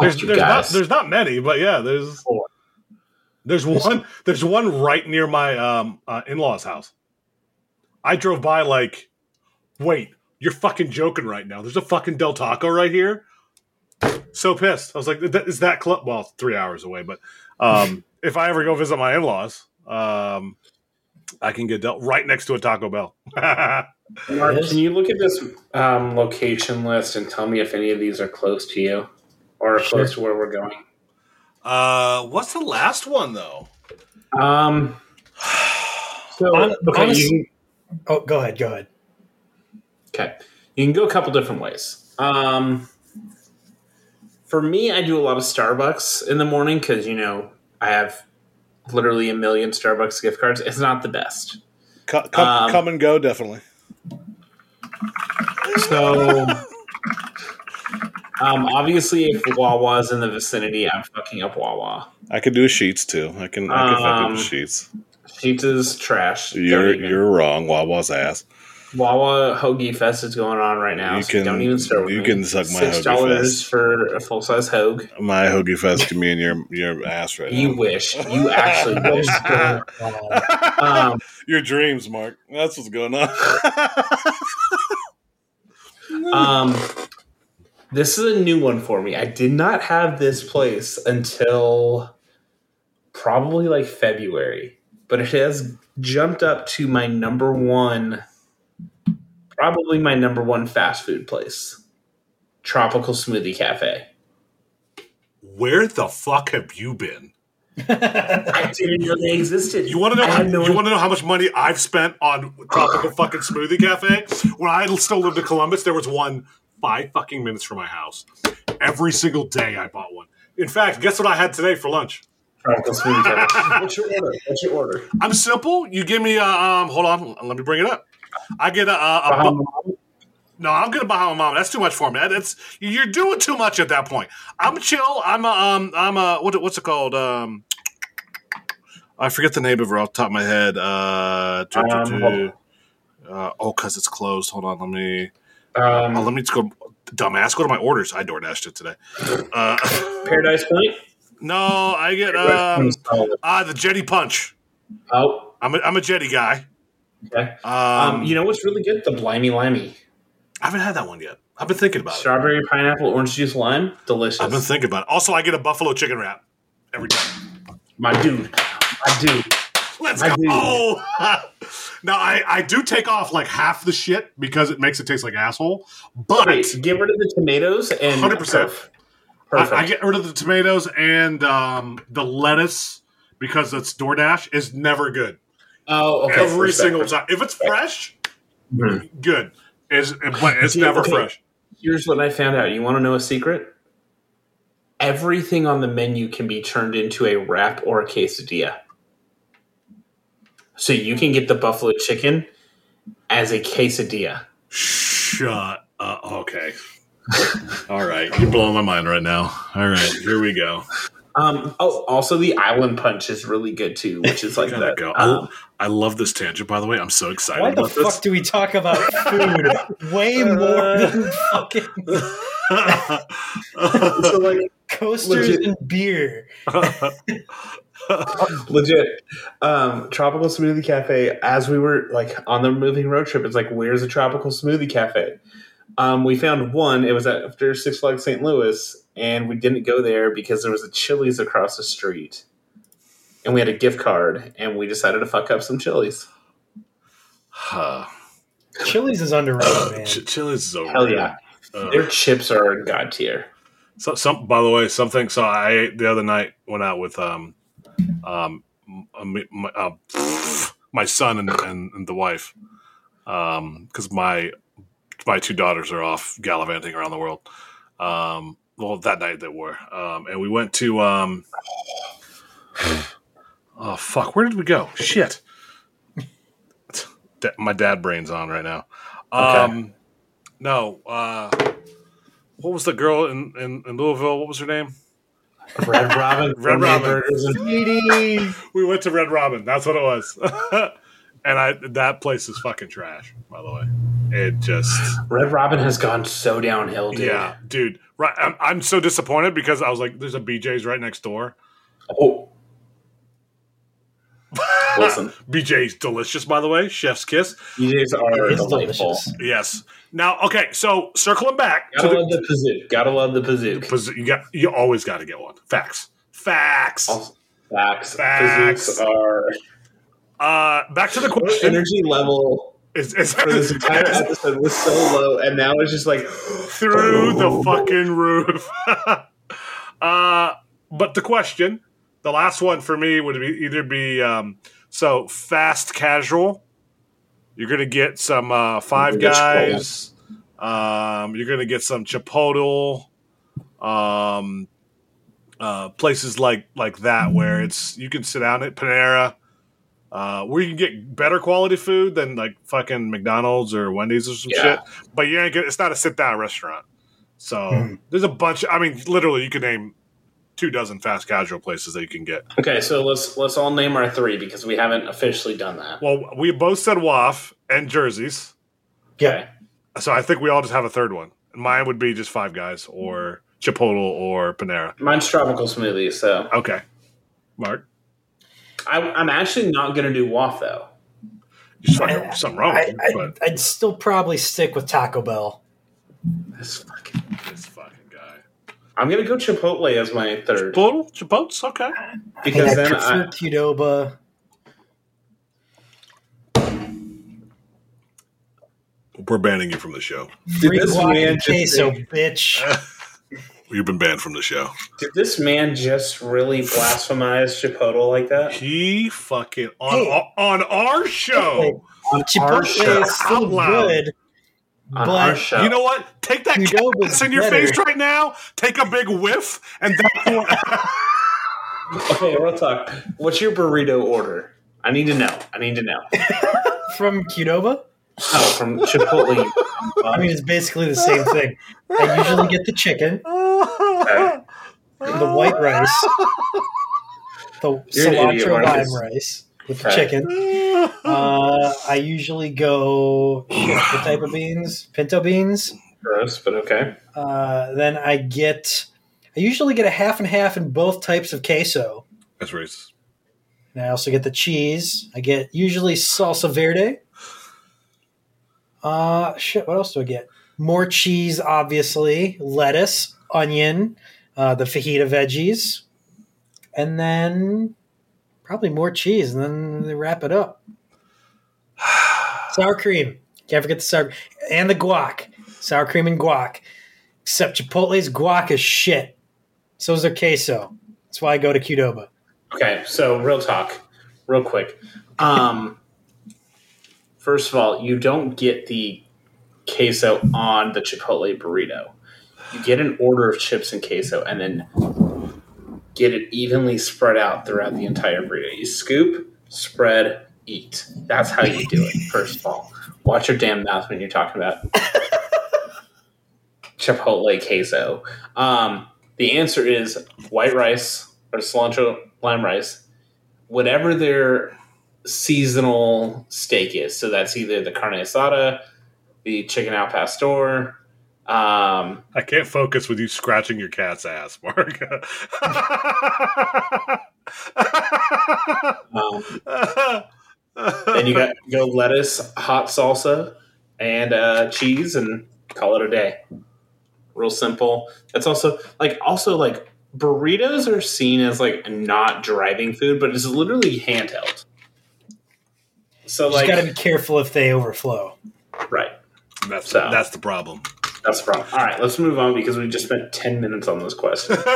There's there's not there's not many, but yeah, there's Four. there's one there's one right near my um uh, in law's house. I drove by like, wait, you're fucking joking right now. There's a fucking Del Taco right here. So pissed. I was like, "That- is that club? Well, three hours away, but um, if I ever go visit my in laws, um, I can get Del right next to a Taco Bell. Mark, can you look at this um, location list and tell me if any of these are close to you or Sure. close to where we're going? uh, what's the last one though? Um. So Hon- okay, honest- you can, Oh, go ahead. Go ahead. okay, you can go a couple different ways. Um. For me, I do a lot of Starbucks in the morning because you know I have literally a million Starbucks gift cards. It's not the best. Co- come, Um, come and go, definitely. So, um, obviously, if Wawa's in the vicinity, I'm fucking up Wawa. I could do a Sheetz too. I can. I can fuck Um, with Sheetz. Sheetz is trash. You're you're wrong. Wawa's ass. Wawa Hoagie Fest is going on right now. You so can- don't even start with you me. can suck my Six dollars for a full size Hogue. My hoagie fest to me and your your ass right You now. You wish. You actually wish. Um, Your dreams, Mark. That's what's going on. um, this is a new one for me. I did not have this place until probably like February, but it has jumped up to my number one, probably my number one fast food place, Tropical Smoothie Cafe. Where the fuck have you been? I didn't know they existed. You want to know? How, no you want to know how much money I've spent on tropical fucking smoothie cafe? When I still lived in Columbus, there was one five fucking minutes from my house. Every single day, I bought one. In fact, guess what I had today for lunch? Tropical Smoothie Cafe. What's your order? What's your order? I'm simple. You give me a um. Hold on, let me bring it up. I get a, a, a Bahama no. I'm gonna Bahama Mama. That's too much for me. That's you're doing too much at that point. I'm chill. I'm a um. I'm a what, what's it called? Um. I forget the name of her off the top of my head. Uh, do- do- Um, do. uh oh, cause it's closed. Hold on, let me. Um, oh, let me just go. Dumbass, go to my orders. I DoorDashed it today. Uh, Paradise Point. no, I get um ah the Jetty Punch. oh, I'm a, I'm a Jetty guy. Okay. Um, Um, you know what's really good? The Blimey Limey. I haven't had that one yet. I've been thinking about it. Strawberry, pineapple, orange juice, lime. Delicious. I've been thinking about it. Also, I get a buffalo chicken wrap every time. My dude. My dude. Let's I go. do. Oh. now I, I do take off like half the shit because it makes it taste like asshole. But Wait, get rid of the tomatoes and 100%. Perf. I, Perfect. I get rid of the tomatoes and um, the lettuce because it's DoorDash is never good. Oh, okay. every respect, single respect. time. If it's fresh, Mhm. good. Is it's never okay. fresh. Here's what I found out. You want to know a secret? Everything on the menu can be turned into a wrap or a quesadilla. So you can get the buffalo chicken as a quesadilla. Shut up. Okay. All right. You're blowing my mind right now. All right. Here we go. Um, oh, also the island punch is really good too, which is like that. go. Um, I love this tangent, by the way. I'm so excited Why the about fuck this. do we talk about food way more than fucking so like coasters Legit. and beer? legit um tropical smoothie cafe as we were like on the moving road trip it's like where's a tropical smoothie cafe um we found one it was after six flags st louis and we didn't go there because there was a chili's across the street and we had a gift card and we decided to fuck up some chili's Huh. Chili's is underrated, man. Ch- Chili's is over. hell yeah Uh, their chips are god tier So, some, by the way, something. So I ate the other night went out with um, um, m- my, uh, my son and, and, and the wife, um, because my my two daughters are off gallivanting around the world. Um, well, that night they were, um, and we went to um, oh fuck, where did we go? Shit, Da- my dad brain's on right now. Um, no, uh, what was the girl in, in, in Louisville? What was her name? red robin Red Robin. burgers and- Sweetie. We went to Red Robin. That's what it was. and I that place is fucking trash. By the way, it just red robin has gone so downhill dude yeah, dude. Right, I'm, I'm so disappointed because I was like, "There's a BJ's right next door." oh listen BJ's delicious, by the way. Chef's kiss. DJs are It's delightful delicious. Yes. Now, okay, so circling back Gotta the, love the Pazook. Gotta love the Pazook. Paz- you got you always got to get one. Facts. Facts. Also, Facts. Facts. Pazooks are Uh, back to the question. energy level Is, is, for this entire episode was so low, and now it's just like through the fucking roof. uh, but the question the last one for me would be either be um, so fast casual. You're gonna get some uh, Five Guys. Um, you're gonna get some Chipotle. Um, uh, places like like that where it's you can sit down at Panera, uh, where you can get better quality food than like fucking McDonald's or Wendy's or some Yeah. shit. But you ain't get, it's not a sit down restaurant. So Mhm. there's a bunch. I mean, literally, you can name two dozen fast casual places that you can get. Okay, so let's let's all name our three because we haven't officially done that. Well, we both said WAF and jerseys, Okay. so I think we all just have a third one. Mine would be just Five Guys or Chipotle or Panera. Mine's tropical smoothie, so Okay, Mark, I, I'm actually not gonna do WAF though. there's fucking something wrong I, you, I, but I'd still probably stick with Taco Bell. This fucking, this fucking guy. I'm gonna go Chipotle as my third Chipotle, Chipotle's okay. because I then prefer I, Qdoba. We're banning you from the show. Free this guac man and just bitch. You've been banned from the show. did this man just really blasphemize Chipotle like that? He fucking on Hey. on our show. On our Chipotle show. is still Out loud. good, On our but show. You know what? Take that Qdoba's gas in your better. face right now. Take a big whiff, and that's what. Okay, real talk. What's your burrito order? I need to know. I need to know. from Qdoba. Oh, from Chipotle. I mean, it's basically the same thing. I usually get the chicken, Okay. the white rice, the You're an idiot, cilantro lime rice with the Okay. chicken. Uh, I usually go shit, what type of beans? Pinto beans. Gross, but okay. Uh, then I get. I usually get a half and half in both types of queso. That's racist. And I also get the cheese. I get usually salsa verde. Uh, shit. What else do I get? More cheese, obviously. Lettuce, onion, uh, the fajita veggies, and then probably more cheese, and then they wrap it up. Sour cream. Can't forget the sour and the guac. Sour cream and guac. Except Chipotle's guac is shit. So is their queso. That's why I go to Qdoba. Okay, so real talk, real quick. Um, first of all, you don't get the queso on the Chipotle burrito. You get an order of chips and queso, and then get it evenly spread out throughout the entire burrito. You scoop, spread, eat. That's how you do it. First of all, watch your damn mouth when you're talking about Chipotle queso. Um, the answer is white rice or cilantro lime rice, whatever their seasonal steak is. So that's either the carne asada, the chicken al pastor. Um, I can't focus with you scratching your cat's ass, Mark. um, then you got go lettuce, hot salsa, and uh, cheese, and call it a day. Real simple. That's also like also like burritos are seen as like not driving food, but it's literally handheld. So Just like got to be careful if they overflow. right. that's So. that's the problem. That's the problem. All right, let's move on because we just spent ten minutes on this question.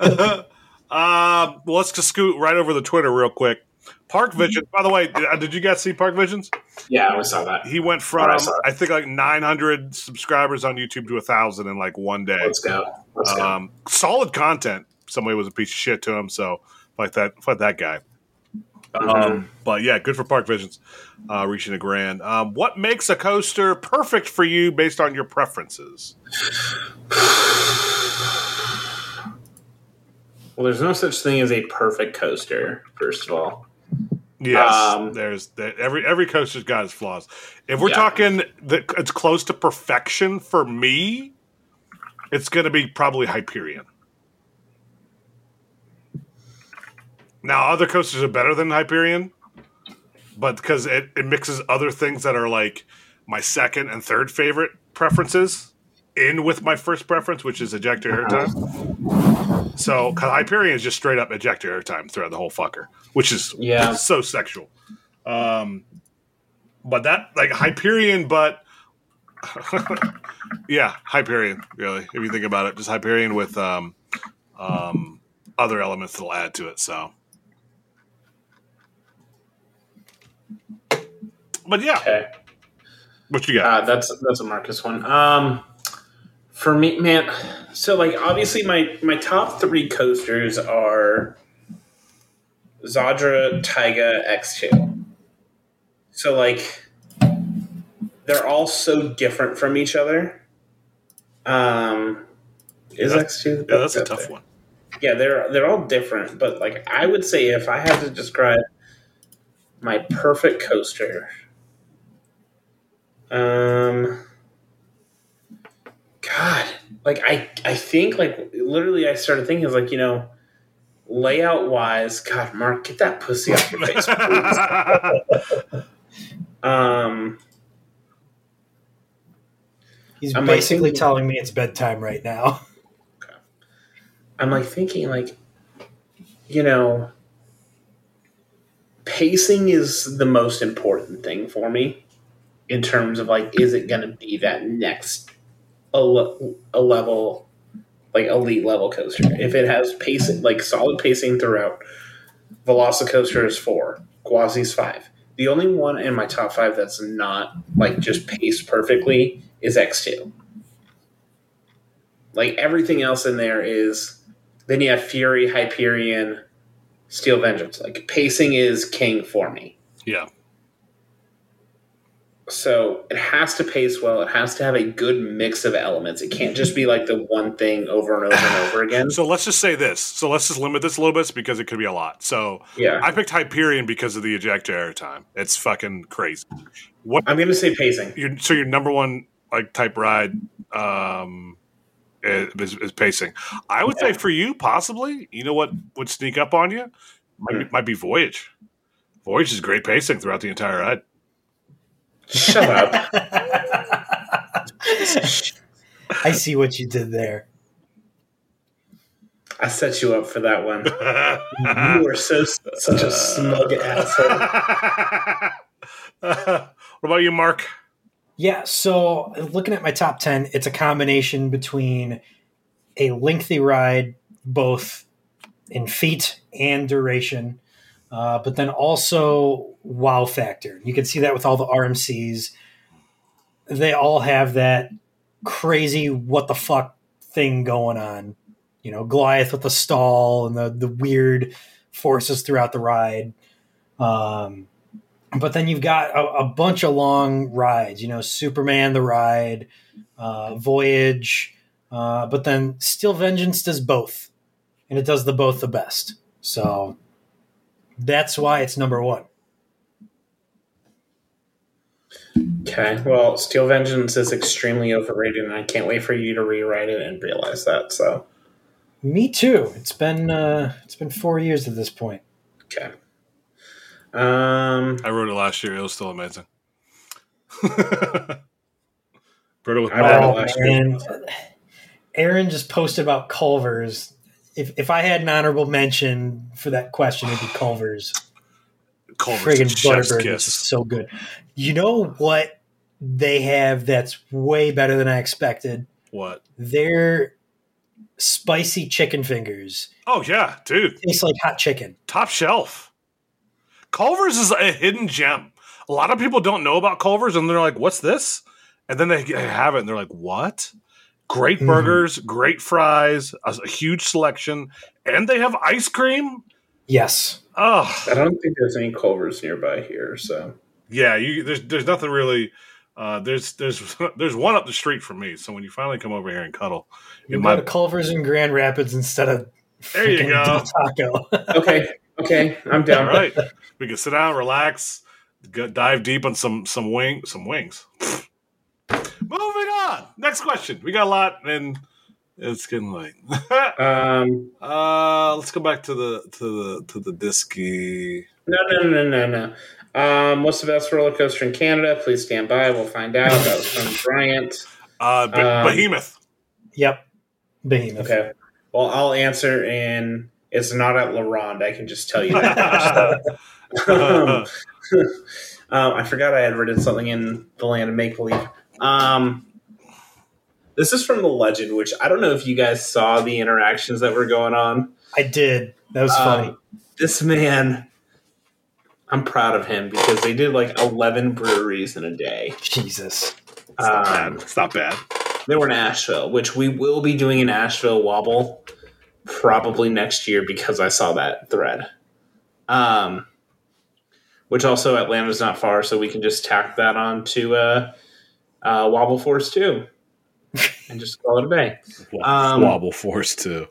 uh, well, let's just scoot right over the Twitter real quick. Park Vision. By the way, did, uh, you guys see Park Visions? yeah, we saw that. He went from I. I think like 900 subscribers on YouTube to a thousand in like one day. Let's go. Let's go. Um, solid content. Somebody was a piece of shit to him, so fight that fight that guy. Mm-hmm. Um, but yeah, good for Park Visions uh, reaching a grand. Um, what makes a coaster perfect for you based on your preferences? Well, there's no such thing as a perfect coaster. First of all, Yes, Um, there's that every every coaster's got its flaws. If we're Yeah. talking that it's close to perfection for me, it's going to be probably Hyperion. Now, other coasters are better than Hyperion, but because it, it mixes other things that are like my second and third favorite preferences in with my first preference, which is ejector airtime. So, because Hyperion is just straight up ejector airtime throughout the whole fucker, which is Yeah. so sexual. Um, but that like Hyperion, but yeah, Hyperion. Really, if you think about it, just Hyperion with um, um, other elements that'll add to it. So, but yeah, Okay. what you got? Uh, that's that's a Marcus one. Um, for me, man. So like, obviously, my my top three coasters are Zadra, Taiga, X two. So like, they're all so different from each other. Um, is X two? yeah, that's a tough one. Yeah, they're they're all different, but like I would say if I had to describe my perfect coaster, um, God, like I I think like literally I started thinking like you know layout wise, God, Mark, get that pussy off your face, please. um, He's I'm, like, basically thinking- telling me it's bedtime right now. I'm like thinking like you know pacing is the most important thing for me in terms of like is it going to be that next a, a level like elite level coaster if it has pacing like solid pacing throughout velocicoaster is 4 quasi's 5 the only one in my top 5 that's not like just paced perfectly is x2 like everything else in there is then you have Fury, Hyperion, Steel Vengeance. Like pacing is king for me. yeah, So it has to pace well. It has to have a good mix of elements. It can't just be like the one thing over and over and over again. So let's just say this. So let's just limit this a little bit because it could be a lot. So Yeah. I picked Hyperion because of the ejector air time. It's fucking crazy. What I'm going to say pacing. your so your number one like type ride um is, is pacing. I would say for you possibly. You know what would sneak up on you? Might, be, might be Voyage. Voyage is great pacing throughout the entire ride. Shut up. I see what you did there. I set you up for that one. You are so such a smug asshole. what about you, Mark? Yeah, so looking at my top 10, it's a combination between a lengthy ride, both in feet and duration, uh, but then also wow factor. You can see that with all the RMCs. They all have that crazy what the fuck thing going on. You know, Goliath with the stall and the, the weird forces throughout the ride. Um, but then you've got a, a bunch of long rides you know superman the ride uh, voyage uh, but then steel vengeance does both and it does the both the best so that's why it's number one Okay. Well, Steel Vengeance is extremely overrated, and I can't wait for you to rewrite it and realize that. So, me too it's been uh, it's been four years at this point okay. Um, I wrote it last year. It was still amazing. Wrote it with I it oh, last year. aaron just posted about culver's if, if i had an honorable mention for that question it'd be culver's Culver's friggin' chef's ButterBurger is so good. You know what they have that's way better than I expected? What? Their spicy chicken fingers Oh yeah, dude. taste like hot chicken. top shelf. Culver's is a hidden gem. A lot of people don't know about Culver's, and they're like, "What's this?" And then they have it, and they're like, "What?" Great Mhm. burgers, great fries, a, a huge selection, and they have ice cream. Yes. Oh, I don't think there's any Culvers nearby here. So, yeah. You, there's there's nothing really. Uh, there's there's there's one up the street from me. So when you finally come over here and cuddle, You in go my to Culver's in Grand Rapids instead of There you go. Del Taco. okay, okay, I'm down. right, we can sit down, relax, go, dive deep on some some wing some wings. Moving on. Next question. We got a lot, and it's getting late. Um, uh, let's go back to the to the to the disky. no, no, no, no, no. Um, what's the best roller coaster in Canada? Please stand by. We'll find out. That was from Bryant. Uh, Be- Um, Behemoth. yep. Behemoth. Okay. Well, I'll answer, and it's not at La Ronde. I can just tell you that. um, um, I forgot I had written something in the land of make believe. Um, this is from the legend, which I don't know if you guys saw the interactions that were going on I did. That was funny. Um, this man, I'm proud of him because they did like 11 breweries in a day. Jesus. It's not bad. Um, It's not bad. they were in Asheville, which we will be doing an Asheville Wobble probably next year because I saw that thread. Um, which also Atlanta's not far, so we can just tack that on to uh, uh, Wobble Force 2 and just call it a day. um, Wobble Force 2.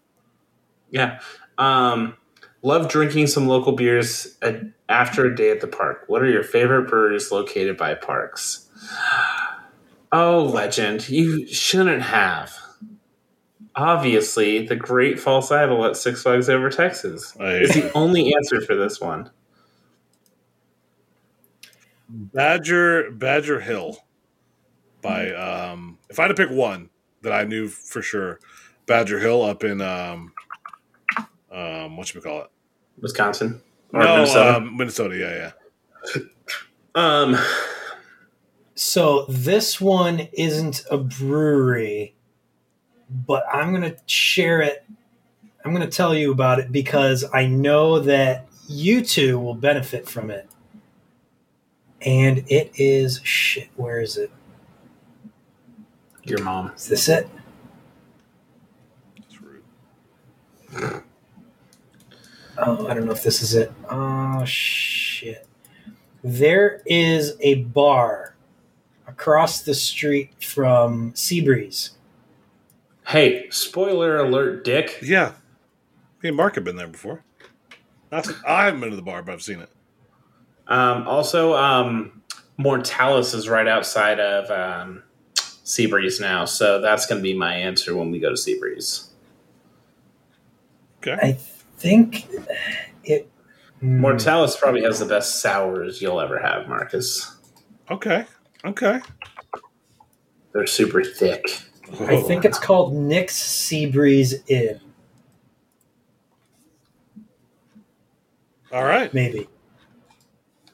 Yeah. Um, love drinking some local beers at, after a day at the park. What are your favorite breweries located by parks? Oh, legend. You shouldn't have. Obviously, the Great False Idol at Six Flags Over Texas is the only answer for this one. Badger Badger Hill by um if I had to pick one that I knew for sure, Badger Hill up in um um what should we call it? Wisconsin or no, Minnesota. Um, Minnesota, yeah, yeah. Um, So this one isn't a brewery, but I'm going to share it. I'm going to tell you about it because I know that you two will benefit from it. And it is shit. Where is it? Your mom. Is this it? That's rude. Oh, I don't know if this is it. Oh shit. There is a bar across the street from Seabreeze. Hey, spoiler alert, Dick. Yeah. Me and Mark have been there before. That's, I haven't been to the bar, but I've seen it. Um, also, um, Mortalis is right outside of um, Seabreeze now, so that's going to be my answer when we go to Seabreeze. Okay. I think it. hmm. Mortalis probably has the best sours you'll ever have, Marcus. Okay. Okay. They're super thick. I think it's called Nick's Seabreeze Inn. All right. Maybe.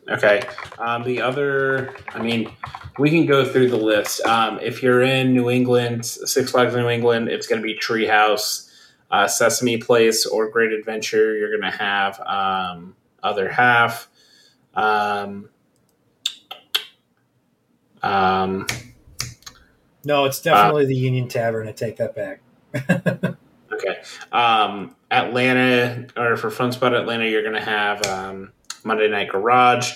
Okay. Um, the other, I mean, we can go through the list. Um, if you're in New England, Six Flags New England, it's going to be Treehouse, uh, Sesame Place, or Great Adventure. You're going to have um, Other Half. Um, um, No, it's definitely the Union Tavern. I take that back. Okay. Um, Atlanta, or for Fun Spot Atlanta, you're going to have um, Monday Night Garage.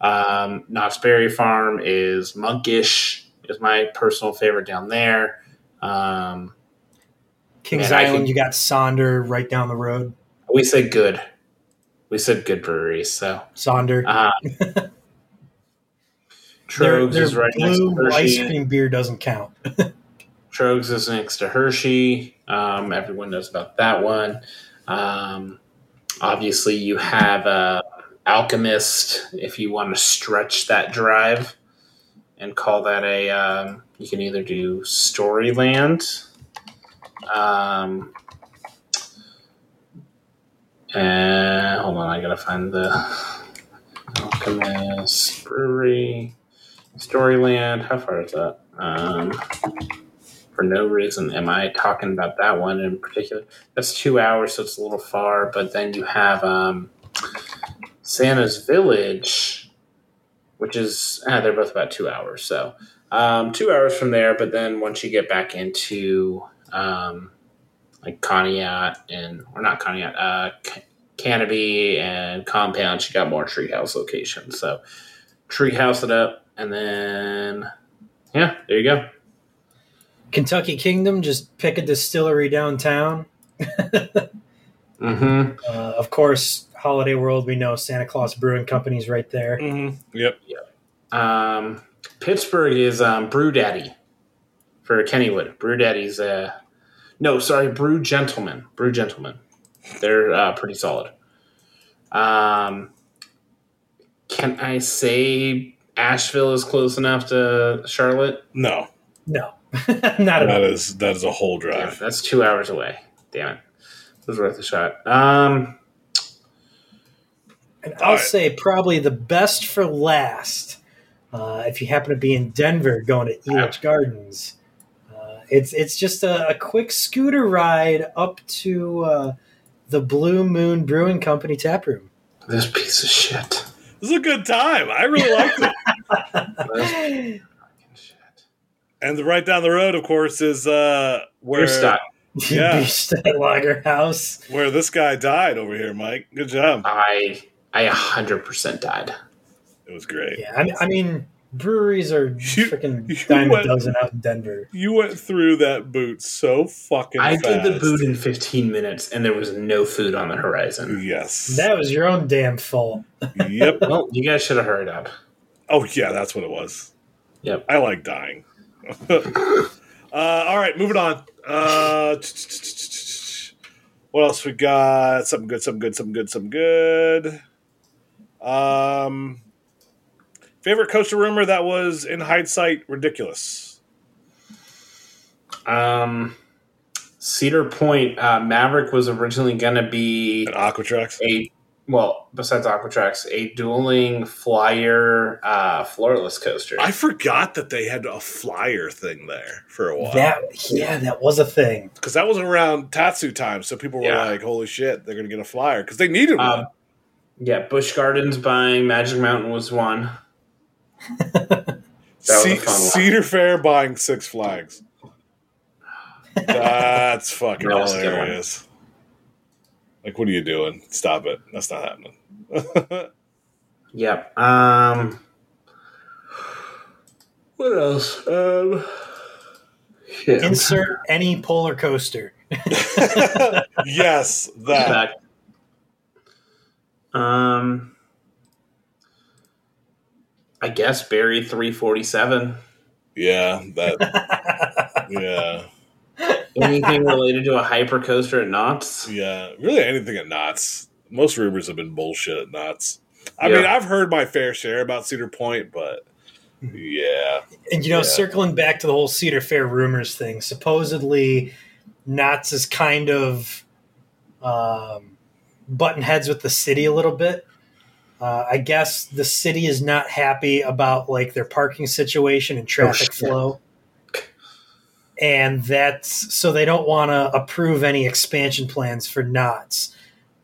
Um, Berry Farm is Monkish, is my personal favorite down there. Um, Kings Man, Island, you got Sonder right down the road. we said good. We said good breweries. So Sonder. uh, their Tröegs their is right next to Hershey. ice cream beer doesn't count. Tröegs is next to Hershey. Um, everyone knows about that one. Um, obviously, you have uh, Alchemist if you want to stretch that drive and call that a. Um, you can either do Storyland. Um, and hold on, I gotta find the Alchemist Brewery. Storyland. How far is that? Um, for no reason am I talking about that one in particular. That's two hours, so it's a little far. But then you have um, Santa's Village, which is ah, they're both about two hours. So um, two hours from there. But then once you get back into um, like Conneaut and or not Conneaut, uh, Ca- Canobie and Compound, you got more Treehouse locations. So Treehouse it up, and then yeah, there you go. Kentucky Kingdom, just pick a distillery downtown. Mm-hmm. Uh, of course, Holiday World, we know Santa Claus Brewing Company's right there. Mm-hmm. Yep. Um, Pittsburgh is um, Brew Daddy for Kennywood. Brew Daddy's uh, no, sorry, Brew Gentleman. Brew Gentleman. They're uh, pretty solid. Um, can I say Asheville is close enough to Charlotte? No. No, not at That all. is that is a whole Damn, drive. that's two hours away. Damn it. It was worth a shot. Um, And I'll All right. say probably the best for last. Uh, if you happen to be in Denver going to Elitch Gardens, uh, it's it's just a, a quick scooter ride up to uh, the Blue Moon Brewing Company tap room. This piece of shit. This is a good time. I really liked it. This fucking shit. And right down the road, of course, is uh, where Your. Yeah. Bierstadt Lager House. where this guy died over here, Mike. Good job. I I hundred percent died. It was great. Yeah, I, I mean, breweries are You- freaking you dime went- a dozen out in Denver. You went through that boot so fucking I fast. did the boot in fifteen minutes, and there was no food on the horizon. Yes. That was your own damn fault. yep. Well, you guys should have hurried up. Oh yeah, that's what it was. Yep. I like dying. uh, all right, moving on. Uh, what else we got? Something good, something good, something good, something good. Um, favorite coaster rumor that was in hindsight ridiculous. Um, Cedar Point uh, Maverick was originally going to be An Aquatrax. a well, besides Aquatrax, a dueling flyer uh, floorless coaster. I forgot that they had a flyer thing there for a while That yeah, that was a thing. because that was around Tatsu time, so people were Yeah. like, "Holy shit, they're gonna get a flyer" because they needed one. Yeah, Busch Gardens buying Magic Mountain was one. That was Ce- fun one. Cedar Fair buying Six Flags. That's fucking That was a good one. hilarious. Like, what are you doing? Stop it. That's not happening. Yep. Um, what else? Um, yeah. Insert any polar coaster. yes, that. Back. Um, I guess Barry three forty seven. Yeah, that. Yeah, Anything related to a hyper coaster at Knott's? yeah. Really, anything at Knott's. Most rumors have been bullshit at Knott's. I Yeah. mean, I've heard my fair share about Cedar Point, but yeah, And you know, Yeah. circling back to the whole Cedar Fair rumors thing, supposedly Knott's is kind of um, button heads with the city a little bit. Uh, I guess the city is not happy about like their parking situation and traffic shit. flow. And that's so they don't want to approve any expansion plans for Knott's.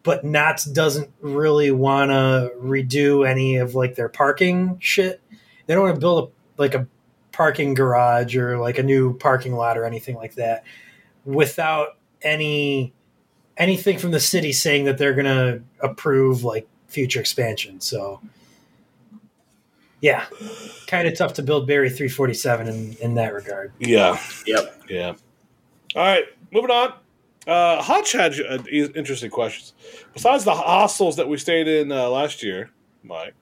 But Knott's doesn't really want to redo any of like their parking shit. They don't want to build a like a parking garage or like a new parking lot or anything like that without any anything from the city saying that they're going to approve like future expansion. So yeah, kind of tough to build Barry 347 in, in that regard. yeah. Yep. Yeah. All right, moving on. Uh, Hutch had uh, interesting questions. Besides the hostels that we stayed in uh, last year, Mike,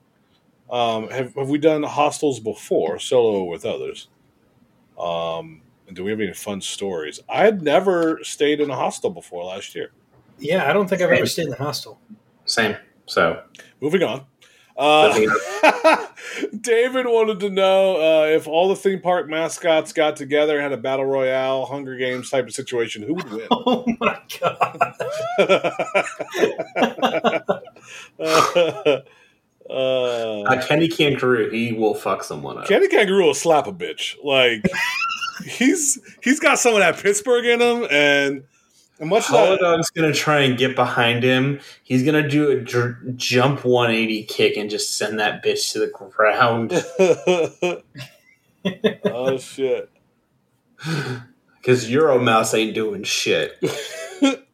um, have, have we done hostels before, solo or with others? Um, and do we have any fun stories? I had never stayed in a hostel before last year. Yeah, I don't think I've ever stayed in the hostel. Same. So Moving on. Uh, David wanted to know uh, if all the theme park mascots got together and had a battle royale, Hunger Games type of situation, who would win? Oh my god! uh, uh, Kenny Kangaroo, he will fuck someone up. Kenny Kangaroo will slap a bitch. Like he's he's got some of that Pittsburgh in him, and, and much of that, Holodog's gonna try and get behind him. He's gonna do a dr- jump 180 kick and just send that bitch to the ground. oh shit! Because Euromouse ain't doing shit.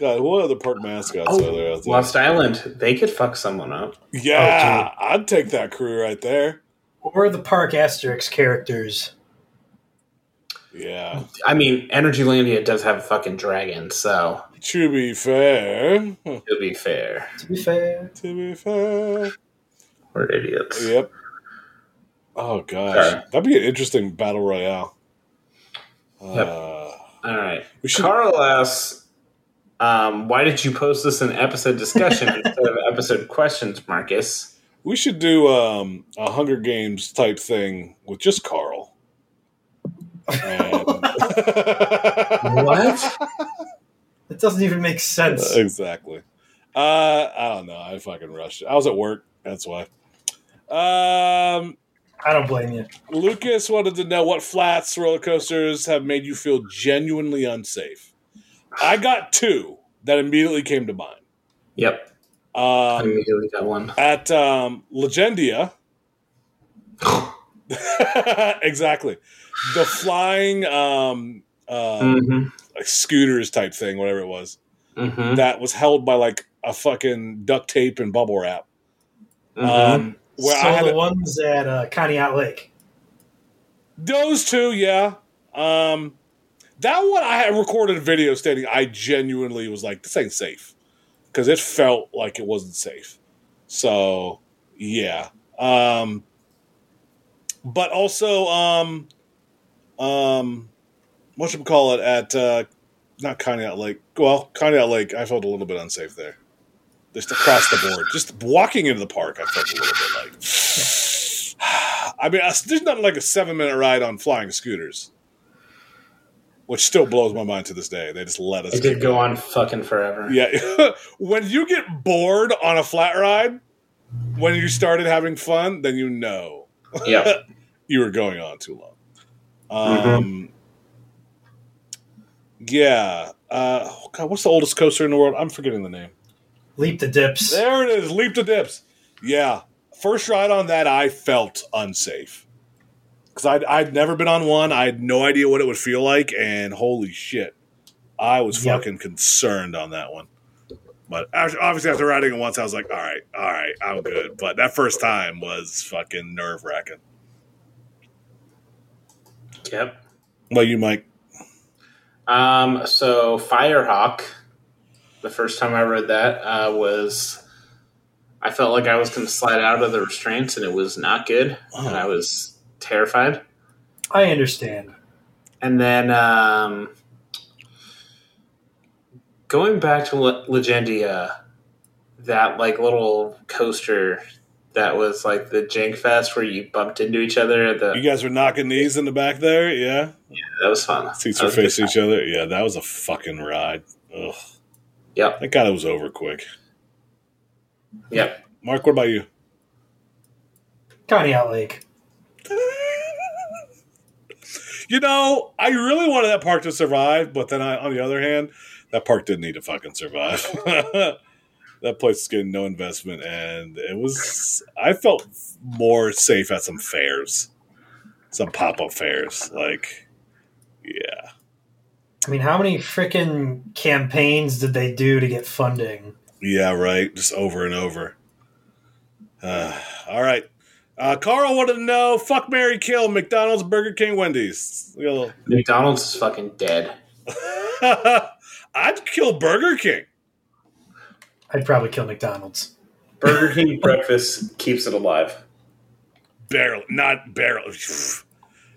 God, what other park mascots Oh, are there out there? Lost Island, they could fuck someone up. yeah, oh, I'd take that crew right there. Or the Park Asterix characters. Yeah. I mean, Energylandia does have a fucking dragon, so To be fair, to be fair, To be fair, to be fair, we're idiots. yep. Oh gosh, Sorry. that'd be an interesting battle royale. Yep. Uh, All right. we should. Carl asks, um, why did you post this in episode discussion instead of episode questions, Marcus? We should do um, a Hunger Games type thing with just Carl. And- What? it doesn't even make sense. exactly. Uh, I don't know. I fucking rushed. I was at work. That's why. Um, I don't blame you. Lucas wanted to know what flats roller coasters have made you feel genuinely unsafe. I got two that immediately came to mind. Yep. I Um, immediately got one. at um, Legendia, exactly, the flying um, uh, hmm like scooters type thing, whatever it was, hmm that was held by like a fucking duct tape and bubble wrap. hmm Um, where so I had the a- ones at uh, Conneaut Lake. those two, yeah. Um, that one I had recorded a video stating I genuinely was like, this ain't safe because it felt like it wasn't safe. So yeah. Um, but also, um, um, what should we call it at uh, not Conneaut Lake? Well, Conneaut Lake, I felt a little bit unsafe there. Just across the board, just walking into the park, I felt a little bit like. I mean, I- there's nothing like a seven minute ride on flying scooters, which still blows my mind to this day. They just let us. It did go on fucking forever. Yeah, when you get bored on a flat ride, when you started having fun, then you know Yep. you were going on too long. Um, yeah. Uh, oh God, what's the oldest coaster in the world? I'm forgetting the name. Leap the dips. There it is. Leap to dips. Yeah. First ride on that, I felt unsafe because I'd, I'd never been on one. I had no idea what it would feel like, and holy shit, I was Yep. fucking concerned on that one. But after, obviously, after riding it once, I was like, all right, all right, I'm good. But that first time was fucking nerve wracking. Yep. Well, you, Mike. Um, so Firehawk, the first time I read that uh, was, I felt like I was going to slide out of the restraints, and it was not good, and I was terrified. I understand. And then um, going back to Le- Legendia, that like little coaster that was like the Jank Fest where you bumped into each other. At the You guys were knocking knees in the back there, yeah. Yeah, that was fun. Seats That were was a good facing each other, yeah. That was a fucking ride. Ugh. Yep. Thank God it was over quick. Yep. Mark, what about you? Conneaut Lake. You know, I really wanted that park to survive, but then I, on the other hand, that park didn't need to fucking survive. that place is getting no investment, and it was. I felt more safe at some fairs, some pop up fairs. Like, yeah, I mean, how many freaking campaigns did they do to get funding? yeah, right. Just over and over. Uh, all right. Uh, Carl wanted to know: fuck, Mary, kill McDonald's, Burger King, Wendy's. We got a little- McDonald's is fucking dead. I'd kill Burger King. I'd probably kill McDonald's. Burger King breakfast keeps it alive. Barely, not barely.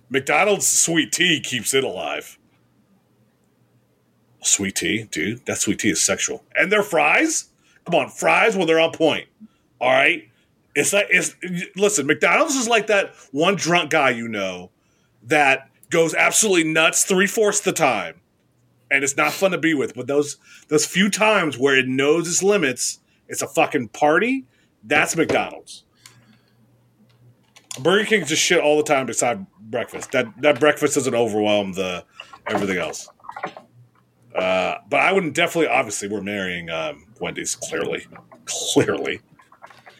McDonald's sweet tea keeps it alive. Sweet tea, dude. That sweet tea is sexual. And their fries? Come on, fries when they're on point. All right? It's like it's listen, McDonald's is like that one drunk guy you know that goes absolutely nuts three-fourths the time. And it's not fun to be with. But those those few times where it knows its limits, it's a fucking party, that's McDonald's. Burger King just shit all the time beside breakfast. That that breakfast doesn't overwhelm the everything else. Uh, but I wouldn't definitely. Obviously, we're marrying um, Wendy's. Clearly, clearly,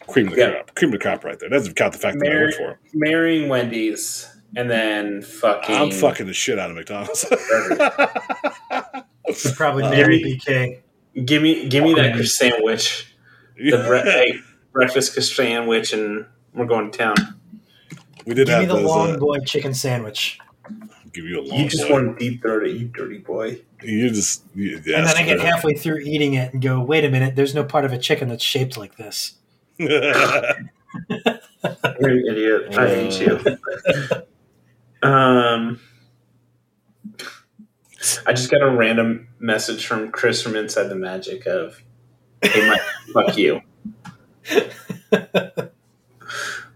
cream of the Yeah. crop. Cream of the crop right there. Doesn't count the fact that I work for. Marrying Wendy's and then fucking. I'm fucking the shit out of McDonald's. I'd probably Uh, BK. Give me, give me that Chris sandwich, the bre- hey, breakfast sandwich, and we're going to town. we did Give me have the those. long uh, boy chicken sandwich. give you a long. You just boy. want to deep throat it, you dirty boy. You just. You, and then I get halfway through eating it and go, wait a minute, there's no part of a chicken that's shaped like this. You're an idiot. I hate you. Um, I just got a random message from Chris from Inside the Magic of, "Hey, Mike, fuck you."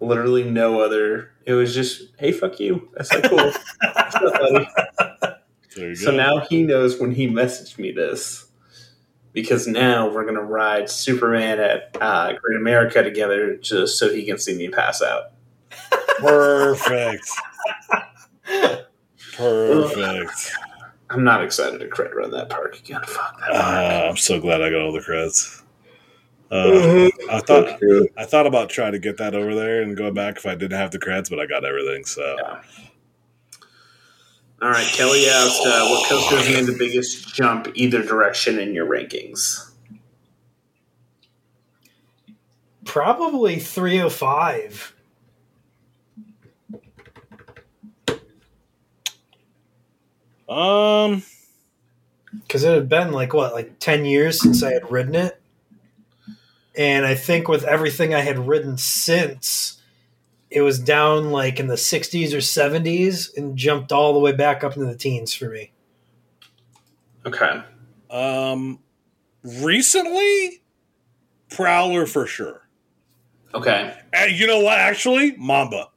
Literally no other. It was just, "Hey, fuck you." That's said, "Cool." What's up, buddy? So go. now he knows when he messaged me this. Because now we're gonna ride Superman at uh, Great America together, just so he can see me pass out. Perfect. Perfect. I'm not excited to credit run that park again. Fuck that. Uh. I'm so glad I got all the creds. Uh, I thought I thought about trying to get that over there and go back if I didn't have the creds, but I got everything. So Yeah. All right, Kelly asked, uh, "What coasters made the biggest jump either direction in your rankings?" Probably 305. Um, because it had been like what like 10 years since i had ridden it and i think with everything i had ridden since it was down like in the 60s or 70s and jumped all the way back up into the teens for me Okay. um, recently, Prowler for sure. Okay. And you know what? Actually, Mamba.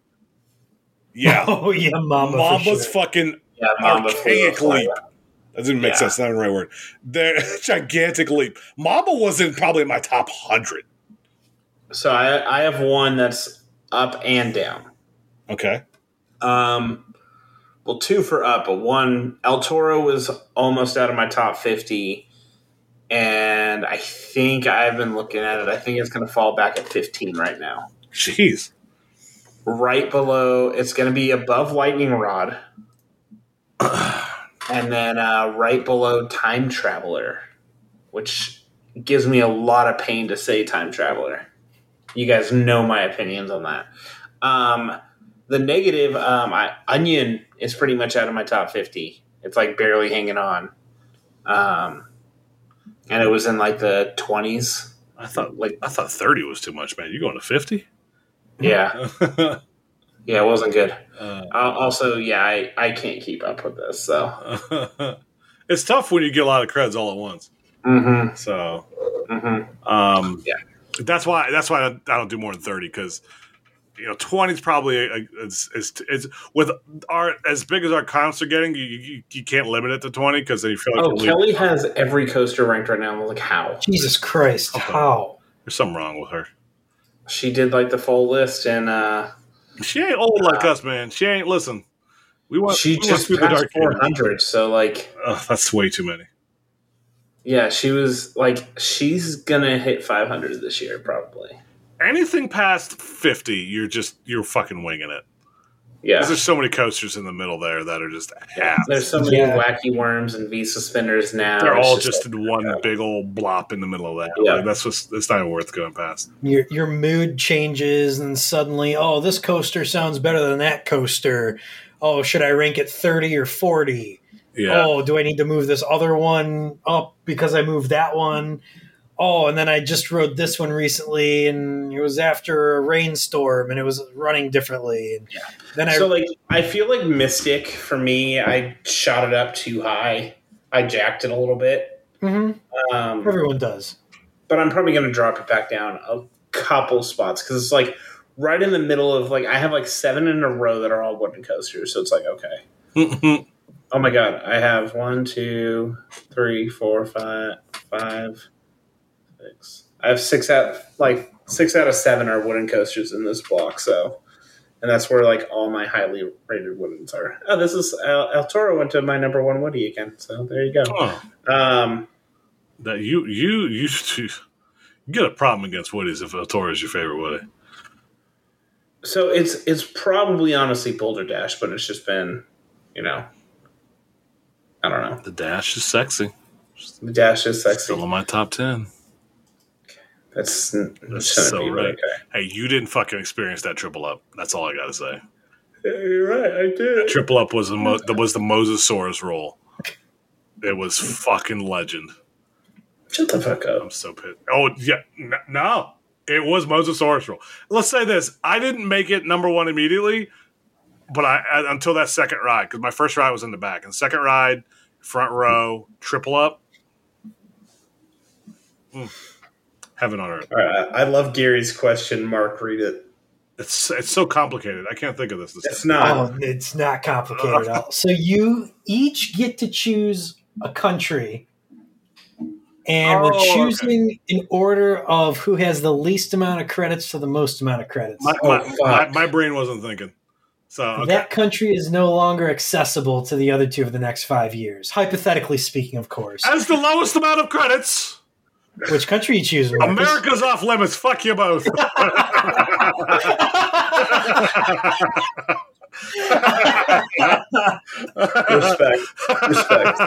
Yeah, oh yeah Mamba. Mamba's for sure. fucking Yeah, Mamba archaic leap. That didn't make Yeah. sense. Not the right word. Their gigantic leap. Mamba wasn't probably in my top hundred. So I, I have one that's up and down. Okay. Um, well, two for up, but one El Toro was almost out of my top fifty, and I think I've been looking at it. I think it's going to fall back at fifteen right now. Jeez. Right below, it's going to be above Lightning Rod, and then uh, right below Time Traveler, which gives me a lot of pain to say Time Traveler. You guys know my opinions on that. Um, the negative, um, I, Onion is pretty much out of my top 50. It's like barely hanging on. Um, and it was in like the 20s. I thought Like, I thought thirty was too much, man. You going to fifty? yeah, yeah, it wasn't good. Uh, Uh, also, yeah, I, I can't keep up with this. So, it's tough when you get a lot of creds all at once. mm-hmm, So, mm-hmm. um, Yeah. that's why that's why I don't do more than thirty because you know twenty is probably a, it's, it's, it's with our as big as our comps are getting, you, you, you can't limit it to twenty because then you feel like Oh, you're leaving- Kelly has every coaster ranked right now. I'm like, how? jesus christ Okay. how there's something wrong with her. She did like the full list, and uh, She ain't old like us, man. She ain't listen. We want she we just through the passed dark 400. So, like, Ugh, that's way too many. yeah, she was like, she's gonna hit 500 this year, probably. Anything past fifty, you're just you're fucking winging it. Yeah. 'Cause There's so many coasters in the middle there that are just half. There's so many Yeah. wacky worms and V suspenders now. They're all just like- in one big old blop in the middle of that. Yeah. Like, that's just it's not even worth going past. your your mood changes and suddenly oh this coaster sounds better than that coaster oh should i rank it 30 or 40 Yeah. oh do i need to move this other one up because i moved that one oh and then i just rode this one recently and it was after a rainstorm and it was running differently and Yeah. then i so like I feel like Mystic for me, I shot it up too high. I jacked it a little bit. Mhm. Um, everyone does but I'm probably going to drop it back down a couple spots because it's like right in the middle of like I have like seven in a row that are all wooden coasters, so it's like okay. Oh my god, I have one, two, three, four, five, five, six. I have six out like six out of seven are wooden coasters in this block, so and that's where like all my highly rated woodens are. Oh, this is El, El Toro went to my number one woody again, so there you go. Oh, Um, that you you you you get a problem against Woody's if El Toro is your favorite Woody. So it's it's probably honestly Boulder Dash, but it's just been, you know, I don't know. The dash is sexy. The Dash is sexy. Still in my top ten. That's, That's so right. Okay. Hey, you didn't fucking experience that triple up. That's all I gotta say. Yeah, you're right. I did. Triple up was the mo- that was the Mosasaurus roll. It was fucking legend. Shut the fuck up. I'm so pissed. Oh yeah, no, it was Mosasaurus roll. Let's say this: I didn't make it number one immediately, but I, I until that second ride because my first ride was in the back, and second ride, front row, triple up, Mm. Heaven on earth. All right, I I love Gary's question. Mark, read it. It's it's so complicated. I can't think of this. this It's not. Oh, it's not complicated at all. So you each get to choose a country, and Oh, we're okay. choosing in order of who has the least amount of credits to the most amount of credits. my, Oh, my, my, my brain wasn't thinking. So okay. That country is no longer accessible to the other two for the next five years. Hypothetically speaking, of course. as the lowest amount of credits, Which country you choose? Marcus? America's off limits. Fuck you both. Respect. Respect.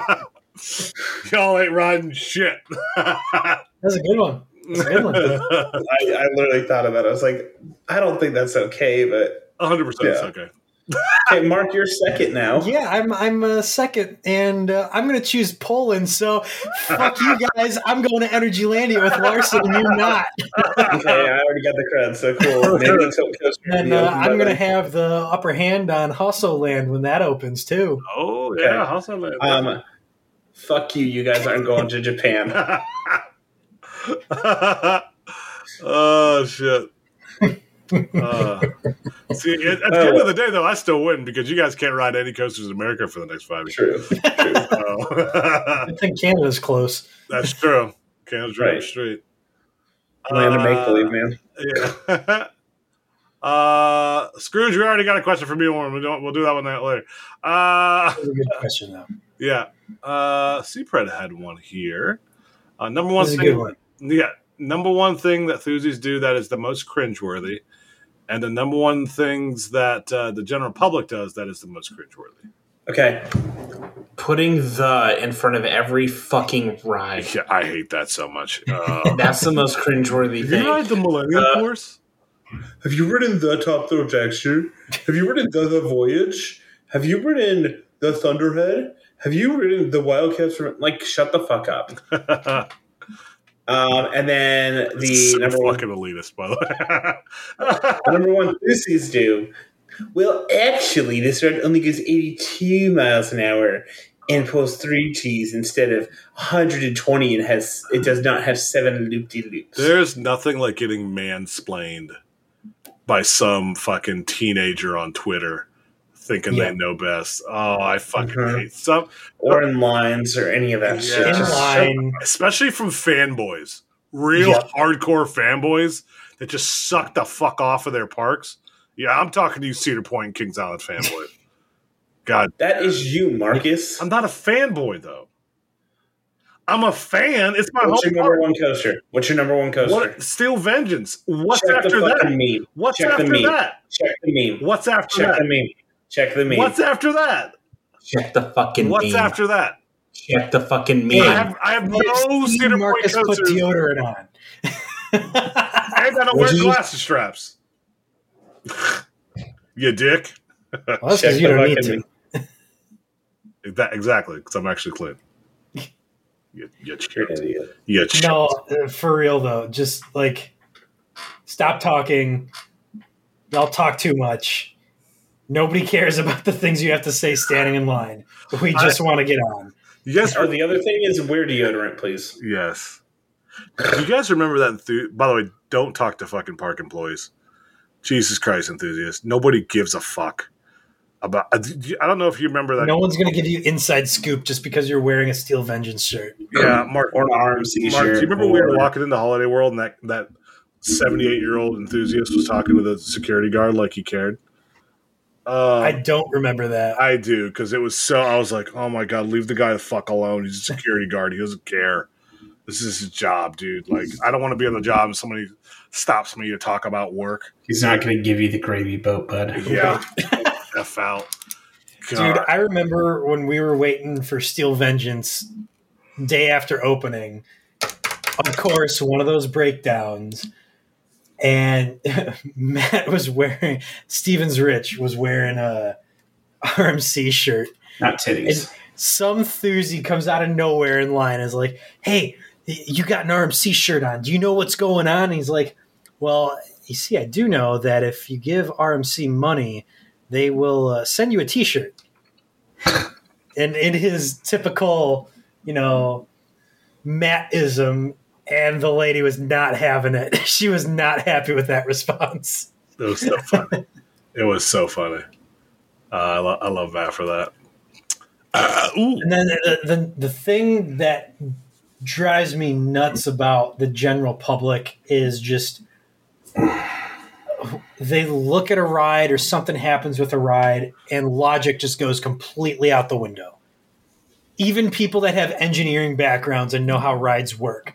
Y'all ain't riding shit. That's a good one. A good one. I, I literally thought of that. I was like, I don't think that's okay, but 100% it's okay. Okay, Mark, you're second now. Yeah, I'm I'm uh, second, and uh, I'm going to choose Poland. So fuck you guys. I'm going to Energylandia with Larson, and you're not. Okay, I already got the cred, so cool. Maybe until it goes And the uh, open I'm going to have the upper hand on Hustle Land when that opens too. Oh, Okay. yeah. How's Land. Um, fuck you. You guys aren't going to Japan. oh, shit. Uh, see, at, at the end of the day, though, I still win because you guys can't ride any coasters in America for the next five years. True. True. So, I think Canada's close. that's true. Canada's right Right. straight. Land of make believe, man. Yeah. uh, Scrooge, we already got a question from you. We'll we'll do that one later. Uh, That's a good question, though. yeah. Uh, Seapred had one here. Uh, number one This a thing. good one. Yeah. Number one thing that Thuzies do that is the most cringeworthy. And the number one things that uh, the general public does that is the most cringeworthy. Okay. Putting the in front of every fucking ride. Yeah, I hate that so much. Uh, That's the most cringeworthy thing. Have you thing. ride the Millennium Uh, Force? Have you ridden the Top Thrill Texture? Have you ridden the, the Voyage? Have you ridden the Thunderhead? Have you ridden the Wildcats? From, like, shut the fuck up. Um, and then the so number one, fucking elitist, by the way. number one Lucy's do. Well, actually, this ride only goes 82 miles an hour and pulls three Gs instead of 120 and has it does not have seven loop de loops. There's nothing like getting mansplained by some fucking teenager on Twitter thinking Yeah. they know best. Oh, I fucking Mhm. hate some, Or in lines or any of that Yeah. shit. In line. especially from fanboys, real Yep. hardcore fanboys that just suck the fuck off of their parks. Yeah, I'm talking to you, Cedar Point, Kings Island fanboy. God, That is you, Marcus. I'm not a fanboy though. I'm a fan. It's my What's your number park. one coaster? What's your number one coaster? What? Steel Vengeance. What's Check after the that? meme. What's Check the after meme. that? Check the meme. What's after Check that? the meme. Check the meme. What's after that? Check the fucking me. What's meme. after that? Check the fucking meme. I have I have no Steve Cedar Marcus put coasters, deodorant on. and I don't wear Would you? glasses straps. you dick. Well, that's because you don't need to. That, exactly, because I'm actually clean. You, you, You're an idiot. you No, uh, for real though. Just like stop talking. Y'all talk too much. Nobody cares about the things you have to say standing in line. We just want to get on. You guys, Oh, the other thing is wear deodorant, please. yes. Do you guys remember that? Enthu- By the way, don't talk to fucking park employees. Jesus Christ, enthusiasts! Nobody gives a fuck about. Uh, I I don't know if you remember that. No one's gonna give you inside scoop just because you're wearing a Steel Vengeance shirt. Yeah, Mark. Or an RMC Mark, shirt. do you remember we were or- walking into Holiday World and that that seventy eight year old enthusiast was talking to the security guard like he cared? Uh, I I, don't remember that. I do because it was so. I was like, oh my god, leave the guy the fuck alone. He's a security guard. He doesn't care. This is his job, dude. Like, I don't want to be on the job and somebody stops me to talk about work. He's not going to give you the gravy boat, bud. Yeah, f out. Dude, I remember when we were waiting for Steel Vengeance day after opening. Of course, one of those breakdowns, and Matt was wearing Stevens Rich was wearing a RMC shirt. Not titties. Some thuzy comes out of nowhere in line and is like, "Hey, you got an RMC shirt on? Do you know what's going on?" And he's like, "Well, you see, I do know that if you give RMC money, they will uh, send you a T-shirt." and in his typical, you know, Mattism, and the lady was not having it. She was not happy with that response. it was so funny. it was so funny. Uh, I, lo- I love Matt for that. Uh. And then the, the the thing that drives me nuts about the general public is just they look at a ride or something happens with a ride and logic just goes completely out the window. Even people that have engineering backgrounds and know how rides work,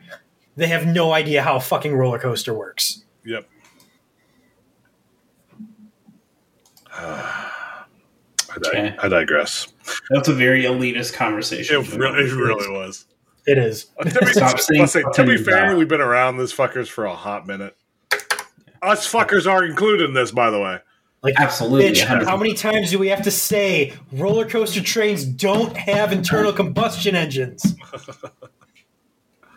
they have no idea how a fucking roller coaster works. Yep. I, Okay. I digress. That's a very elitist conversation. It really, it really was. It is. Uh, to be, Stop saying say, to be fair, God. we've been around this fuckers for a hot minute. Us fuckers are included in this, by the way. Like Absolutely, bitch, 100%. how many times do we have to say roller coaster trains don't have internal combustion engines?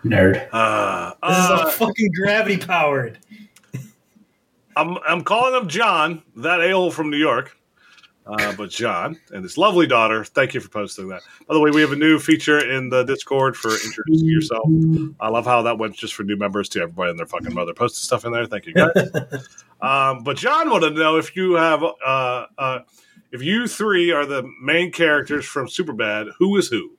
This Nerd. Uh, is uh, all fucking gravity powered. I'm, I'm calling him John, that a-hole from New York. Uh, but John and his lovely daughter, thank you for posting that. By the way, we have a new feature in the Discord for introducing yourself. I love how that went just for new members to everybody and their fucking mother posted stuff in there. Thank you guys. um, but John wanted to know if you have, uh, uh, if you three are the main characters from Superbad, who is who?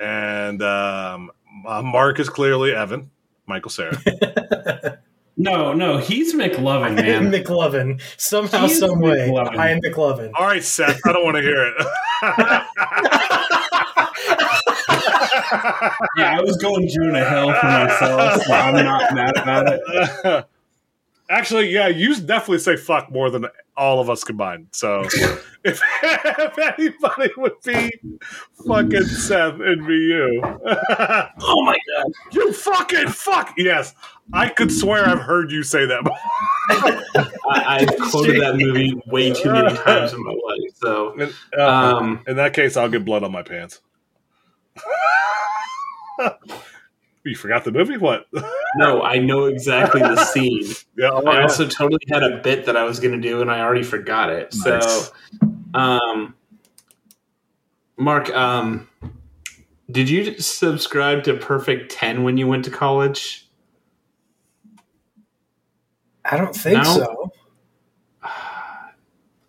And um, uh, Mark is clearly Evan, Michael Cera. No, no, he's McLovin, man. McLovin. Somehow, He's some way. McLovin. I am McLovin. All right, Seth, I don't want to hear it. yeah, I was going Jonah Hill for myself, so I'm not mad about it. it. Actually, yeah, you definitely say fuck more than all of us combined. So if, if anybody would be fucking Seth, it'd be you. Oh my god. you fucking fuck. Yes, I could swear I've heard you say that. I, I've quoted that movie way too many times in my life. So, In, uh, um, in that case, I'll get blood on my pants. You forgot the movie? What? no, I know exactly the scene. yeah, oh, I also totally had a bit that I was going to do, and I already forgot it. Nice. So, um, Mark, um, did you subscribe to Perfect Ten when you went to college? I don't think No? so.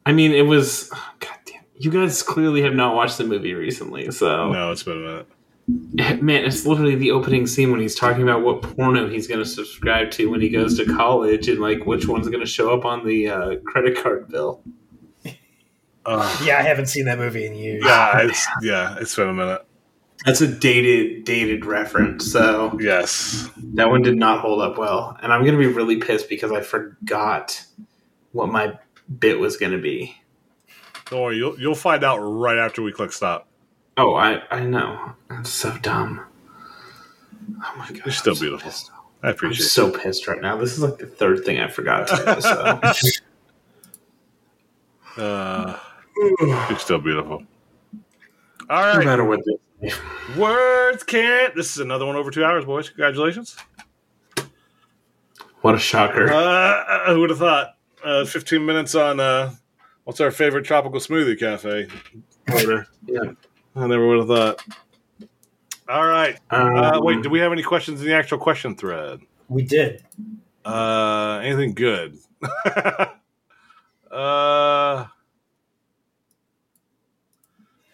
I mean, it was. God damn, you guys clearly have not watched the movie recently, so no, it's been a minute. man, it's literally the opening scene when he's talking about what porno he's going to subscribe to when he goes to college, and like which one's going to show up on the uh, credit card bill. Uh, Yeah, I haven't seen that movie in years. yeah, it's yeah, it's been a minute. That's a dated, dated reference. So Yes. that one did not hold up well, and I'm going to be really pissed because I forgot what my bit was going to be. Don't worry, you'll you'll find out right after we click stop. Oh, I I know. That's so dumb. Oh my god, You're still I'm beautiful. I I'm appreciate it. so pissed right now. This is like the third thing I forgot today. So. Uh, you're still beautiful. All no matter what words can't. This is another one over two hours, boys. Congratulations. What a shocker. Uh, who would have thought? Uh, 15 minutes on uh, what's our favorite tropical smoothie cafe order? Yeah. I never would have thought. All right. Uh, Um, wait, do we have any questions in the actual question thread? We did. Uh, anything good? uh,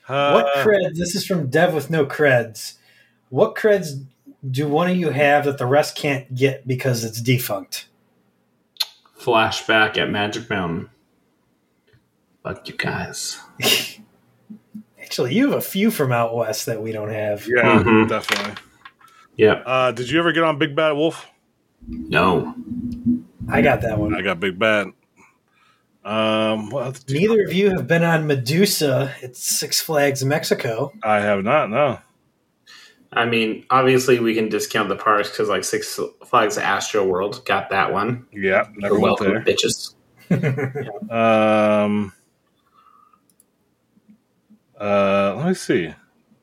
What uh, creds? This is from Dev with no creds. What creds do one of you have that the rest can't get because it's defunct? flashback at Magic Mountain. Fuck you guys. Actually, you have a few from out west that we don't have. Yeah, Mhm. definitely. Yeah. Uh, did you ever get on Big Bad Wolf? No. I got that one. I got Big Bad. Um, what else do- Neither of you have been on Medusa. It's Six Flags Mexico. I have not. No. I mean, obviously we can discount the parks because like Six Flags Astro World got that one. Yeah, never You're welcome, there. bitches. Um, uh, let me see.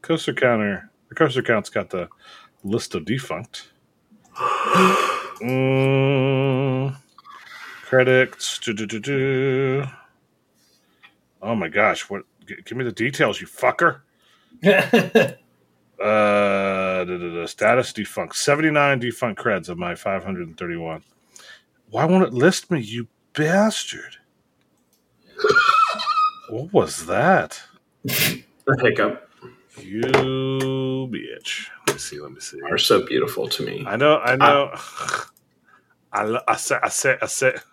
Coaster counter. The coaster count's got the list of defunct. Mm, credits. do-do-do-do. Oh my gosh! What? g- Give me the details, you fucker. Uh, da, status defunct. Seventy nine defunct creds of my five hundred and thirty one. Why won't it list me, you bastard? What was that? The hiccup You bitch. Let me see. Let me see. are so beautiful to me. I know. I know. I, lo- I said, I said, I said.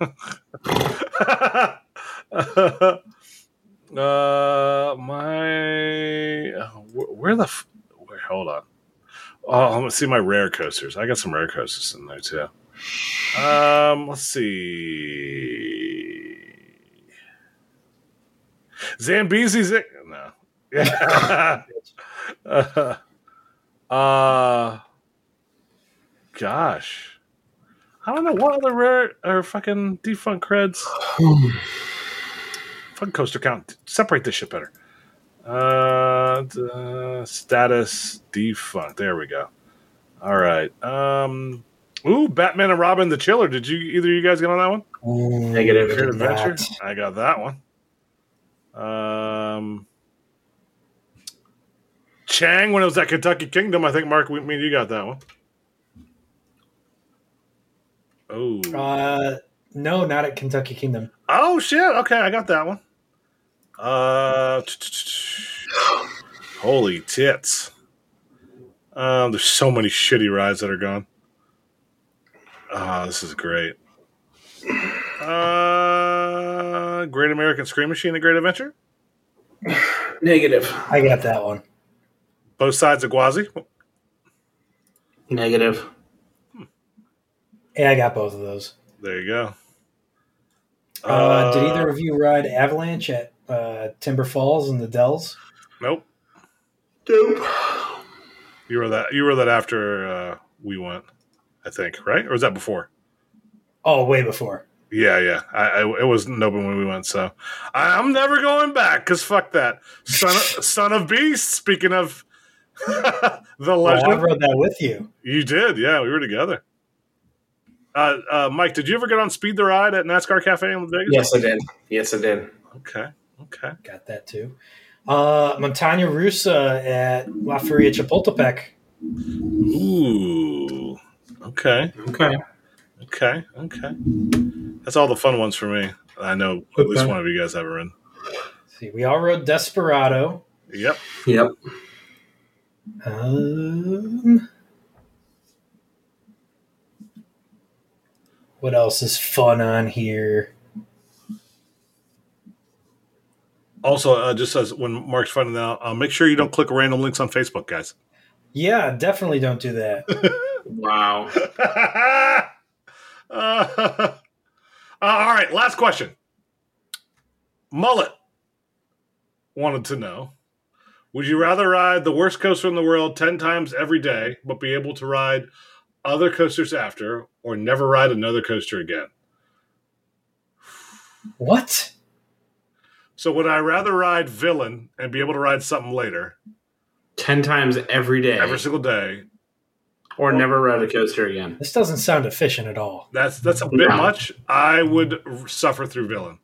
uh, my uh, wh- where the f- where? Hold on. Oh, let me see my rare coasters. I got some rare coasters in there too. Um, let's see. Zambezi's it? No. Yeah. uh, uh, gosh. I don't know what other rare or fucking defunct creds. Fucking coaster count. Separate this shit better. Uh, uh, status defunct. There we go. All right. Um. Ooh, Batman and Robin the Chiller. Did you either of you guys get on that one? Negative. Great Look at Adventure. I got that one. Um, Chang when it was at Kentucky Kingdom. I think Mark, we, me you got that one. Oh, Uh, no, not at Kentucky Kingdom. oh shit! Okay, I got that one. Uh, holy tits! Um, there's so many shitty rides that are gone. Ah, this is great. Uh, Great American Scream Machine, The Great Adventure. Negative. I got that one. Both sides of Gwazi. Negative. Yeah, I got both of those. There you go. Uh, did either of you ride Avalanche at uh, Timber Falls in the Dells? Nope. Dope. You were that. You were that after uh, we went. I think right, or was that before? Oh, way before. Yeah, yeah. I, I it wasn't open when we went, so I, I'm never going back. Cause fuck that son of, son of beast. Speaking of the Oh, I rode that with you. you did. Yeah, we were together. Uh, uh, Mike, did you ever get on Speed the Ride at NASCAR Cafe in Vegas? Yes, I did. Yes, I did. Okay. Okay. Got that too. Uh, Montaña Rusa at La Feria Chapultepec. Ooh. Okay. Okay. Okay. Okay. That's all the fun ones for me. I know at least one of you guys have ridden. See, we all rode Desperado. Yep. Yep. Um, what else is fun on here? Also, uh, just as when Mark's finding out, uh, make sure you don't click random links on Facebook, guys. Yeah, definitely don't do that. Wow. uh, all right, last question. Mullet wanted to know Would you rather ride the worst coaster in the world 10 times every day, but be able to ride other coasters after, or never ride another coaster again? What? So, would I rather ride Villain and be able to ride something later Ten times every day. every single day? Or never ride a coaster again. This doesn't sound efficient at all. That's that's a bit No. much. I would suffer through Villain.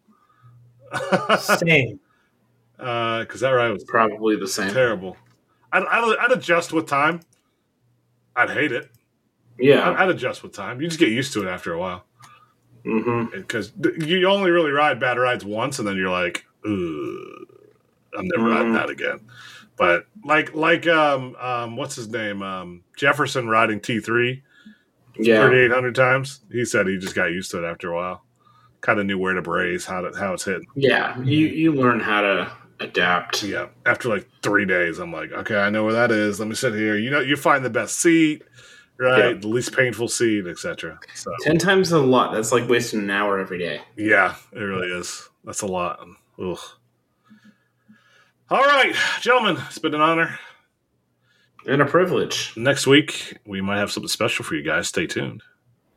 Same. because that ride was Probably the same. terrible. I'd, I'd, I'd adjust with time. I'd hate it. I'd, Yeah. I'd adjust with time. You just get used to it after a while because you only really ride bad rides once, and then you're like, Ugh, I'm never riding Mhm. that again. But like like um um what's his name um Jefferson riding T three Yeah. thirty eight hundred times. He said he just got used to it after a while. Kind of knew where to brace, how to how it's hitting. Yeah. You you learn how to adapt. Yeah, after like three days, I'm like, okay, I know where that is. Let me sit here. You know, you find the best seat, right? Yeah. The least painful seat, etc. So Ten times a lot. That's like wasting an hour every day. yeah, it really is. That's a lot. Ugh. All right, gentlemen, it's been an honor. And a privilege. Next week we might have something special for you guys. Stay tuned.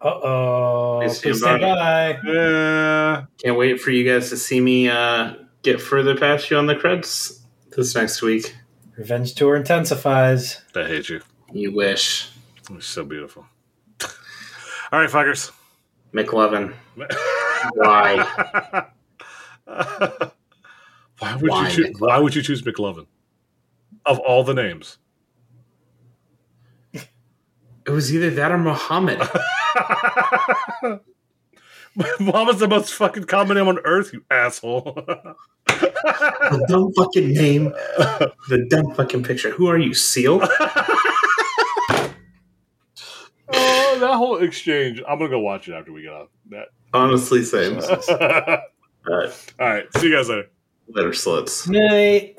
Uh oh. Please Please stand stand. Yeah. Can't wait for you guys to see me uh, get further past you on the creds this next week. Revenge tour intensifies. I hate you. You wish. You're so beautiful. All right, fuckers. McLovin. Why? why would Why you choose? McLovin? Why would you choose McLovin? Of all the names, It was either that or Muhammad. Mama's the most fucking common name on earth. You asshole. the dumb fucking name. The dumb fucking picture. Who are you, Seal? oh that whole exchange. I'm gonna go watch it after we get off that. Honestly, same. All All right, right, see you guys later. Later, sluts. Night.